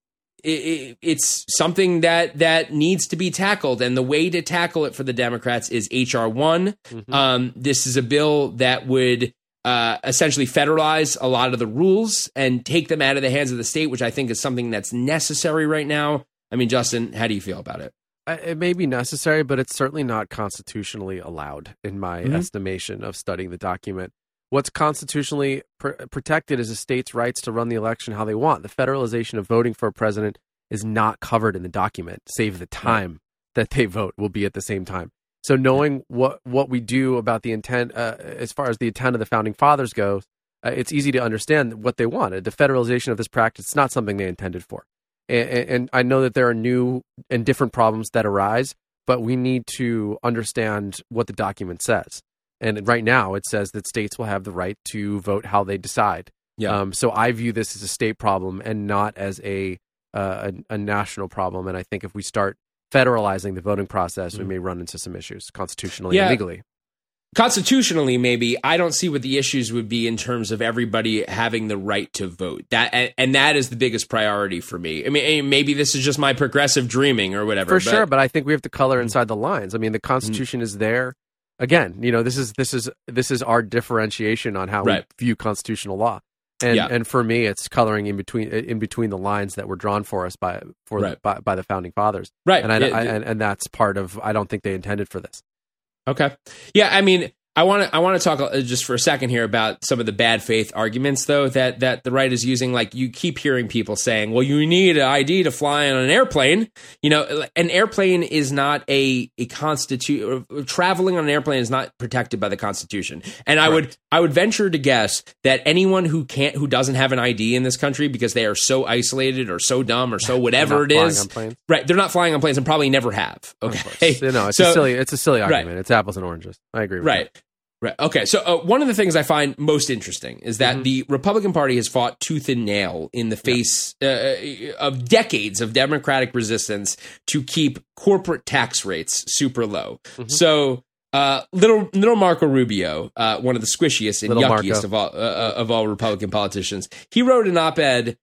it, it, it's something that that needs to be tackled, and the way to tackle it for the Democrats is HR one. Um, this is a bill that would uh, essentially federalize a lot of the rules and take them out of the hands of the state, which I think is something that's necessary right now. I mean, Justin, how do you feel about it? It may be necessary, but it's certainly not constitutionally allowed, in my Mhm. estimation of studying the document. What's constitutionally pr- protected is a state's rights to run the election how they want. The federalization of voting for a president is not covered in the document, save the time that they vote will be at the same time. So, knowing what what we do about the intent, uh, as far as the intent of the founding fathers goes, uh, it's easy to understand what they wanted. The federalization of this practice is not something they intended for and, and I know that there are new and different problems that arise, but we need to understand what the document says. And right now, it says that states will have the right to vote how they decide. Yeah. Um, so I view this as a state problem and not as a, uh, a a national problem. And I think if we start federalizing the voting process, we may run into some issues constitutionally Yeah. and legally. Constitutionally maybe i don't see what the issues would be in terms of everybody having the right to vote. That and, and that is the biggest priority for me. I mean eh, maybe this is just my progressive dreaming or whatever for sure but i think we have to Mm-hmm. color inside the lines. I mean the constitution is there. Again you know this is this is this is our differentiation on how Right. we view constitutional law. And Yeah. and for me it's coloring in between in between the lines that were drawn for us by for Right. by, by the founding fathers. Right. And I, I- and and that's part of i don't think they intended for this Okay. Yeah, I mean, I want to I want to talk uh, just for a second here about some of the bad faith arguments though that that the right is using like you keep hearing people saying, "Well, you need an ID to fly on an airplane." You know, an airplane is not a a constitute traveling on an airplane is not protected by the constitution. And I would I would venture to guess that anyone who can't who doesn't have an ID in this country because they are so isolated or so dumb or so whatever it is. Right, they're not flying on planes and probably never have. Okay. know it's So- a silly it's a silly Right. argument it's apples and oranges i agree with Right. Right. Okay. So uh, one of the things I find most interesting is that the Republican Party has fought tooth and nail in the face uh, of decades of Democratic resistance to keep corporate tax rates super low. So. Uh, little little Marco Rubio, uh, one of the squishiest and Little yuckiest Marco. of all uh, of all Republican politicians, he wrote an op-ed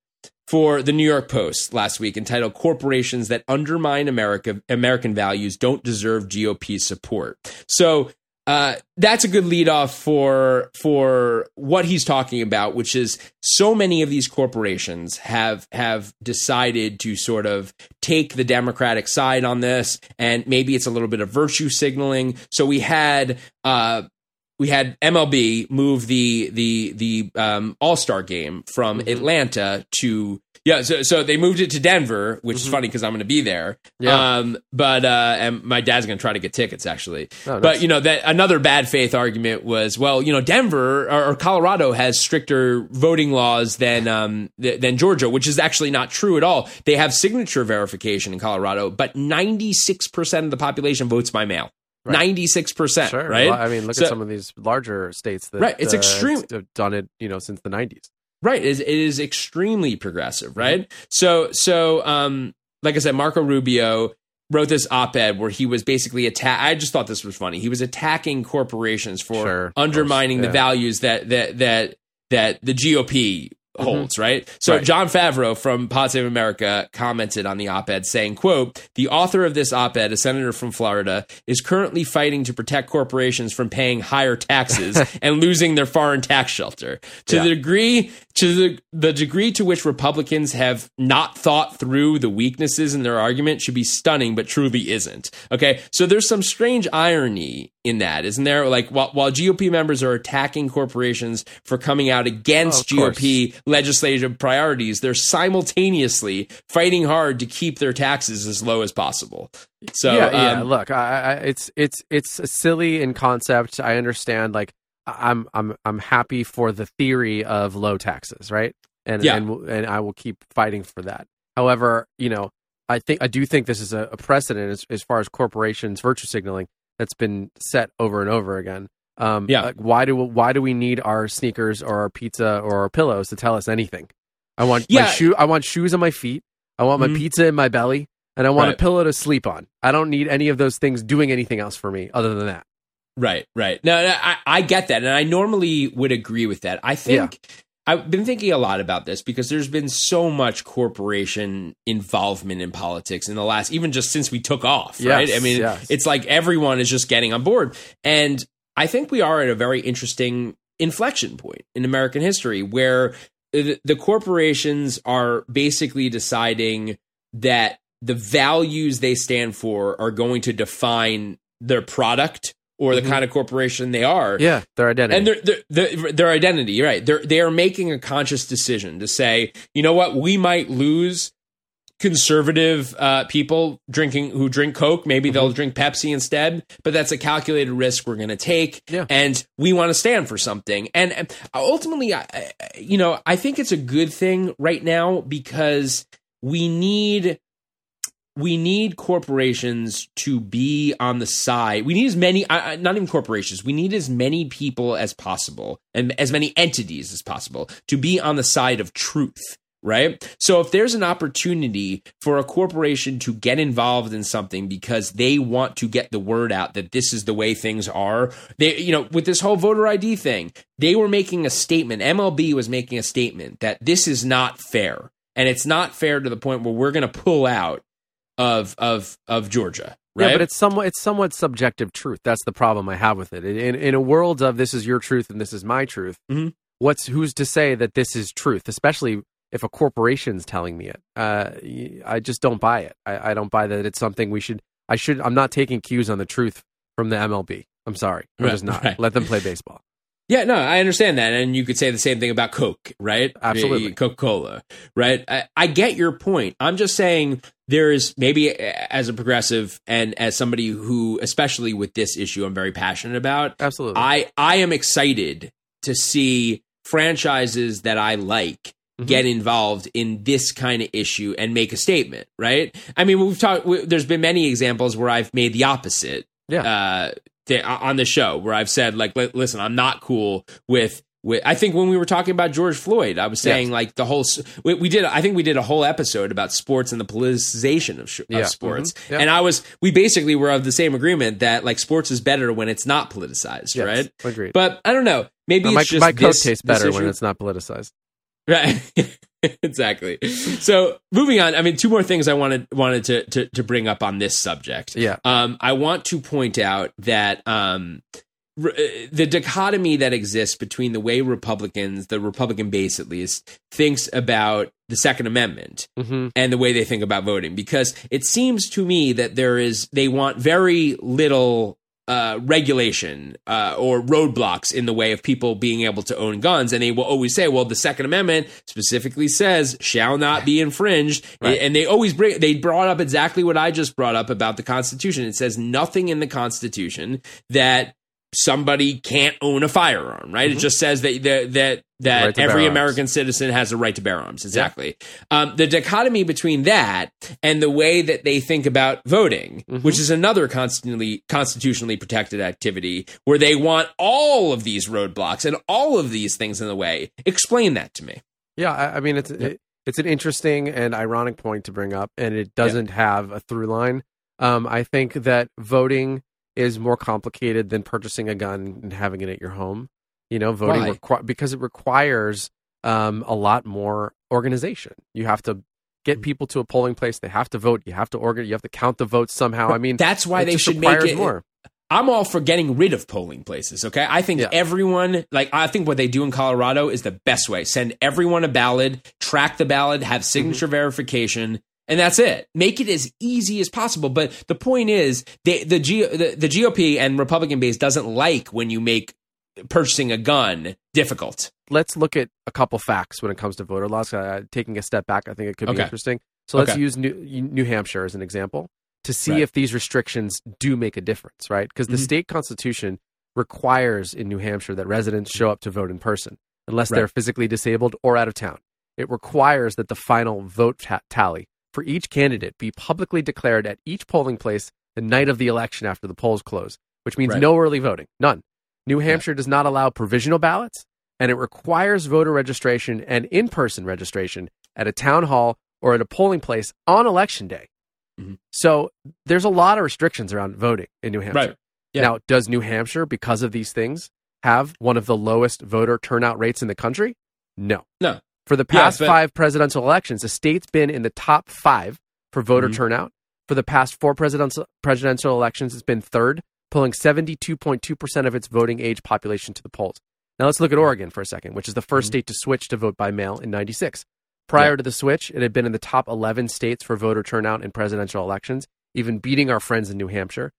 for the New York Post last week entitled "Corporations that Undermine America American Values Don't Deserve GOP Support." So uh, that's a good lead off for for what he's talking about, which is so many of these corporations have have decided to sort of take the Democratic side on this, and maybe it's a little bit of virtue signaling. So we had uh, we had MLB move the the the um, All Star game from Atlanta to yeah, so so they moved it to Denver, which is funny because I'm going to be there. Yeah. Um, but uh, and my dad's going to try to get tickets actually. Oh, But you know that another bad faith argument was well, you know, Denver or, or Colorado has stricter voting laws than um th- than Georgia, which is actually not true at all. They have signature verification in Colorado, but 96 percent of the population votes by mail. Ninety six percent, Sure. right? Well, I mean, look So- at some of these larger states that Right, it's uh, extreme- have done it, you know, since the 90s. Right. It is, it is extremely progressive, right? So, so, um, like I said, Marco Rubio wrote this op-ed where he was basically attack. I just thought this was funny. He was attacking corporations for Sure, undermining course, the values that that that that the GOP holds, right? So Mm-hmm. Right. Jon Favreau from Pod Save America commented on the op-ed saying, quote, the author of this op-ed, a senator from Florida, is currently fighting to protect corporations from paying higher taxes and losing their foreign tax shelter. To Yeah. the degree to the, the degree to which Republicans have not thought through the weaknesses in their argument should be stunning, but truly isn't. Okay. So there's some strange irony in that, isn't there? Like while, while GOP members are attacking corporations for coming out against Oh, of course. GOP legislative priorities, they're simultaneously fighting hard to keep their taxes as low as possible. So yeah, yeah. um, Look, I, I, it's it's it's silly in concept. I understand. Like, I'm I'm I'm happy for the theory of low taxes, right? And Yeah. and and I will keep fighting for that. However, you know, I think I do think this is a, a precedent as, as far as corporations virtue signaling that's been set over and over again. Um, Yeah. like, why do why do we need our sneakers or our pizza or our pillows to tell us anything? I want my Yeah. shoe. I want shoes on my feet. I want my Mhm. pizza in my belly, and I want Right. a pillow to sleep on. I don't need any of those things doing anything else for me other than that. Right, right. No, no, I, I get that, and I normally would agree with that. I think I've been thinking a lot about this because there's been so much corporation involvement in politics in the last, even just since we took off. right? I mean, yes. it's like everyone is just getting on board, and I think we are at a very interesting inflection point in American history where the, the corporations are basically deciding that the values they stand for are going to define their product or the kind of corporation they are. Yeah, their identity. And their, their their their identity, right? They're they are making a conscious decision to say, you know what, we might lose conservative uh, people drinking who drink Coke. Maybe they'll drink Pepsi instead, but that's a calculated risk we're going to take. Yeah. And we want to stand for something. And, and ultimately, I- you know, I think it's a good thing right now because we need we need corporations to be on the side. We need as many, uh, not even corporations, we need as many people as possible and as many entities as possible to be on the side of truth. Right. So if there's an opportunity for a corporation to get involved in something because they want to get the word out that this is the way things are, they, you know, with this whole voter ID thing, they were making a statement. MLB was making a statement that this is not fair. And it's not fair to the point where we're going to pull out of of of Georgia, right? Yeah, but it's somewhat it's somewhat subjective truth. That's the problem I have with it. In in a world of this is your truth and this is my truth, Mhm. what's who's to say that this is truth? Especially if a corporation's telling me it. Uh, I just don't buy it. I, I don't buy that it's something we should. I should. I'm not taking cues on the truth from the MLB. I'm sorry. I'm Right, just not. right. Let them play baseball. Yeah, no, I understand that, and you could say the same thing about Coke, right? Absolutely. Coca Cola, right? I, I get your point. I'm just saying there is maybe as a progressive and as somebody who, especially with this issue, I'm very passionate about. Absolutely. I I am excited to see franchises that I like Mhm. get involved in this kind of issue and make a statement, right? I mean, we've talked. we- There's been many examples where I've made the opposite. Yeah. Uh, th- on the show where I've said like, listen, I'm not cool with. I think when we were talking about George Floyd, I was saying Yes. like the whole we, we did. I think we did a whole episode about sports and the politicization of, sh- Yeah. of sports. Mhm. Yeah. And I was we basically were of the same agreement that like sports is better when it's not politicized, Yes, right? agreed. But I don't know. Maybe my, just my this, tastes better when it's not politicized. Right. exactly. So moving on, I mean, two more things I wanted wanted to, to to bring up on this subject. Yeah. Um, I want to point out that um, r- uh, the dichotomy that exists between the way Republicans, the Republican base at least, thinks about the Second Amendment hmm and the way they think about voting, because it seems to me that there is they want very little uh, regulation uh, or roadblocks in the way of people being able to own guns, and they will always say, "Well, the Second Amendment specifically says shall not be infringed," Right. and they always bring they brought up exactly what I just brought up about the Constitution. It says nothing in the Constitution that somebody can't own a firearm, right? It just says that that that, that Mm-hmm. Right every. American citizen has a right to bear arms. Exactly. Um, the dichotomy between that and the way that they think about voting, Mm-hmm. which is another constantly constitutionally protected activity, where they want all of these roadblocks and all of these things in the way. Explain that to me. Yeah, I, I mean it's it, it's an interesting and ironic point to bring up, and it doesn't have a through line. Um, I think that voting is more complicated than purchasing a gun and having it at your home. You know, voting Why? requi- because it requires um, a lot more organization. You have to Mm. get people to a polling place. They have to vote. You have to organ. You have to count the votes somehow. I mean, That's why they should make it more. I'm all for getting rid of polling places. Okay, I think Yeah. everyone, like I think what they do in Colorado is the best way. Send everyone a ballot, track the ballot, have Mm-hmm. signature verification, and that's it. Make it as easy as possible. But the point is, they, the, G, the the GOP and Republican base doesn't like when you make purchasing a gun difficult. let's look at a couple facts when it comes to voter laws. Uh, taking a step back, I think it could be interesting. So let's Okay. use New, New Hampshire as an example to see Right. if these restrictions do make a difference, right? Because the Mhm. state constitution requires in New Hampshire that residents show up to vote in person unless Right. they're physically disabled or out of town. It requires that the final vote ta- tally for each candidate be publicly declared at each polling place the night of the election after the polls close, which means Right. no early voting, none. New Hampshire does not allow provisional ballots, and it requires voter registration and in person registration at a town hall or at a polling place on election day. Mhm. So there's a lot of restrictions around voting in New Hampshire. Right. Yeah. Now, does New Hampshire, because of these things, have one of the lowest voter turnout rates in the country? No. No. For the past but- five presidential elections, the state's been in the top five for voter Mhm. turnout. For the past four presidential presidential elections, it's been third, pulling 72.2% of its voting age population to the polls. Now let's look at Oregon for a second, which is the 1st Mhm. state to switch to vote by mail in 96. Prior Yeah. to the switch, it had been in the top 11 states for voter turnout in presidential elections, even beating our friends in New Hampshire.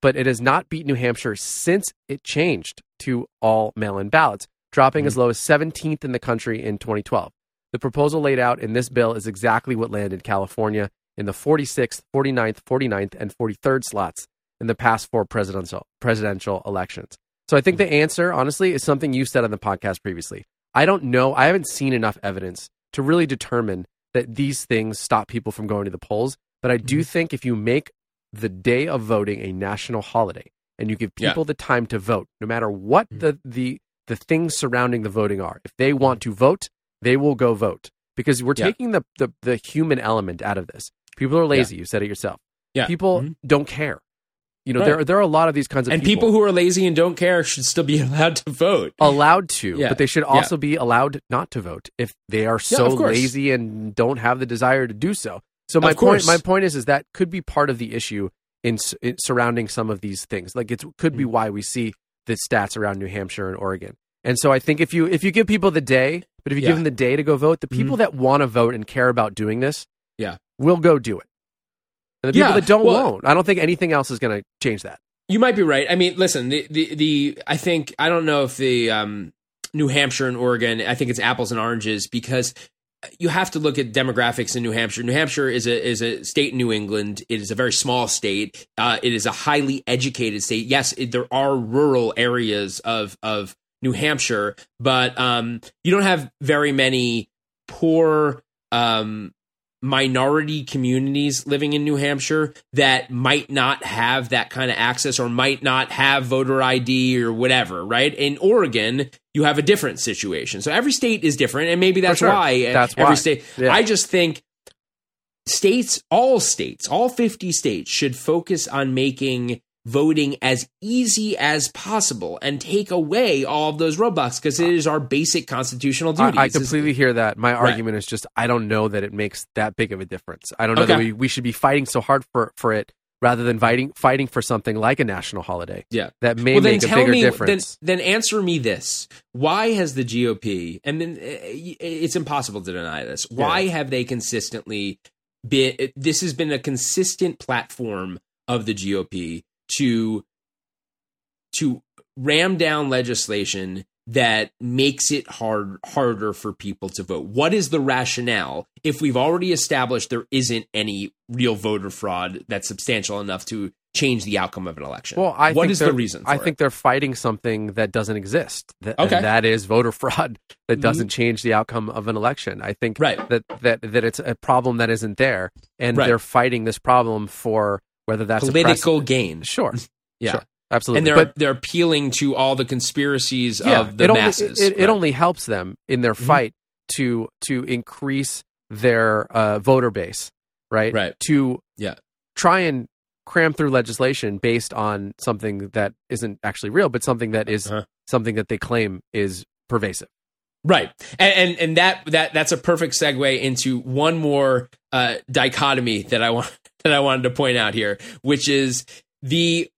But it has not beat New Hampshire since it changed to all mail in ballots, dropping as mm-hmm. low as 17th in the country in 2012. The proposal laid out in this bill is exactly what landed California in the 46th, 49th, 49th, and 43rd slots in the past four presidential presidential elections. So I think the mm-hmm. answer, honestly, is something you said on the podcast previously. I don't know. I haven't seen enough evidence to really determine that these things stop people from going to the polls. But I do mm-hmm. think if you make the day of voting a national holiday and you give Yeah. people the time to vote, no matter what the, the the things surrounding the voting are, if they want to vote, they will go vote. Because we're Yeah. taking the, the, the human element out of this. People are lazy. You said it yourself. Yeah. People Mhm. don't care. You know, Right. there, there are a lot of these kinds of And people who are lazy and don't care should still be allowed to vote. allowed to, Yeah. but they should Yeah. also be allowed not to vote if they are so lazy and don't have the desire to do so. So my point, my point is, is that could be part of the issue in, in surrounding some of these things. Like it could Mm. be why we see the stats around New Hampshire and Oregon. And so I think if you if you give people the day, but if you Yeah. give them the day to go vote, the people that want to vote and care about doing this, Yeah. will go do it. And the people Yeah, that don't well- won't. I don't think anything else is going to change that. You might be right. I mean, listen, the, the the I think I don't know if the um, New Hampshire and Oregon. I think it's apples and oranges because you have to look at demographics in New Hampshire. New Hampshire is a is a state in New England. It is a very small state. Uh, it is a highly educated state. Yes, it, there are rural areas of of New Hampshire, but um, you don't have very many poor um, minority communities living in New Hampshire that might not have that kind of access or might not have voter ID or whatever, right? In Oregon, you have a different situation. So every state is different, and maybe that's sure. why That's every why. state. Yeah. I just think states, all states, all 50 states should focus on making voting as easy as possible and take away all of those roadblocks because it is our basic constitutional duty. I, I completely hear that. My Right. argument is just I don't know that it makes that big of a difference. I don't know that we, we should be fighting so hard for, for it rather than fighting fighting for something like a national holiday Yeah. that may well, then make a bigger me, then, difference. then answer me this: Why has the GOP? And then uh, it's impossible to deny this. Why have they consistently been? This has been a consistent platform of the GOP to to ram down legislation that makes it hard harder for people to vote. What is the rationale if we've already established there isn't any real voter fraud that's substantial enough to change the outcome of an election? Well, I what think is the reason? I it? think they're fighting something that doesn't exist. Th- Okay. and that is voter fraud that mm-hmm. doesn't change the outcome of an election. I think Right. that that that it's a problem that isn't there, and Right. they're fighting this problem for whether that's a political gain. Sure, Yeah. sure, absolutely. And they're but they're appealing to all the conspiracies yeah, of the it masses. It, it, Right. only helps them in their Mhm. fight to to increase their uh, voter base, right? Right. To Yeah. try and cram through legislation based on something that isn't actually real, but something that is Uh-huh. something that they claim is pervasive. Right, and, and and that that that's a perfect segue into one more uh, dichotomy that I want that I wanted to point out here, which is the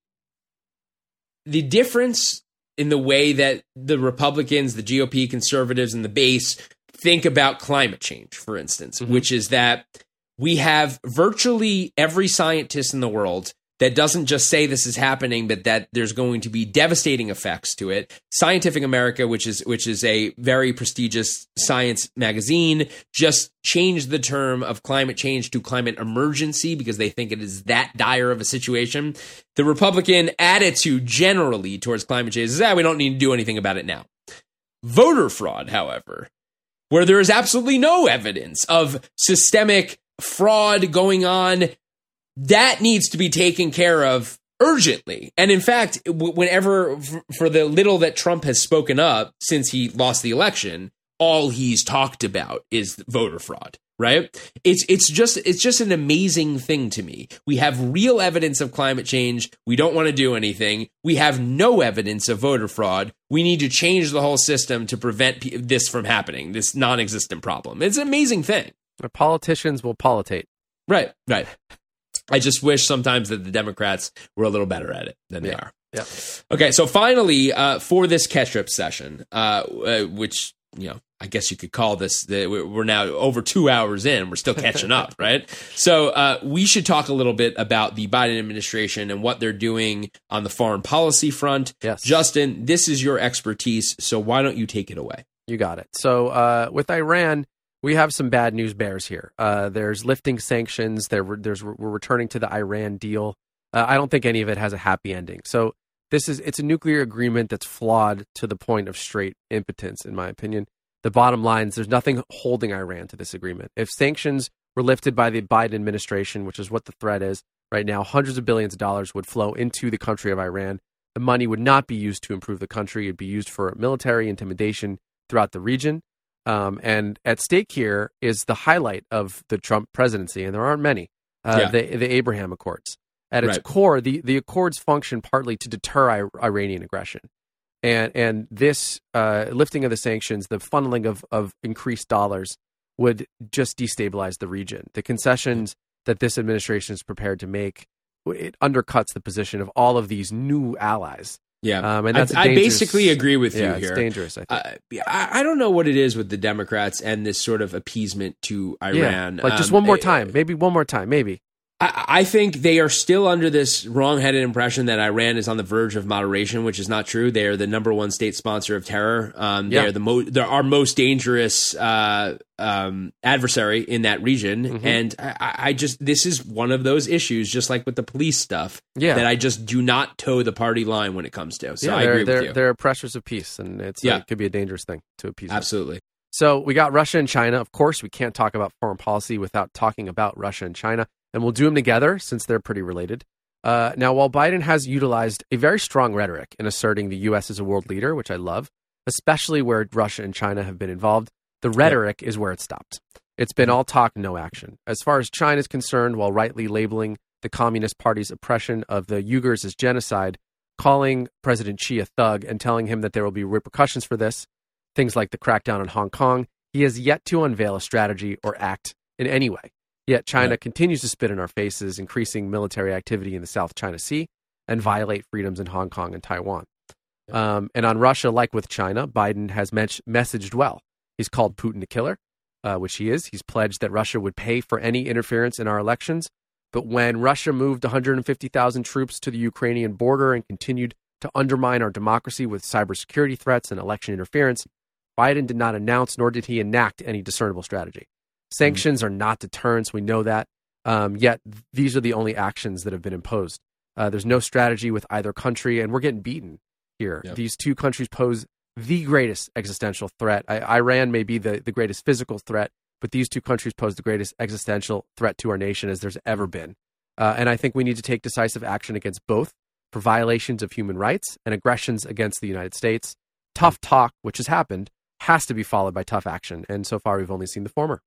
the difference in the way that the Republicans, the GOP, conservatives, and the base think about climate change, for instance, mm-hmm. which is that we have virtually every scientist in the world that doesn't just say this is happening, but that there's going to be devastating effects to it. Scientific American, which is which is a very prestigious science magazine, just changed the term of climate change to climate emergency because they think it is that dire of a situation. The Republican attitude generally towards climate change is that we don't need to do anything about it now. Voter fraud, however, where there is absolutely no evidence of systemic fraud going on, that needs to be taken care of urgently. And in fact, whenever, for the little that Trump has spoken up since he lost the election, all he's talked about is voter fraud. Right? It's it's just it's just an amazing thing to me. We have real evidence of climate change. We don't want to do anything. We have no evidence of voter fraud. We need to change the whole system to prevent this from happening. This non-existent problem. It's an amazing thing. The politicians will politate. Right, right. I just wish sometimes that the Democrats were a little better at it than they Yeah. are. Yeah. Okay, so finally, uh, for this catch-up session, uh, uh, which you know, I guess you could call this. The, we're we're now over two hours in. We're still catching up, right? So uh, we should talk a little bit about the Biden administration and what they're doing on the foreign policy front. Yes. Justin, this is your expertise, so why don't you take it away? You got it. So uh, with Iran, we have some bad news bears here. Uh, there's lifting sanctions. There, there's we're returning to the Iran deal. Uh, I don't think any of it has a happy ending. So this is it's a nuclear agreement that's flawed to the point of straight impotence, in my opinion. The bottom line is there's nothing holding Iran to this agreement. If sanctions were lifted by the Biden administration, which is what the threat is right now, hundreds of billions of dollars would flow into the country of Iran. The money would not be used to improve the country. It'd be used for military intimidation throughout the region. Um, and at stake here is the highlight of the Trump presidency, and there aren't many. Uh, Yeah. the the Abraham Accords. At its Right. core, the the Accords function partly to deter I- Iranian aggression, and and this uh, lifting of the sanctions, the funneling of of increased dollars, would just destabilize the region. The concessions that this administration is prepared to make, it undercuts the position of all of these new allies. Yeah, Um, and I- that's I, dangerous- basically agree with yeah, you it's here. dangerous. I think. Uh, I, I don't know what it is with the Democrats and this sort of appeasement to Iran. Yeah, like just Um, one more I- time, maybe one more time, maybe. I, I think they are still under this wrong-headed impression that Iran is on the verge of moderation, which is not true. They are the number one state sponsor of terror. Um, They are the mo- they're our most dangerous uh, um, adversary in that region, Mhm. and I, I just this is one of those issues, just like with the police stuff, Yeah. that I just do not toe the party line when it comes to. So yeah, I agree they're, with you. They're oppressors of peace, and it's Yeah. uh, it could be a dangerous thing to appease. them. Absolutely. So we got Russia and China. Of course, we can't talk about foreign policy without talking about Russia and China, and we'll do them together since they're pretty related. Uh, now, while Biden has utilized a very strong rhetoric in asserting the U.S. as a world leader, which I love, especially where Russia and China have been involved, the rhetoric is where it stopped. It's been all talk, no action. As far as China is concerned, while rightly labeling the Communist Party's oppression of the Uyghurs as genocide, calling President Xi a thug and telling him that there will be repercussions for this, things like the crackdown on Hong Kong, he has yet to unveil a strategy or act in any way. Yet China Yeah. continues to spit in our faces, increasing military activity in the South China Sea and violate freedoms in Hong Kong and Taiwan. Um, and on Russia, like with China, Biden has men- messaged well. He's called Putin a killer, uh, which he is. He's pledged that Russia would pay for any interference in our elections. But when Russia moved 150,000 troops to the Ukrainian border and continued to undermine our democracy with cybersecurity threats and election interference, Biden did not announce nor did he enact any discernible strategy. Sanctions are not deterrents. We know that. Um, yet these are the only actions that have been imposed. Uh, there's no strategy with either country, and we're getting beaten here. Yep. These two countries pose the greatest existential threat. I, Iran may be the, the greatest physical threat, but these two countries pose the greatest existential threat to our nation as there's ever been. Uh, and I think we need to take decisive action against both for violations of human rights and aggressions against the United States. Tough talk, which has happened, has to be followed by tough action. And so far, we've only seen the former.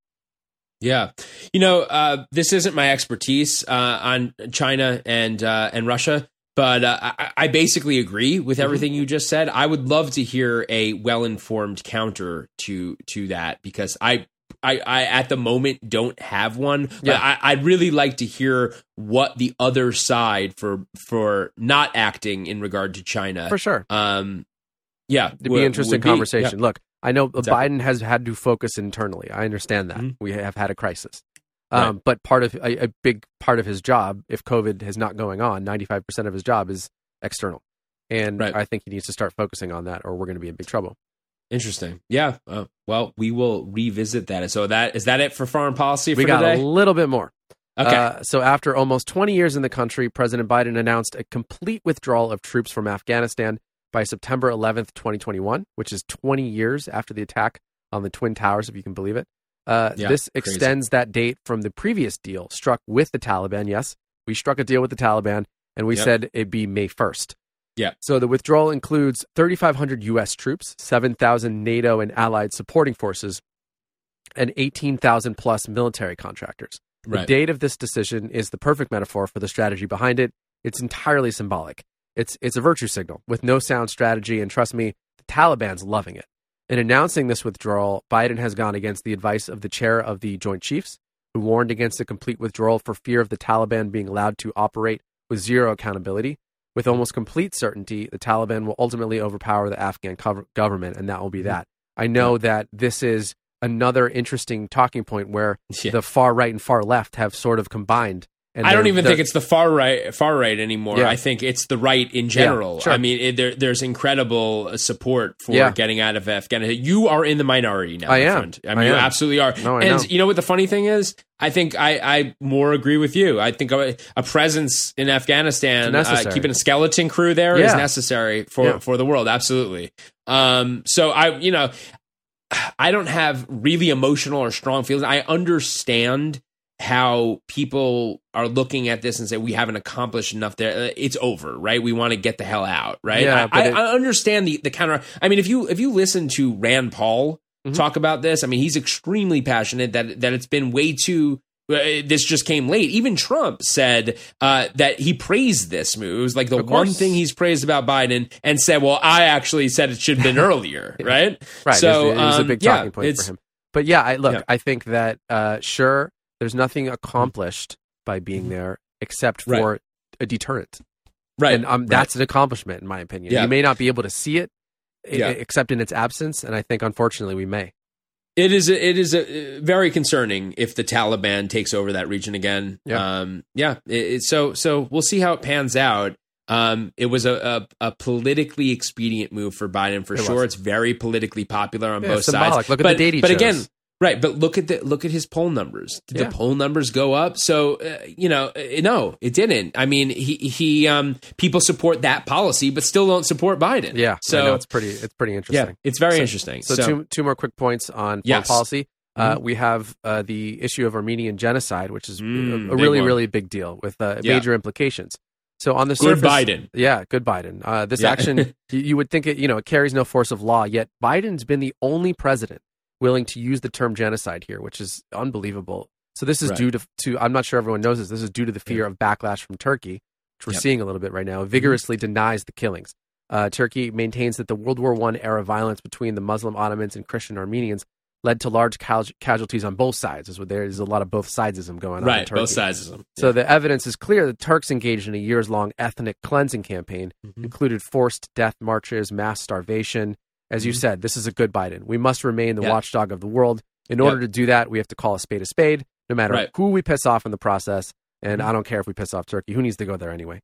Yeah, you know, uh, this isn't my expertise uh, on China and uh, and Russia, but uh, I, I basically agree with everything you just said. I would love to hear a well informed counter to to that because I. I, I at the moment don't have one, but Yeah. I, I'd really like to hear what the other side for for not acting in regard to China. For sure. Um, yeah, It'd be an interesting would be. conversation. Look, I know Exactly. Biden has had to focus internally. I understand that. Mhm. We have had a crisis. Right. Um, But part of a, a big part of his job, if COVID is not going on, 95% of his job is external. And Right. I think he needs to start focusing on that or we're going to be in big trouble. Interesting. Yeah. Uh, well, we will revisit that. So that is that it for foreign policy for we got today? a little bit more. okay. Uh, so, after almost 20 years in the country, President Biden announced a complete withdrawal of troops from Afghanistan by September 11th, 2021, which is 20 years after the attack on the Twin Towers, if you can believe it. Uh, Yeah, this crazy. extends that date from the previous deal struck with the Taliban. Yes, we struck a deal with the Taliban, and we Yep. said it'd be May 1st. Yeah. So the withdrawal includes 3,500 U.S. troops, 7,000 NATO and allied supporting forces, and 18,000 plus military contractors. The Right. date of this decision is the perfect metaphor for the strategy behind it. It's entirely symbolic. It's it's a virtue signal with no sound strategy, and trust me, the Taliban's loving it. In announcing this withdrawal, Biden has gone against the advice of the chair of the Joint Chiefs, who warned against a complete withdrawal for fear of the Taliban being allowed to operate with zero accountability. With almost complete certainty, the Taliban will ultimately overpower the Afghan cover- government, and that will be Mm-hmm. that. I know that this is another interesting talking point where Yeah. the far right and far left have sort of combined. I don't even think it's the far right far right anymore. Yeah. I think it's the right in general. sure. I mean, it, there, there's incredible uh, support for Yeah. getting out of Afghanistan. You are in the minority now. I am. friend. I mean, I you am. absolutely are. No, and know. you know what the funny thing is? I think I, I more agree with you. I think a, a presence in Afghanistan, uh, keeping a skeleton crew there is Yeah. necessary for Yeah. for the world. Absolutely. Um. So I, you know, I don't have really emotional or strong feelings. I understand how people are looking at this and say we haven't accomplished enough there. Uh, It's over, right? We want to get the hell out, right? Yeah, I, I, it- I understand the the counter. I mean, if you if you listen to Rand Paul Mhm. talk about this, I mean, he's extremely passionate that that it's been way too. Uh, this just came late. Even Trump said uh, that he praised this move. It was like the one thing he's praised about Biden, and said, "Well, I actually said it should have been earlier." Right? Right. So it was, it was a um, big yeah, talking point for him. But yeah, I look, Yeah. I think that uh, sure, there's nothing accomplished by being there except Right. for a deterrent. Right. And um, that's an accomplishment, in my opinion. Yeah. You may not be able to see it Yeah. except in its absence. And I think, unfortunately, we may. It is a, it is a, very concerning if the Taliban takes over that region again. Yeah. Um, yeah. It, it- so so we'll see how it pans out. Um, it was a, a, a politically expedient move for Biden for It sure. was. It's very politically popular on Yeah, both symbolic. sides. Look at but, the date he But chose. again, Right, but look at the look at his poll numbers. Did Yeah. the poll numbers go up? So uh, you know, uh, no, it didn't. I mean, he he um people support that policy, but still don't support Biden. Yeah. so it's pretty. It's pretty interesting. yeah, it's very So- interesting. So, So, two two more quick points on Yes. policy. Uh, Mhm. we have uh, the issue of Armenian genocide, which is Mm, a, a really one. really big deal with uh, Yeah. major implications. So on the good surface, Biden. yeah, good Biden. Uh, this Yeah. action, you, you would think it, you know, it carries no force of law. Yet Biden's been the only president willing to use the term genocide here, which is unbelievable. So this is Right. due to, to, I'm not sure everyone knows this. This is due to the fear of backlash from Turkey, which we're Yep. seeing a little bit right now. Vigorously denies the killings. Uh, Turkey maintains that the World War One era violence between the Muslim Ottomans and Christian Armenians led to large cas- casualties on both sides. Is what there's a lot of both sidesism going on. in Right, both sides of them. So the evidence is clear that Turks engaged in a years long ethnic cleansing campaign, Mhm. included forced death marches, mass starvation. As you Mhm. said, this is a good Biden. We must remain the Yeah. watchdog of the world. In order to do that, we have to call a spade a spade, no matter Right. who we piss off in the process. And Mhm. I don't care if we piss off Turkey. Who needs to go there anyway?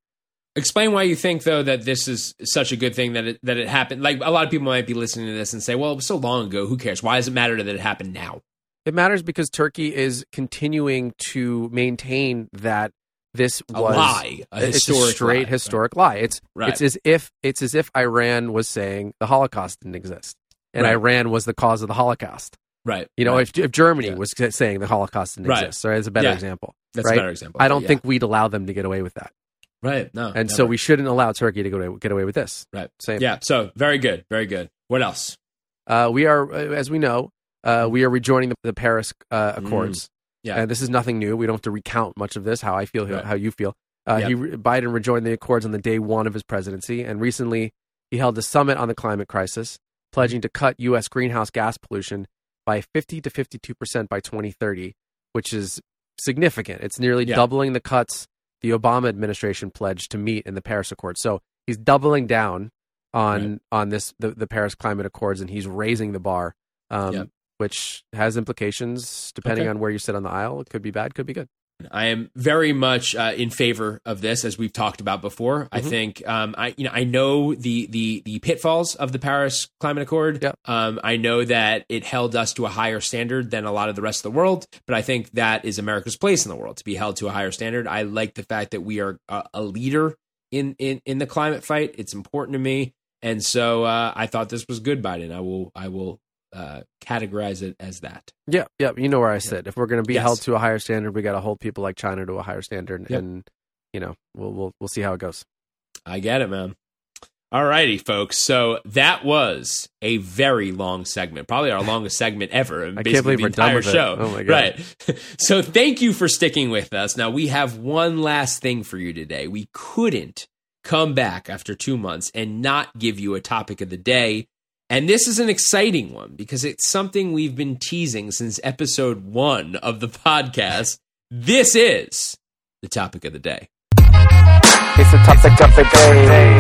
Explain why you think though that this is such a good thing that it that it happened. Like a lot of people might be listening to this and say, "Well, it was so long ago. Who cares? Why does it matter that it happened now?" It matters because Turkey is continuing to maintain that this A was lie, a it's a straight lie. historic lie. It's Right. it's as if it's as if Iran was saying the Holocaust didn't exist, and Right. Iran was the cause of the Holocaust. Right. You know, right. if, if Germany Yeah. was saying the Holocaust didn't Right. exist, so it's a better Yeah. example. that's right? a better example. I don't Yeah. think we'd allow them to get away with that, Right. No. and so we shouldn't allow Turkey to go to, get away with this. Right. Same. Yeah. So very good. Very good. What else? Uh, we are, uh, as we know, uh, we are rejoining the, the Paris uh, Accords. Yeah. and this is nothing new. We don't have to recount much of this. How I feel, Right. how you feel. Uh, Yep. He Biden rejoined the Accords on the day one of his presidency, and recently he held a summit on the climate crisis, pledging to cut U.S. greenhouse gas pollution by 50 to 52 percent by 2030, which is significant. It's nearly Yeah. doubling the cuts the Obama administration pledged to meet in the Paris Accord. So he's doubling down on Right. on this the, the Paris Climate Accords, and he's raising the bar, um, Yep. Which has implications depending Okay. on where you sit on the aisle. It could be bad, could be good. I am very much uh, in favor of this, as we've talked about before. I Mhm. think um, I, you know, I know the the the pitfalls of the Paris Climate Accord. Um, I know that it held us to a higher standard than a lot of the rest of the world, but I think that is America's place in the world to be held to a higher standard. I like the fact that we are a, a leader in, in in the climate fight. It's important to me, and so uh, I thought this was good, Biden. I will I will uh, categorize it as that. Yeah, yeah, you know where I sit. If we're going to be Yes. held to a higher standard, we got to hold people like China to a higher standard, Yep. and you know, we'll we'll we'll see how it goes. I get it, man. All righty, folks. So that was a very long segment, probably our longest segment ever. I basically can't believe the we're done entire it. show. Oh my God. Right. so thank you for sticking with us. Now we have one last thing for you today. We couldn't come back after two months and not give you a topic of the day. And this is an exciting one because it's something we've been teasing since episode one of the podcast. This is the topic of the day. It's the topic of the day.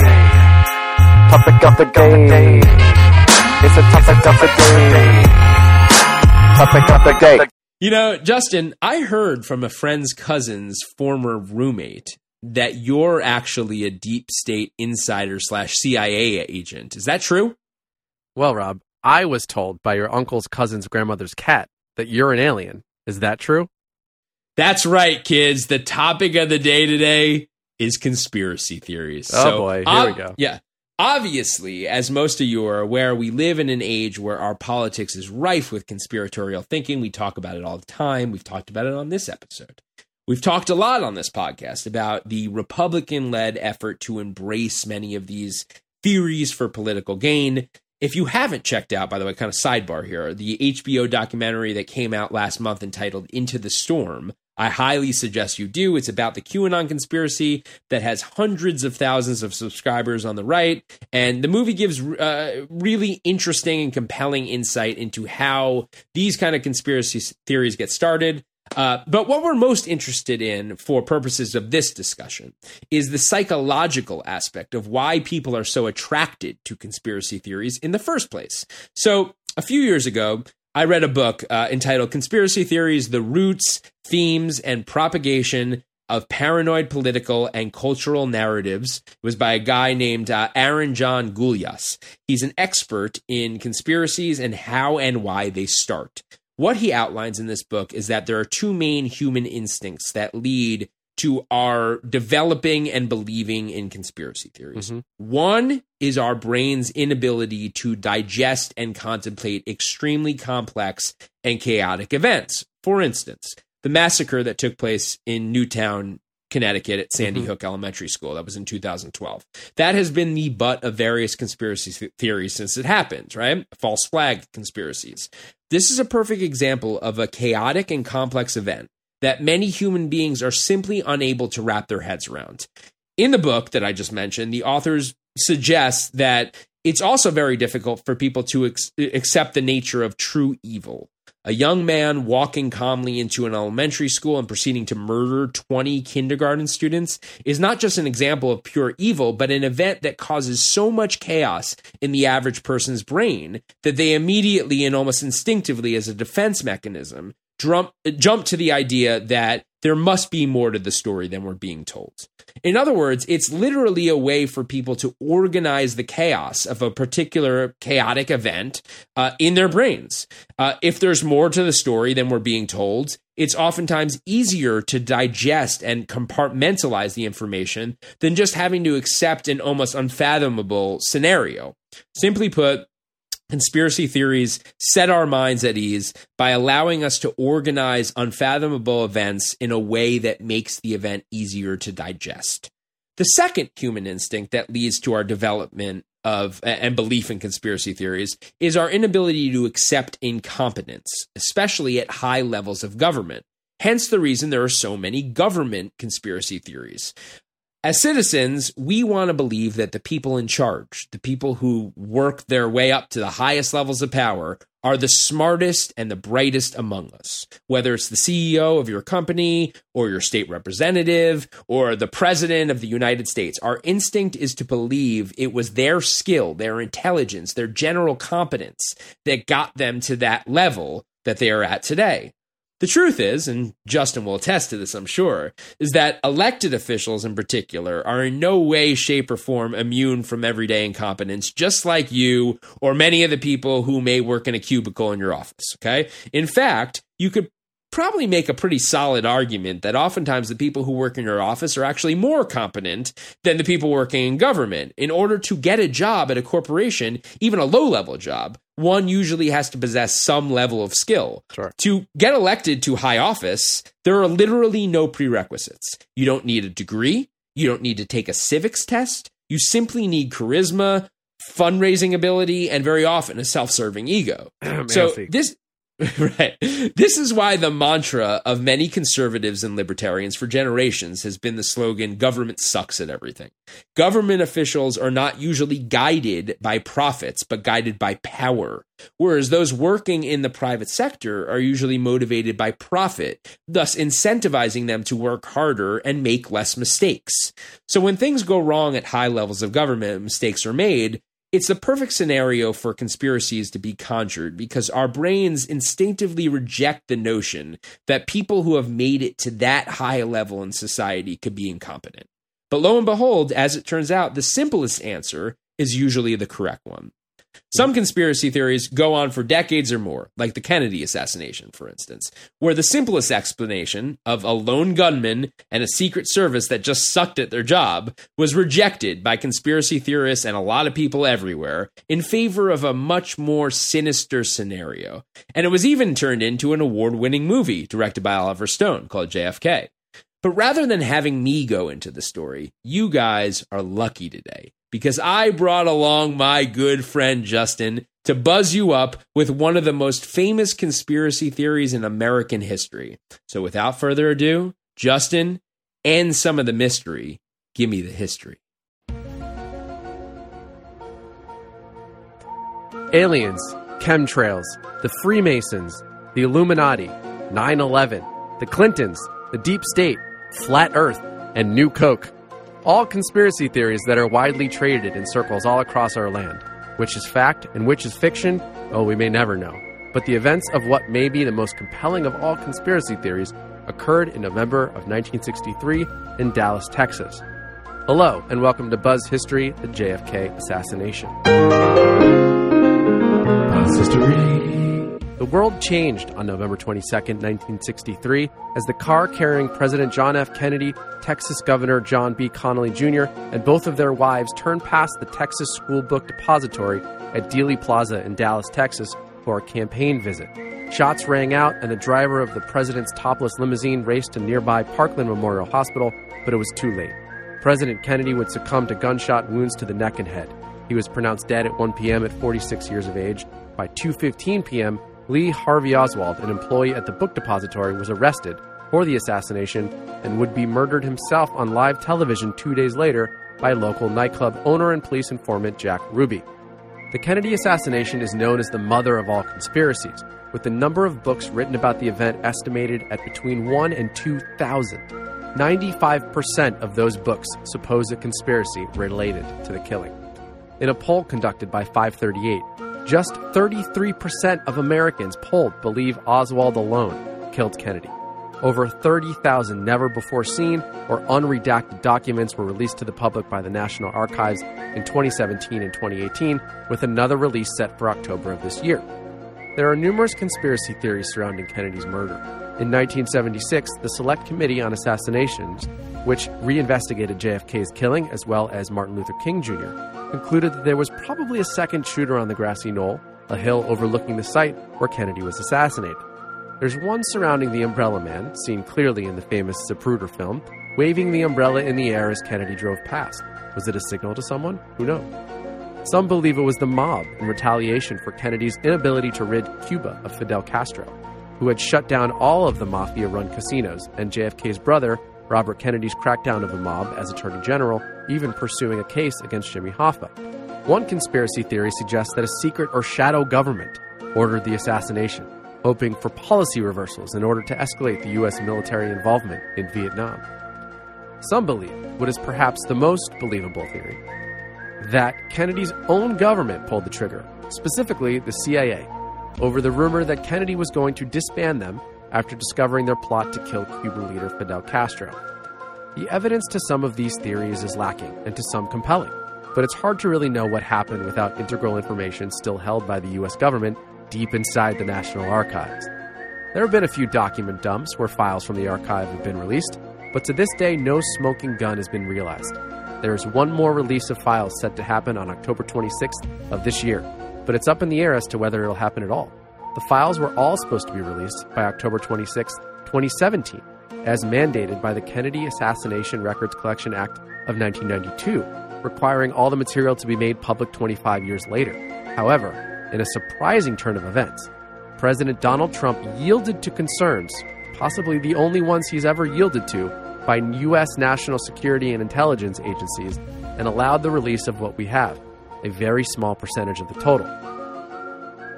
Topic of the day. It's the topic of the day. Topic of the day. You know, Justin, I heard from a friend's cousin's former roommate that you're actually a deep state insider slash CIA agent. Is that true? Well, Rob, I was told by your uncle's cousin's grandmother's cat that you're an alien. Is that true? That's right, kids. The topic of the day today is conspiracy theories. Oh, boy. Here we go. Yeah. Obviously, as most of you are aware, we live in an age where our politics is rife with conspiratorial thinking. We talk about it all the time. We've talked about it on this episode. We've talked a lot on this podcast about the Republican led effort to embrace many of these theories for political gain. If you haven't checked out, by the way, kind of sidebar here, the HBO documentary that came out last month entitled Into the Storm, I highly suggest you do. It's about the QAnon conspiracy that has hundreds of thousands of subscribers on the right. And the movie gives uh, really interesting and compelling insight into how these kind of conspiracy theories get started. Uh, but what we're most interested in for purposes of this discussion is the psychological aspect of why people are so attracted to conspiracy theories in the first place. So, a few years ago, I read a book uh, entitled Conspiracy Theories The Roots, Themes, and Propagation of Paranoid Political and Cultural Narratives. It was by a guy named uh, Aaron John Gulyas. He's an expert in conspiracies and how and why they start. What he outlines in this book is that there are two main human instincts that lead to our developing and believing in conspiracy theories. Mm-hmm. One is our brain's inability to digest and contemplate extremely complex and chaotic events. For instance, the massacre that took place in Newtown, Connecticut at Sandy mm-hmm. Hook Elementary School. That was in 2012. That has been the butt of various conspiracy th- theories since it happened, right? False flag conspiracies. This is a perfect example of a chaotic and complex event that many human beings are simply unable to wrap their heads around. In the book that I just mentioned, the authors suggest that it's also very difficult for people to ex- accept the nature of true evil. A young man walking calmly into an elementary school and proceeding to murder 20 kindergarten students is not just an example of pure evil, but an event that causes so much chaos in the average person's brain that they immediately and almost instinctively, as a defense mechanism, jump, jump to the idea that there must be more to the story than we're being told. In other words, it's literally a way for people to organize the chaos of a particular chaotic event uh, in their brains. Uh, if there's more to the story than we're being told, it's oftentimes easier to digest and compartmentalize the information than just having to accept an almost unfathomable scenario. Simply put, Conspiracy theories set our minds at ease by allowing us to organize unfathomable events in a way that makes the event easier to digest. The second human instinct that leads to our development of and belief in conspiracy theories is our inability to accept incompetence, especially at high levels of government. Hence the reason there are so many government conspiracy theories. As citizens, we want to believe that the people in charge, the people who work their way up to the highest levels of power, are the smartest and the brightest among us. Whether it's the CEO of your company, or your state representative, or the president of the United States, our instinct is to believe it was their skill, their intelligence, their general competence that got them to that level that they are at today. The truth is, and Justin will attest to this, I'm sure, is that elected officials in particular are in no way, shape, or form immune from everyday incompetence, just like you or many of the people who may work in a cubicle in your office. Okay. In fact, you could probably make a pretty solid argument that oftentimes the people who work in your office are actually more competent than the people working in government. In order to get a job at a corporation, even a low level job, one usually has to possess some level of skill. Sure. To get elected to high office, there are literally no prerequisites. You don't need a degree, you don't need to take a civics test, you simply need charisma, fundraising ability, and very often a self serving ego. so this right. This is why the mantra of many conservatives and libertarians for generations has been the slogan government sucks at everything. Government officials are not usually guided by profits, but guided by power. Whereas those working in the private sector are usually motivated by profit, thus incentivizing them to work harder and make less mistakes. So when things go wrong at high levels of government mistakes are made, it's the perfect scenario for conspiracies to be conjured because our brains instinctively reject the notion that people who have made it to that high level in society could be incompetent. But lo and behold, as it turns out, the simplest answer is usually the correct one. Some conspiracy theories go on for decades or more, like the Kennedy assassination, for instance, where the simplest explanation of a lone gunman and a secret service that just sucked at their job was rejected by conspiracy theorists and a lot of people everywhere in favor of a much more sinister scenario. And it was even turned into an award winning movie directed by Oliver Stone called JFK. But rather than having me go into the story, you guys are lucky today because I brought along my good friend Justin to buzz you up with one of the most famous conspiracy theories in American history. So without further ado, Justin and some of the mystery, give me the history. Aliens, chemtrails, the Freemasons, the Illuminati, 9 11, the Clintons, the Deep State, Flat Earth, and New Coke. All conspiracy theories that are widely traded in circles all across our land. Which is fact and which is fiction, oh, we may never know. But the events of what may be the most compelling of all conspiracy theories occurred in November of 1963 in Dallas, Texas. Hello, and welcome to Buzz History, the JFK assassination. The The world changed on November 22, 1963, as the car carrying President John F. Kennedy, Texas Governor John B. Connolly Jr., and both of their wives turned past the Texas School Book Depository at Dealey Plaza in Dallas, Texas, for a campaign visit. Shots rang out, and the driver of the president's topless limousine raced to nearby Parkland Memorial Hospital, but it was too late. President Kennedy would succumb to gunshot wounds to the neck and head. He was pronounced dead at 1 p.m. at 46 years of age. By 2:15 p.m., Lee Harvey Oswald, an employee at the book depository, was arrested for the assassination and would be murdered himself on live television 2 days later by local nightclub owner and police informant Jack Ruby. The Kennedy assassination is known as the mother of all conspiracies, with the number of books written about the event estimated at between 1 and 2,000. 95% of those books suppose a conspiracy related to the killing. In a poll conducted by 538, just 33% of Americans polled believe Oswald alone killed Kennedy. Over 30,000 never before seen or unredacted documents were released to the public by the National Archives in 2017 and 2018, with another release set for October of this year. There are numerous conspiracy theories surrounding Kennedy's murder. In 1976, the Select Committee on Assassinations, which reinvestigated JFK's killing as well as Martin Luther King Jr., concluded that there was probably a second shooter on the grassy knoll, a hill overlooking the site where Kennedy was assassinated. There's one surrounding the Umbrella Man, seen clearly in the famous Zapruder film, waving the umbrella in the air as Kennedy drove past. Was it a signal to someone? Who knows? Some believe it was the mob in retaliation for Kennedy's inability to rid Cuba of Fidel Castro, who had shut down all of the mafia run casinos, and JFK's brother, Robert Kennedy's crackdown of the mob as Attorney General, even pursuing a case against Jimmy Hoffa. One conspiracy theory suggests that a secret or shadow government ordered the assassination, hoping for policy reversals in order to escalate the U.S. military involvement in Vietnam. Some believe, what is perhaps the most believable theory, that Kennedy's own government pulled the trigger, specifically the CIA, over the rumor that Kennedy was going to disband them after discovering their plot to kill Cuban leader Fidel Castro. The evidence to some of these theories is lacking and to some compelling, but it's hard to really know what happened without integral information still held by the US government deep inside the National Archives. There have been a few document dumps where files from the archive have been released, but to this day, no smoking gun has been realized. There is one more release of files set to happen on October 26th of this year, but it's up in the air as to whether it'll happen at all. The files were all supposed to be released by October 26, 2017, as mandated by the Kennedy Assassination Records Collection Act of 1992, requiring all the material to be made public 25 years later. However, in a surprising turn of events, President Donald Trump yielded to concerns, possibly the only ones he's ever yielded to, by U.S. national security and intelligence agencies, and allowed the release of what we have, a very small percentage of the total.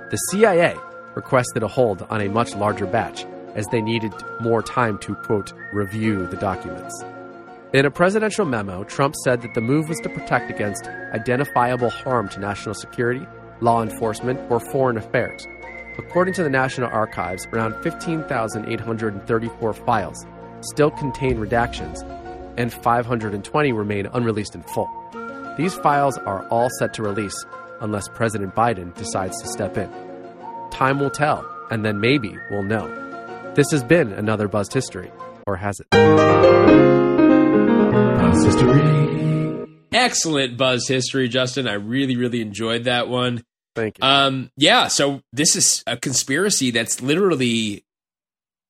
The CIA requested a hold on a much larger batch, as they needed more time to, quote, review the documents. In a presidential memo, Trump said that the move was to protect against identifiable harm to national security, law enforcement, or foreign affairs. According to the National Archives, around 15,834 files still contain redactions, and 520 remain unreleased in full. These files are all set to release unless President Biden decides to step in. Time will tell, and then maybe we'll know. This has been another Buzzed History, or has it? Buzz history. Excellent buzz history, Justin. I really, really enjoyed that one. Thank you. Um, yeah, so this is a conspiracy that's literally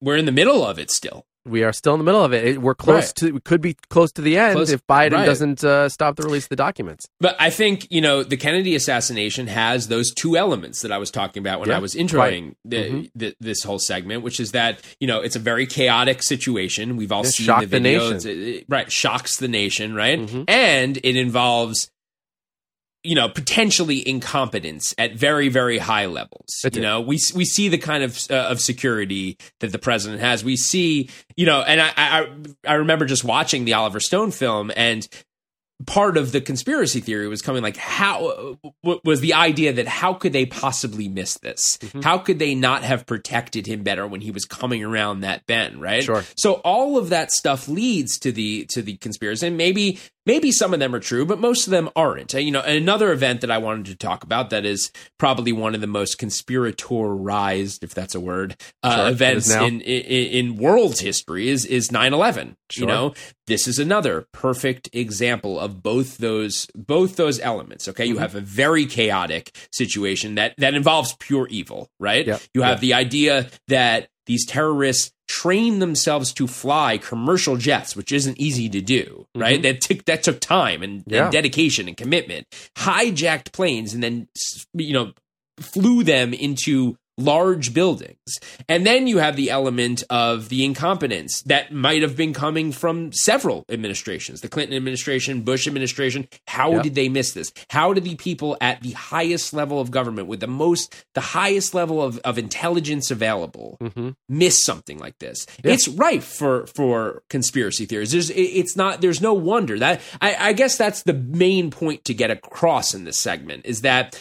we're in the middle of it still. We are still in the middle of it. It- We're close Right. to, we could be close to the end Close- if Biden right. doesn't uh, stop the release of the documents. But I think, you know, the Kennedy assassination has those two elements that I was talking about when Yeah, I was introing the, Mhm. the, this whole segment, which is that, you know, it's a very chaotic situation. We've all It seen the the video. nation. It's- it- right. Shocks the nation, right? Mhm. And it involves, you know, potentially incompetence at very, very high levels. It you did. know, we we see the kind of uh, of security that the president has. We see, you know, and I, I I remember just watching the Oliver Stone film and part of the conspiracy theory was coming like how was the idea that how could they possibly miss this Mm-hmm. how could they not have protected him better when he was coming around that bend right Sure. so all of that stuff leads to the to the conspiracy and maybe maybe some of them are true, but most of them aren't. Uh, You know, another event that I wanted to talk about that is probably one of the most conspiratorized, if that's a word, uh, Sure, events in, in in world history is is 9/11. You know, this is another perfect example of both those both those elements. Okay, Mm-hmm. you have a very chaotic situation that that involves pure evil, right? Yep. You have the idea that these terrorists train themselves to fly commercial jets, which isn't easy to do, right? That took that took time and, Mm-hmm. Yeah. and dedication and commitment. Hijacked planes and then you know flew them into large buildings. And then you have the element of the incompetence that might have been coming from several administrations the Clinton administration, Bush administration. How Yep. did they miss this? How did the people at the highest level of government with the most, the highest level of, of intelligence available Mm-hmm. miss something like this? It's rife for, for conspiracy theories. There's, it's not, there's no wonder that I, I guess that's the main point to get across in this segment is that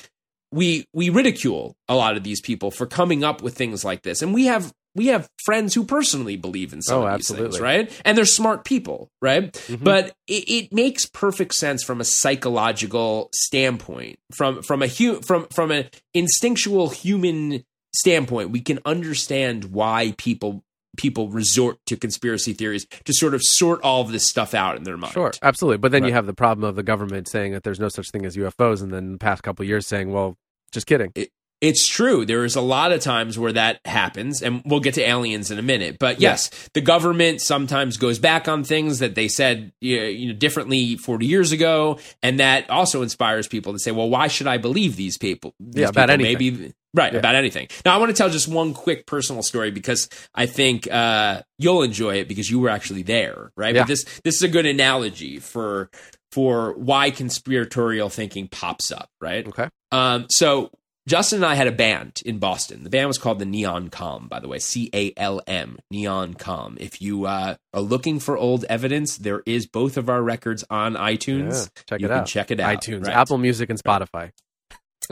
we we ridicule a lot of these people for coming up with things like this. And we have we have friends who personally believe in some Oh, of these things right? And they're smart people right? Mhm. but it, it makes perfect sense from a psychological standpoint from from a hu- from from an instinctual human standpoint we can understand why people people resort to conspiracy theories to sort of sort all of this stuff out in their mind. Sure, absolutely. But then you have the problem of the government saying that there's no such thing as UFOs, and then the past couple of years saying, "Well, just kidding." It's true. There is a lot of times where that happens, and we'll get to aliens in a minute. But yes, the government sometimes goes back on things that they said you know differently 40 years ago, and that also inspires people to say, "Well, why should I believe these people?" These Yeah, about people? anything. Maybe right Yeah. about anything. Now, I want to tell just one quick personal story because I think uh, you'll enjoy it because you were actually there, right? Yeah. But this this is a good analogy for for why conspiratorial thinking pops up, right? Okay. Um, so Justin and I had a band in Boston. The band was called the Neon Calm, by the way, C A L M, Neon Calm. If you uh, are looking for old evidence, there is both of our records on iTunes. Yeah, check you it can out. check it out. iTunes, Right. Apple Music, and Spotify.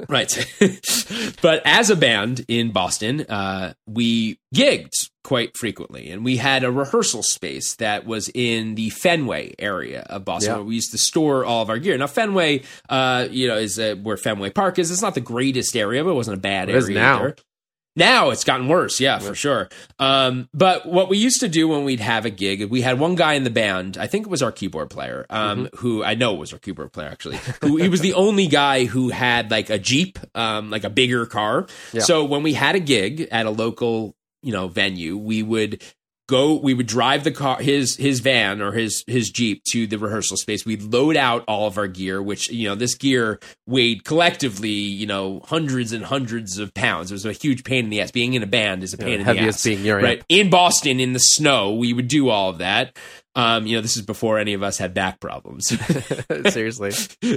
Right. but as a band in Boston, uh, we gigged quite frequently, and we had a rehearsal space that was in the Fenway area of Boston, Yeah. where we used to store all of our gear. Now, Fenway, uh, you know, is uh, where Fenway Park is. It's not the greatest area, but it wasn't a bad It area now. either. Now it's gotten worse, yeah, for sure. Um, but what we used to do when we'd have a gig, we had one guy in the band. I think it was our keyboard player, um, Mm-hmm. who I know was our keyboard player actually. Who he was the only guy who had like a jeep, um, like a bigger car. Yeah. So when we had a gig at a local, you know, venue, we would go we would drive the car his his van or his his jeep to the rehearsal space. We'd load out all of our gear which you know this gear weighed collectively you know hundreds and hundreds of pounds. It was a huge pain in the ass. Being in a band is a Yeah, pain in the ass. heaviest being your right. Amp. in boston in the snow we would do all of that. Um you know this is before any of us had back problems. Seriously,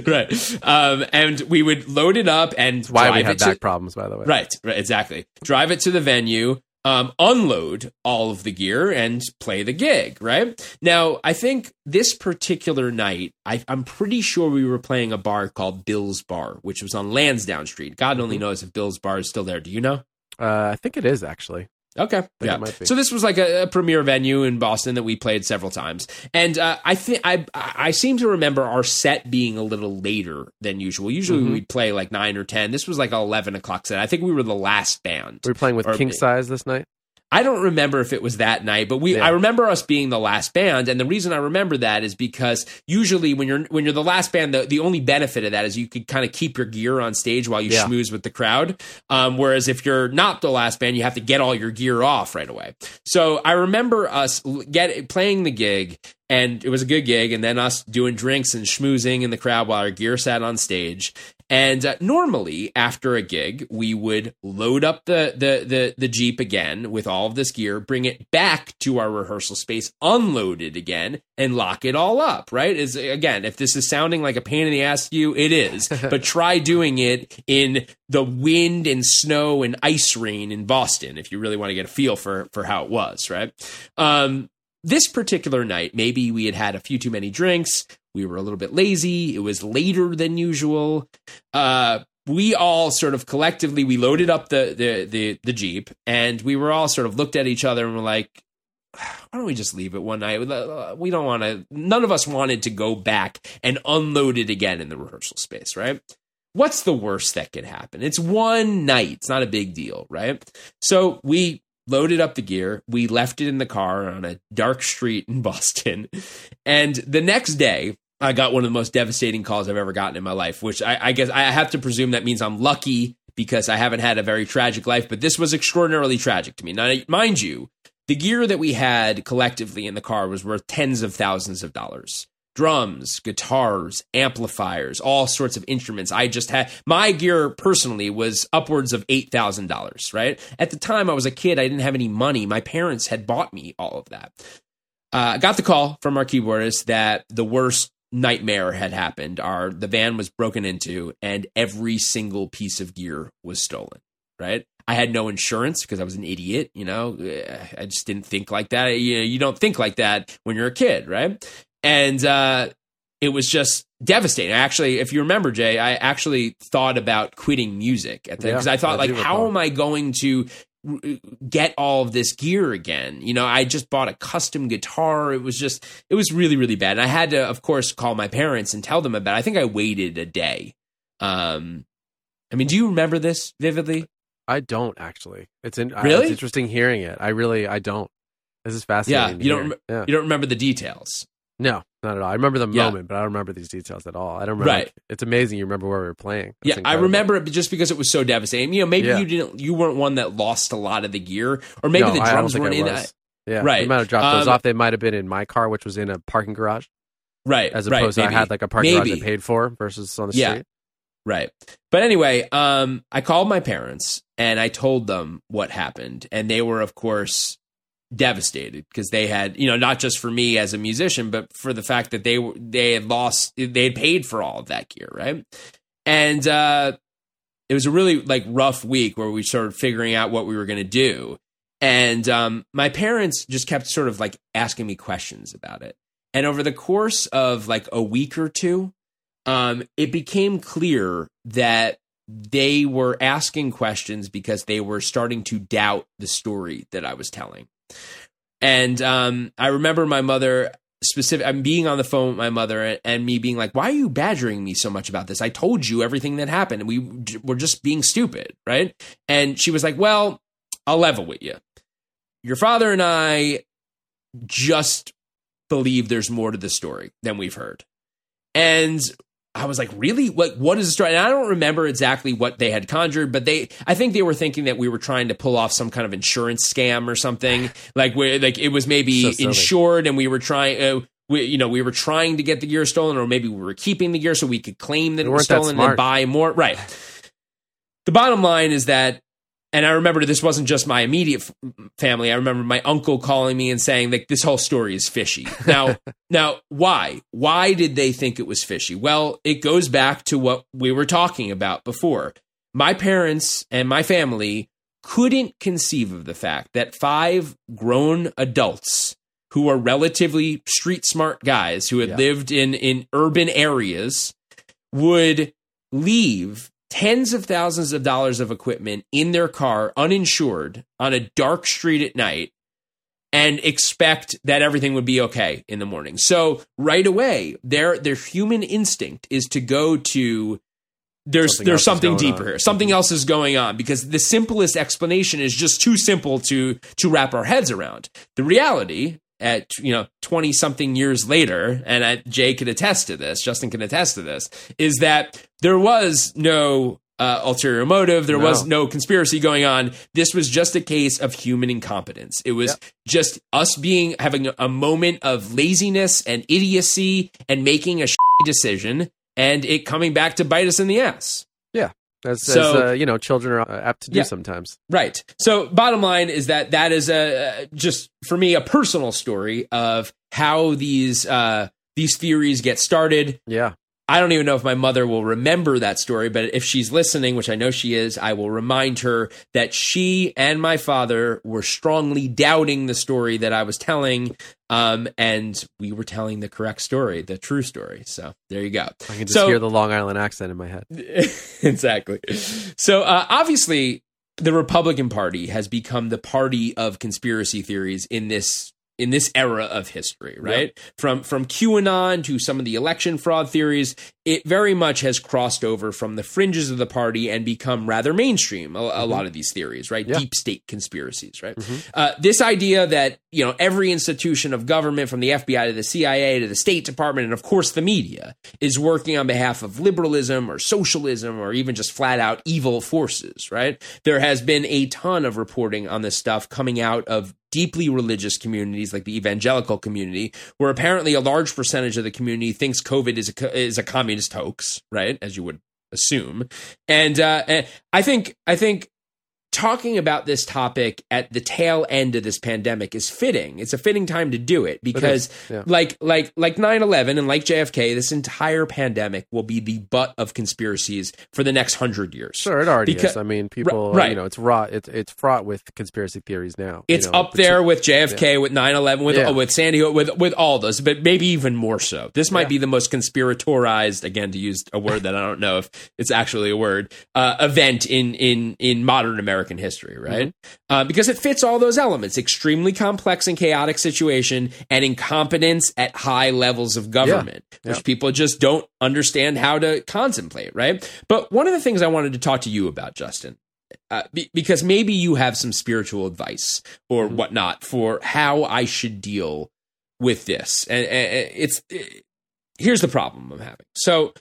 right. Um and we would load it up and why we drive have to- back problems, by the way. Right, right, exactly. Drive it to the venue, um, unload all of the gear, and play the gig. Right now, I think this particular night, I, I'm pretty sure we were playing a bar called Bill's Bar, which was on Lansdowne Street. God Mm-hmm. only knows if Bill's Bar is still there. Do you know? Uh, I think it is actually. Okay. Yeah. So this was like a, a premier venue in Boston that we played several times, and uh, I think I I seem to remember our set being a little later than usual. Usually Mhm. we'd play like nine or ten. This was like an eleven o'clock set. I think we were the last band. We were playing with Or- King Size this night. I don't remember if it was that night, but we Yeah. I remember us being the last band, and the reason I remember that is because usually when you're when you're the last band, the, the only benefit of that is you could kind of keep your gear on stage while you Yeah. schmooze with the crowd. Um, whereas if you're not the last band, you have to get all your gear off right away. So I remember us get playing the gig, and it was a good gig, and then us doing drinks and schmoozing in the crowd while our gear sat on stage. And uh, normally, after a gig, we would load up the, the the the jeep again with all of this gear, bring it back to our rehearsal space, unload it again, and lock it all up. Right? Is again, if this is sounding like a pain in the ass to you, it is. but try doing it in the wind and snow and ice rain in Boston if you really want to get a feel for for how it was. Right? Um, this particular night, maybe we had had a few too many drinks. We were a little bit lazy. It was later than usual. Uh, we all sort of collectively we loaded up the, the the the jeep, and we were all sort of looked at each other and were like, why don't we just leave it one night? We don't want to. None of us wanted to go back and unload it again in the rehearsal space, right? What's the worst that could happen? It's one night. It's not a big deal, right? So we loaded up the gear. We left it in the car on a dark street in Boston. And the next day, I got one of the most devastating calls I've ever gotten in my life, which I, I guess I have to presume that means I'm lucky because I haven't had a very tragic life, but this was extraordinarily tragic to me. Now, mind you, the gear that we had collectively in the car was worth tens of thousands of dollars. Drums, guitars, amplifiers, all sorts of instruments. I just had my gear personally was upwards of $8,000, right? At the time I was a kid, I didn't have any money. My parents had bought me all of that. Uh, I got the call from our keyboardist that the worst nightmare had happened. Our the van was broken into and every single piece of gear was stolen, right? I had no insurance because I was an idiot, you know. I just didn't think like that. You know, you don't think like that when you're a kid, right? And uh, it was just devastating. Actually, if you remember, Jay, I actually thought about quitting music at that because Yeah, I thought, I like, how am I going to get all of this gear again? You know, I just bought a custom guitar. It was just, it was really, really bad. And I had to, of course, call my parents and tell them about. it. I think I waited a day. Um, I mean, do you remember this vividly? I don't actually. It's in, I- Really? it's interesting hearing it. I really I don't. This is fascinating. Yeah, you don't. rem- yeah. You don't remember the details. No, not at all. I remember the Yeah. moment, but I don't remember these details at all. I don't remember. Right. It's amazing you remember where we were playing. That's yeah, I remember it just because it was so devastating. You know, maybe Yeah. you didn't. You weren't one that lost a lot of the gear, or maybe No, the I drums weren't in. was. Yeah, Right. We might have dropped those Um, off. They might have been in my car, which was in a parking garage, Right, as right, opposed to I had like a parking garage Maybe. I paid for versus on the Yeah. street. Right. But anyway, um, I called my parents and I told them what happened, and they were, of course, devastated because they had, you know, not just for me as a musician, but for the fact that they were they had lost, they had paid for all of that gear, right? And uh, it was a really like rough week where we started figuring out what we were going to do, and um, my parents just kept sort of like asking me questions about it, and over the course of like a week or two um, it became clear that they were asking questions because they were starting to doubt the story that I was telling. And um, I remember my mother specific. I'm being on the phone with my mother and, and me being like, "Why are you badgering me so much about this? I told you everything that happened, and we j- were just being stupid, right?" And she was like, "Well, I'll level with you. Your father and I just believe there's more to the story than we've heard." And I was like, really? What what is the story? And I don't remember exactly what they had conjured, but they I think they were thinking that we were trying to pull off some kind of insurance scam or something. Like where like it was maybe So insured and we were trying uh, we, you know, we were trying to get the gear stolen, or maybe we were keeping the gear so we could claim that They it was stolen and buy more. Right. The bottom line is that, and I remember this wasn't just my immediate f- family. I remember my uncle calling me and saying that this whole story is fishy. Now, now, why? Why did they think it was fishy? Well, it goes back to what we were talking about before. My parents and my family couldn't conceive of the fact that five grown adults who are relatively street smart guys who had Yeah. lived in in urban areas would leave tens of thousands of dollars of equipment in their car uninsured on a dark street at night and expect that everything would be okay in the morning. So right away, their their human instinct is to go to there's Something there's something deeper on. here. Something else is going on because the simplest explanation is just too simple to to wrap our heads around. The reality at you know 20 something years later and I, Jay could attest to this, Justin can attest to this, is that there was no uh, ulterior motive. There was No. no conspiracy going on. This was just a case of human incompetence. It was Yep. just us being having a moment of laziness and idiocy and making a decision and it coming back to bite us in the ass. As, So- as uh, you know, children are uh, apt to do Yeah. sometimes. Right. So, bottom line is that that is a just for me a personal story of how these uh, these theories get started. Yeah. I don't even know if my mother will remember that story, but if she's listening, which I know she is, I will remind her that she and my father were strongly doubting the story that I was telling, um, and we were telling the correct story, the true story. So there you go. I can just So- hear the Long Island accent in my head. exactly. So uh, obviously, the Republican Party has become the party of conspiracy theories in this in this era of history, right? From from QAnon to some of the election fraud theories, it very much has crossed over from the fringes of the party and become rather mainstream. A, a lot of these theories, right? Yeah. Deep state conspiracies, right? Uh, this idea that you know every institution of government, from the FBI to the CIA to the State Department, and of course the media, is working on behalf of liberalism or socialism or even just flat out evil forces, right? There has been a ton of reporting on this stuff coming out of deeply religious communities like the evangelical community, where apparently a large percentage of the community thinks COVID is a is a communist hoax, right? As you would assume, and uh, and I think I think talking about this topic at the tail end of this pandemic is fitting. It's a fitting time to do it because yeah. like like like 9/11 and like JFK, this entire pandemic will be the butt of conspiracies for the next 100 years. Sure, it already Because- is. I mean, people, right. you know, it's raw. It's it's fraught with conspiracy theories now. you It's know, up there with JFK, with 9/11, with Yeah. with Sandy Hook, with with all those, but maybe even more so. This might Yeah. be the most conspiratorized, again, to use a word that I don't know if it's actually a word, uh, event in in in modern American history, right? Uh, because it fits all those elements: extremely complex and chaotic situation, and incompetence at high levels of government, which Yeah. people just don't understand how to contemplate, right? But one of the things I wanted to talk to you about, Justin, uh, be, because maybe you have some spiritual advice or whatnot for how I should deal with this. And, and it's here's the problem I'm having. So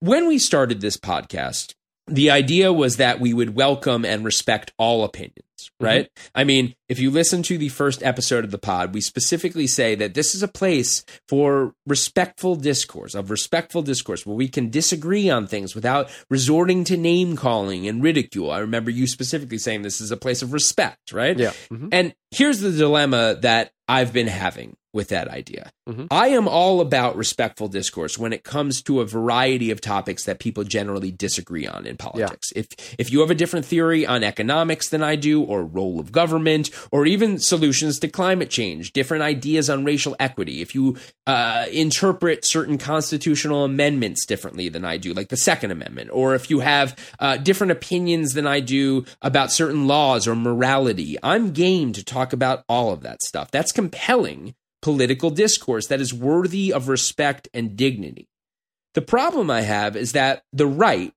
when we started this podcast, the idea was that we would welcome and respect all opinions, right? I mean, if you listen to the first episode of the pod, we specifically say that this is a place for respectful discourse, of respectful discourse, where we can disagree on things without resorting to name calling and ridicule. I remember you specifically saying this is a place of respect, right? Yeah. Mhm. And here's the dilemma that I've been having with that idea. Mhm. I am all about respectful discourse when it comes to a variety of topics that people generally disagree on in politics. If if you have a different theory on economics than I do or role of government or even solutions to climate change, different ideas on racial equity, if you uh, interpret certain constitutional amendments differently than I do, like the Second Amendment, or if you have uh, different opinions than I do about certain laws or morality, I'm game to talk about all of that stuff. That's compelling political discourse that is worthy of respect and dignity. The problem I have is that the right,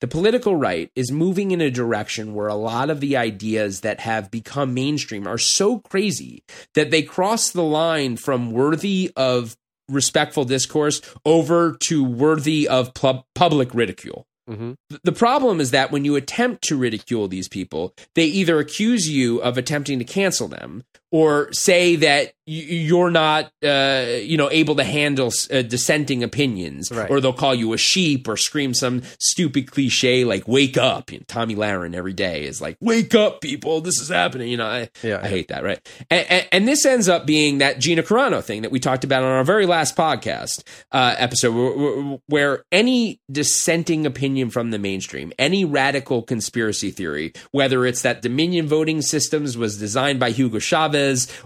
the political right, is moving in a direction where a lot of the ideas that have become mainstream are so crazy that they cross the line from worthy of respectful discourse over to worthy of pub- public ridicule. Mhm. The problem is that when you attempt to ridicule these people, they either accuse you of attempting to cancel them or say that you're not, uh, you know, able to handle uh, dissenting opinions, Right. or they'll call you a sheep or scream some stupid cliche like "wake up." You know, Tomi Lahren every day is like "wake up, people, this is happening." You know, I, Yeah. I hate that, right? And, and, and this ends up being that Gina Carano thing that we talked about on our very last podcast uh, episode, where, where any dissenting opinion from the mainstream, any radical conspiracy theory, whether it's that Dominion voting systems was designed by Hugo Chavez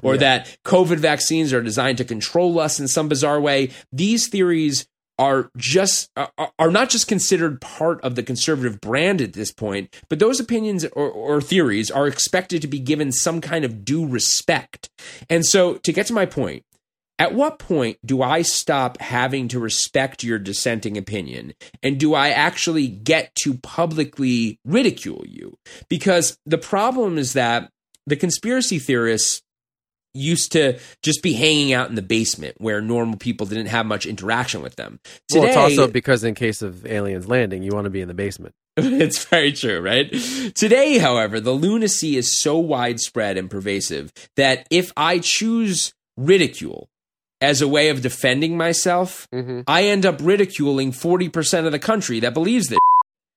or that COVID vaccines are designed to control us in some bizarre way, these theories are just are, are not just considered part of the conservative brand at this point, but those opinions or, or theories are expected to be given some kind of due respect. And so, to get to my point, at what point do I stop having to respect your dissenting opinion? And do I actually get to publicly ridicule you? Because the problem is that the conspiracy theorists used to just be hanging out in the basement where normal people didn't have much interaction with them. well, it's also because in case of aliens landing, you want to be in the basement. it's very true, right? Today, however, the lunacy is so widespread and pervasive that if I choose ridicule as a way of defending myself, Mhm. I end up ridiculing 40% of the country that believes this.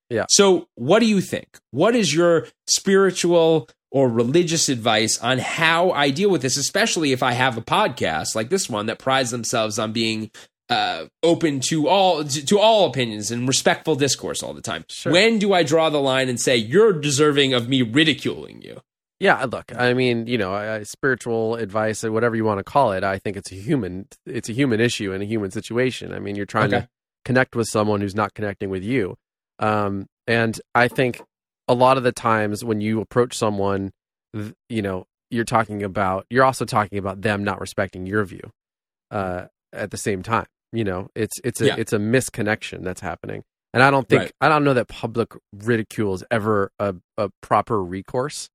Yeah. So, what do you think? What is your spiritual or religious advice on how I deal with this, especially if I have a podcast like this one that prides themselves on being uh, open to all to, to all opinions and respectful discourse all the time. Sure. When do I draw the line and say you're deserving of me ridiculing you? Yeah, look, I mean, you know, uh, spiritual advice or whatever you want to call it. I think it's a human, it's a human issue and a human situation. I mean, you're trying Okay. to connect with someone who's not connecting with you, um, and I think a lot of the times when you approach someone, you know, you're talking about you're also talking about them not respecting your view uh, at the same time. You know, it's it's a Yeah. it's a misconnection that's happening, and I don't think Right. I don't know that public ridicule is ever a, a proper recourse.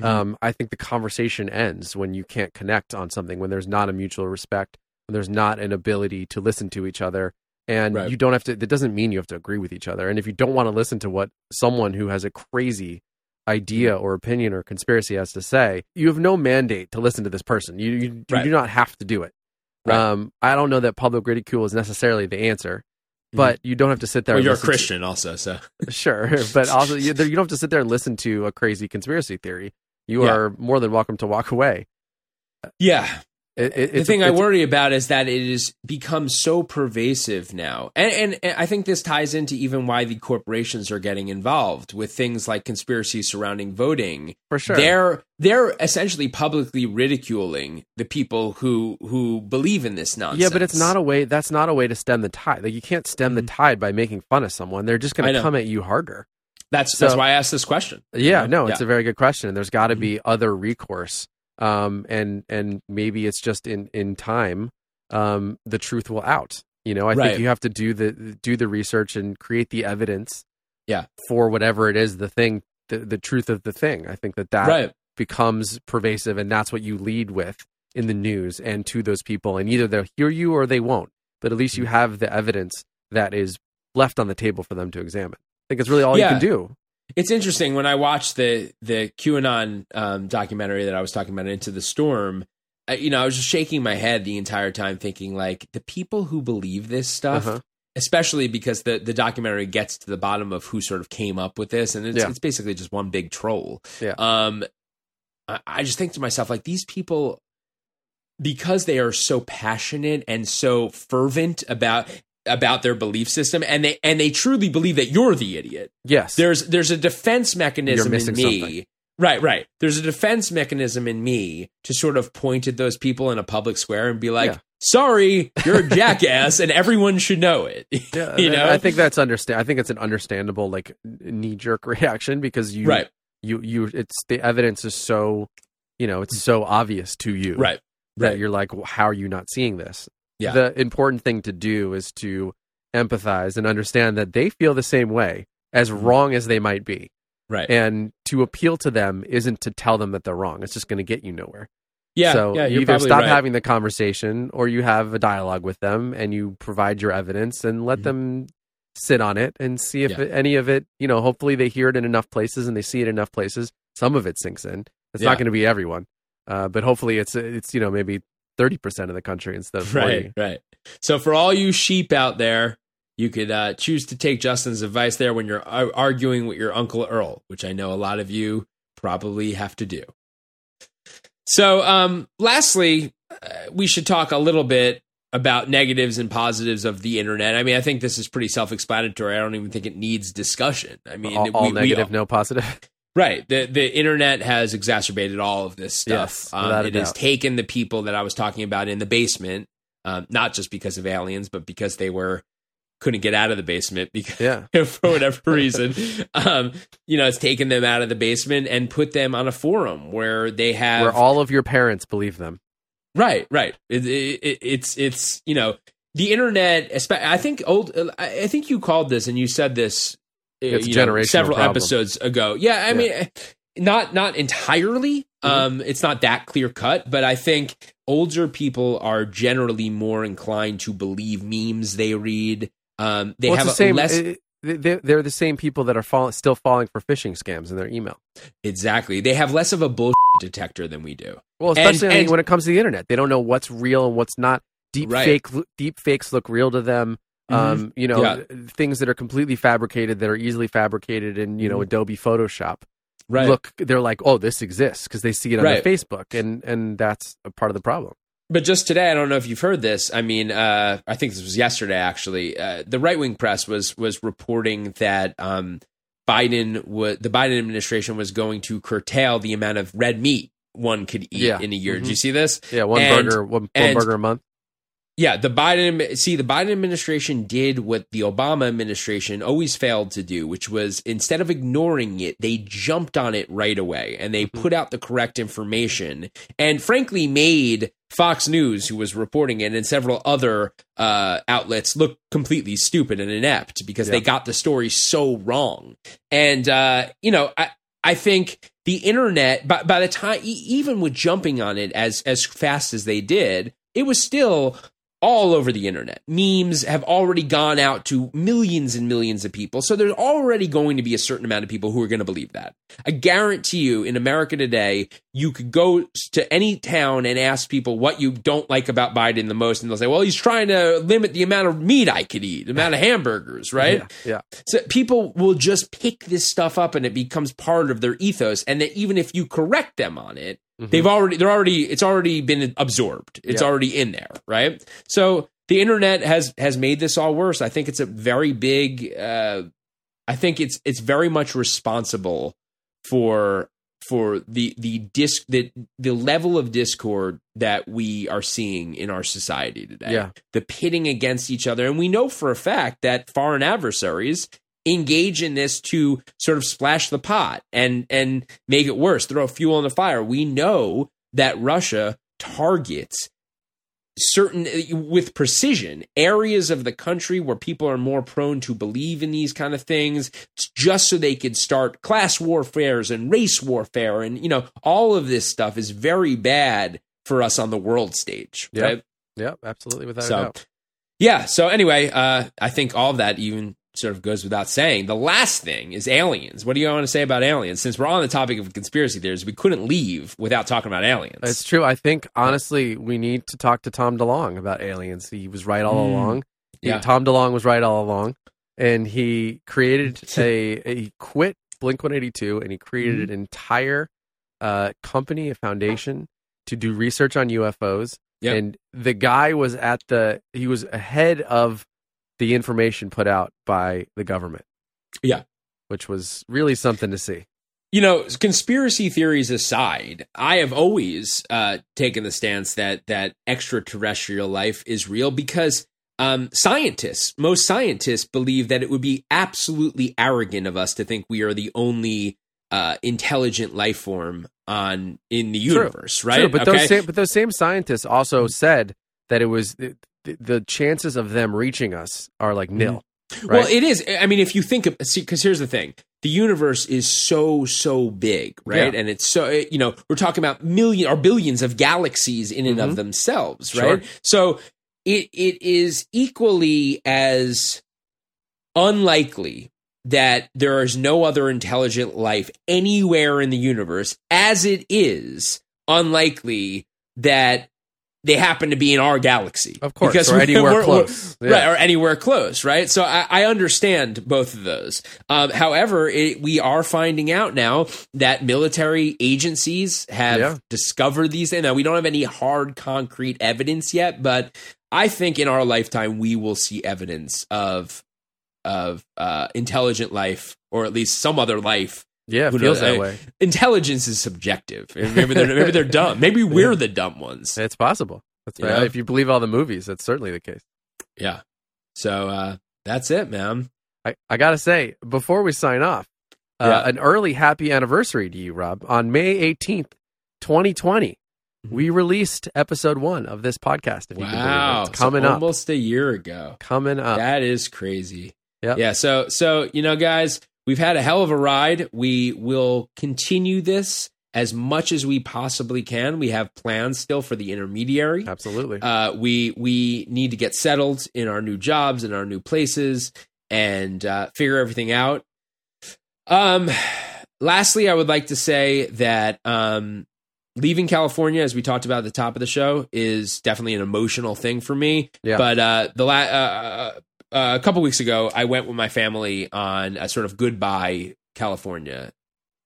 Mhm. Um, I think the conversation ends when you can't connect on something, when there's not a mutual respect, when there's not an ability to listen to each other, and Right. you don't have to. That doesn't mean you have to agree with each other. And if you don't want to listen to what someone who has a crazy idea or opinion or conspiracy has to say, you have no mandate to listen to this person. You you, you do not have to do it. Right. Um, I don't know that public ridicule is necessarily the answer, but you don't have to sit there. Well, you're a listen to- Christian also, so sure, but also you, you don't have to sit there and listen to a crazy conspiracy theory. You Yeah. are more than welcome to walk away. yeah. It, it, the thing I worry about is that it has become so pervasive now, and, and, and I think this ties into even why the corporations are getting involved with things like conspiracies surrounding voting. for sure. They're they're essentially publicly ridiculing the people who who believe in this nonsense. Yeah, but it's not a way. That's not a way to stem the tide. Like you can't stem the tide by making fun of someone. They're just going Mm-hmm. To come at you harder. That's so- that's why I asked this question. Yeah, You know? no, it's Yeah. a very good question. And there's got to be other recourse. Um, and and maybe it's just in in time, um, the truth will out. You know, I Right. think you have to do the do the research and create the evidence. Yeah. For whatever it is, the thing, the the truth of the thing. I think that that right. becomes pervasive, and that's what you lead with in the news and to those people. And either they'll hear you or they won't. But at least you have the evidence that is left on the table for them to examine. I think it's really all Yeah. you can do. It's interesting when I watched the the QAnon um, documentary that I was talking about, Into the Storm. I, you know, I was just shaking my head the entire time, thinking like the people who believe this stuff, Uh-huh. especially because the the documentary gets to the bottom of who sort of came up with this, and it's, Yeah. it's basically just one big troll. Yeah. Um, I, I just think to myself like these people, because they are so passionate and so fervent about about their belief system, and they and they truly believe that you're the idiot Yes. there's there's a defense mechanism in me something. right right there's a defense mechanism in me to sort of point at those people in a public square and be like Yeah. sorry you're a jackass and everyone should know it Yeah, you I- know I think that's understand. I think it's an understandable like knee jerk reaction because you right you you it's the evidence is so you know it's so obvious to you right that right you're like well, how are you not seeing this? Yeah. The important thing to do is to empathize and understand that they feel the same way as Mm-hmm. wrong as they might be, right and to appeal to them isn't to tell them that they're wrong. It's just going to get you nowhere. yeah so yeah you either stop right. having the conversation or you have a dialogue with them and you provide your evidence and let Mhm. them sit on it and see if Yeah. it- any of it, you know, hopefully they hear it in enough places and they see it in enough places. Some of it sinks in. It's Yeah. not going to be everyone. Uh, but hopefully it's it's you know maybe 30% of the country instead of 40. right right. So for all you sheep out there you could uh, choose to take justin's advice there when you're ar- arguing with your uncle earl which i know a lot of you probably have to do. So um lastly uh, we should talk a little bit about negatives and positives of the internet. I mean i think this is pretty self-explanatory. I don't even think it needs discussion. I mean all, all we- we- negative, no positive. Right. The the internet has exacerbated all of this stuff. Yes, um, it has taken the people that I was talking about in the basement, um, not just because of aliens, but because they were couldn't get out of the basement because Yeah. for whatever reason. um, you know, it's taken them out of the basement and put them on a forum where they have Where all of your parents believe them. Right, right. It, it, it's it's you know the internet. I think old. I think you called this and you said this. Uh, It's you know, several problem. episodes ago. Yeah, I Yeah. mean, not not entirely. Mhm. Um, it's not that clear cut, but I think older people are generally more inclined to believe memes they read. Um, they Well, have the a same. less it- they- they're the same people that are fall, still falling for phishing scams in their email. exactly. They have less of a bullshit detector than we do. Well, And- especially and- when it comes to the internet, they don't know what's real and what's not. Deep Right. fake, deep fakes look real to them. Um, you know, Yeah. things that are completely fabricated, that are easily fabricated in you know Mhm. Adobe Photoshop. Right. Look, they're like, oh, this exists because they see it on Right. their Facebook, and and that's a part of the problem. But just today, I don't know if you've heard this. I mean, uh, I think this was yesterday. Actually, uh, the right wing press was was reporting that um, Biden wa the Biden administration was going to curtail the amount of red meat one could eat Yeah. in a year. Did Mhm. you see this? Yeah, one And- burger, one, one and- burger a month. Yeah, the Biden see the Biden administration did what the Obama administration always failed to do, which was instead of ignoring it, they jumped on it right away and they put out the correct information and frankly made Fox News, who was reporting it, and several other uh, outlets look completely stupid and inept because they got the story so wrong. And uh, you know, I I think the internet by, by the time even with jumping on it as as fast as they did, it was still all over the internet. Memes have already gone out to millions and millions of people. So there's already going to be a certain amount of people who are going to believe that. I guarantee you in America today, you could go to any town and ask people what you don't like about Biden the most. And they'll say, well, he's trying to limit the amount of meat I could eat, the amount of hamburgers, right? Yeah. yeah. So people will just pick this stuff up and it becomes part of their ethos. And that even if you correct them on it, they've already they're already it's already been absorbed. It's Yeah. already in there, right? So the internet has has made this all worse. I think it's a very big uh I think it's it's very much responsible for for the the disc the the level of discord that we are seeing in our society today Yeah. the pitting against each other and we know for a fact that foreign adversaries engage in this to sort of splash the pot and and make it worse throw fuel on the fire. We know that russia targets certain with precision areas of the country where people are more prone to believe in these kind of things just so they could start class warfares and race warfare. And you know all of this stuff is very bad for us on the world stage Yeah. right? Yeah, absolutely, without a doubt. yeah. So anyway uh i think all of that even sort of goes without saying the last thing is aliens what do you want to say about aliens since we're on the topic of conspiracy theories we couldn't leave without talking about aliens It's true. I think honestly, we need to talk to Tom DeLonge about aliens. He was right all Mm. along. He- Yeah. Tom DeLonge was right all along, and he created a he quit Blink One Eighty Two, and he created Mm-hmm. an entire uh, company, a foundation to do research on UFOs. Yep. And the guy was at the he was ahead of the information put out by the government. Yeah. which was really something to see. you know, conspiracy theories aside, I have always uh, taken the stance that that extraterrestrial life is real because um, scientists, most scientists, believe that it would be absolutely arrogant of us to think we are the only uh, intelligent life form on in the universe, right? True, but Okay? those same, but those same scientists also said that it was the, chances of them reaching us are like nil. Mm-hmm. Well, it is. I mean, if you think of, see, because here's the thing: the universe is so so big, right? Yeah. And it's so you know we're talking about million or billions of galaxies in and of Mhm. themselves, Sure. right? So it it is equally as unlikely that there is no other intelligent life anywhere in the universe as it is unlikely that they happen to be in our galaxy. Of course, because or anywhere we're- close. we're- right, or anywhere close, right? So I, I understand both of those. Um, however, it, we are finding out now that military agencies have Yeah. discovered these things. Now we don't have any hard, concrete evidence yet, but I think in our lifetime we will see evidence of of uh, intelligent life, or at least some other life. Yeah, it Who feels knows? that I- way. Intelligence is subjective. Maybe they're maybe they're dumb. Maybe we're the dumb ones. It's possible. That's right. know? If you believe all the movies, that's certainly the case. Yeah. So uh, that's it, man. I, I gotta say, before we sign off, uh, Yeah. an early happy anniversary to you, Rob. On May eighteenth, twenty twenty, Mm-hmm. we released episode one of this podcast. If you can Wow, believe it. it's coming so up, almost a year ago. coming up. That is crazy. Yep. Yeah. So so you know, guys, we've had a hell of a ride. We will continue this as much as we possibly can. We have plans still for the intermediary. Absolutely. Uh, we we need to get settled in our new jobs in our new places and uh, figure everything out. Um, lastly, I would like to say that um, leaving California, as we talked about at the top of the show, is definitely an emotional thing for me. Yeah. But uh, the la- uh, a couple weeks ago, I went with my family on a sort of goodbye California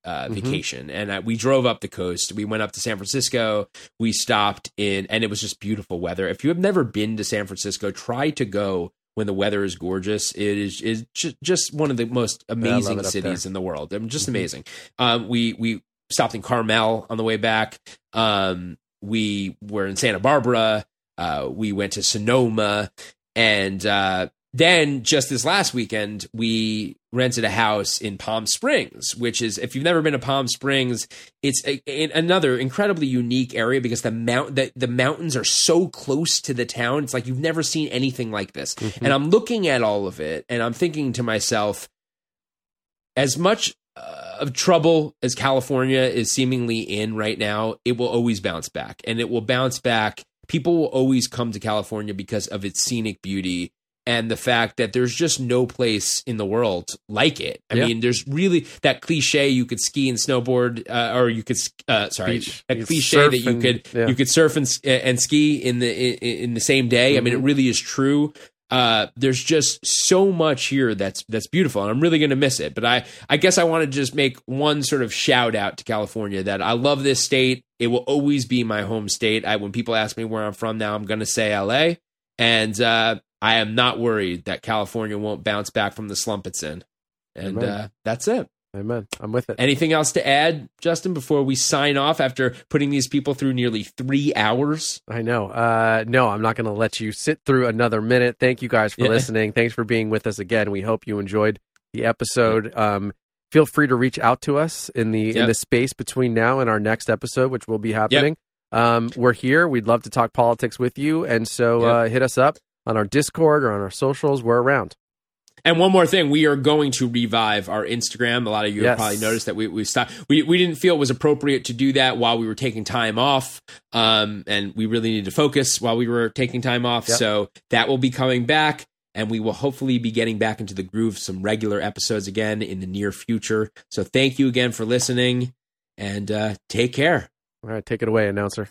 uh, Mhm. vacation, and uh, we drove up the coast. We went up to San Francisco. We stopped in, and it was just beautiful weather. If you have never been to San Francisco, try to go when the weather is gorgeous. It is is just one of the most amazing up cities there. in the world. I mean, just Mhm. amazing. Um, we we stopped in Carmel on the way back. Um, we were in Santa Barbara. uh, we went to Sonoma, and uh, then just this last weekend we rented a house in Palm Springs, which is if you've never been to Palm Springs, it's a, a- another incredibly unique area because the mount the, the mountains are so close to the town. It's like you've never seen anything like this. And I'm looking at all of it, and I'm thinking to myself, as much uh, of trouble as California is seemingly in right now, it will always bounce back. And it will bounce back. People will always come to California because of its scenic beauty and the fact that there's just no place in the world like it. I Yeah. mean, there's really that cliche you could ski and snowboard, uh, or you could, uh, sorry, Beach. that You cliche that you and- could yeah. you could surf and, and ski in the in, in the same day. I mean, it Mm-hmm. really is true. Uh, there's just so much here that's that's beautiful, and I'm really going to miss it. But I I guess I want to just make one sort of shout out to California that I love this state. It will always be my home state. I when people ask me where I'm from now, I'm going to say LA, and uh, I am not worried that California won't bounce back from the slump it's in. And uh, that's it. Amen. I'm with it. Anything else to add, Justin, before we sign off after putting these people through nearly three hours? I know. Uh, no, I'm not going to let you sit through another minute. Thank you guys for Yeah. listening. Thanks for being with us again. We hope you enjoyed the episode. Um, feel free to reach out to us in the in the space between now and our next episode, which will be happening. Um, we're here. We'd love to talk politics with you, and so Yep. uh, hit us up on our Discord or on our socials. We're around. And one more thing, we are going to revive our Instagram. A lot of you Yes. have probably noticed that we we stopped. We we didn't feel it was appropriate to do that while we were taking time off, um, and we really needed to focus while we were taking time off. Yep. So that will be coming back, and we will hopefully be getting back into the groove some regular episodes again in the near future. So thank you again for listening, and uh, take care. All right, take it away, announcer.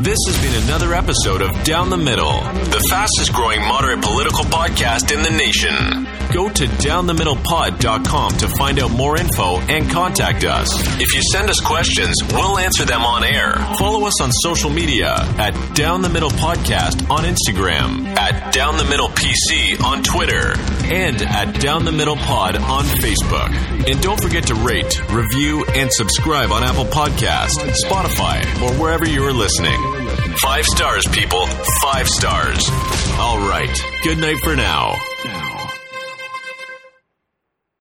This has been another episode of Down the Middle, the fastest growing moderate political podcast in the nation. Go to downthemiddlepod.com to find out more info and contact us. If you send us questions, we'll answer them on air. Follow us on social media at Down the Middle Podcast on Instagram, at Down the Middle PC on Twitter, and at Down the Middle Pod on Facebook. And don't forget to rate, review, and subscribe on Apple Podcast, Spotify, or wherever you are listening. Five stars, people. Five stars. All right. Good night for now.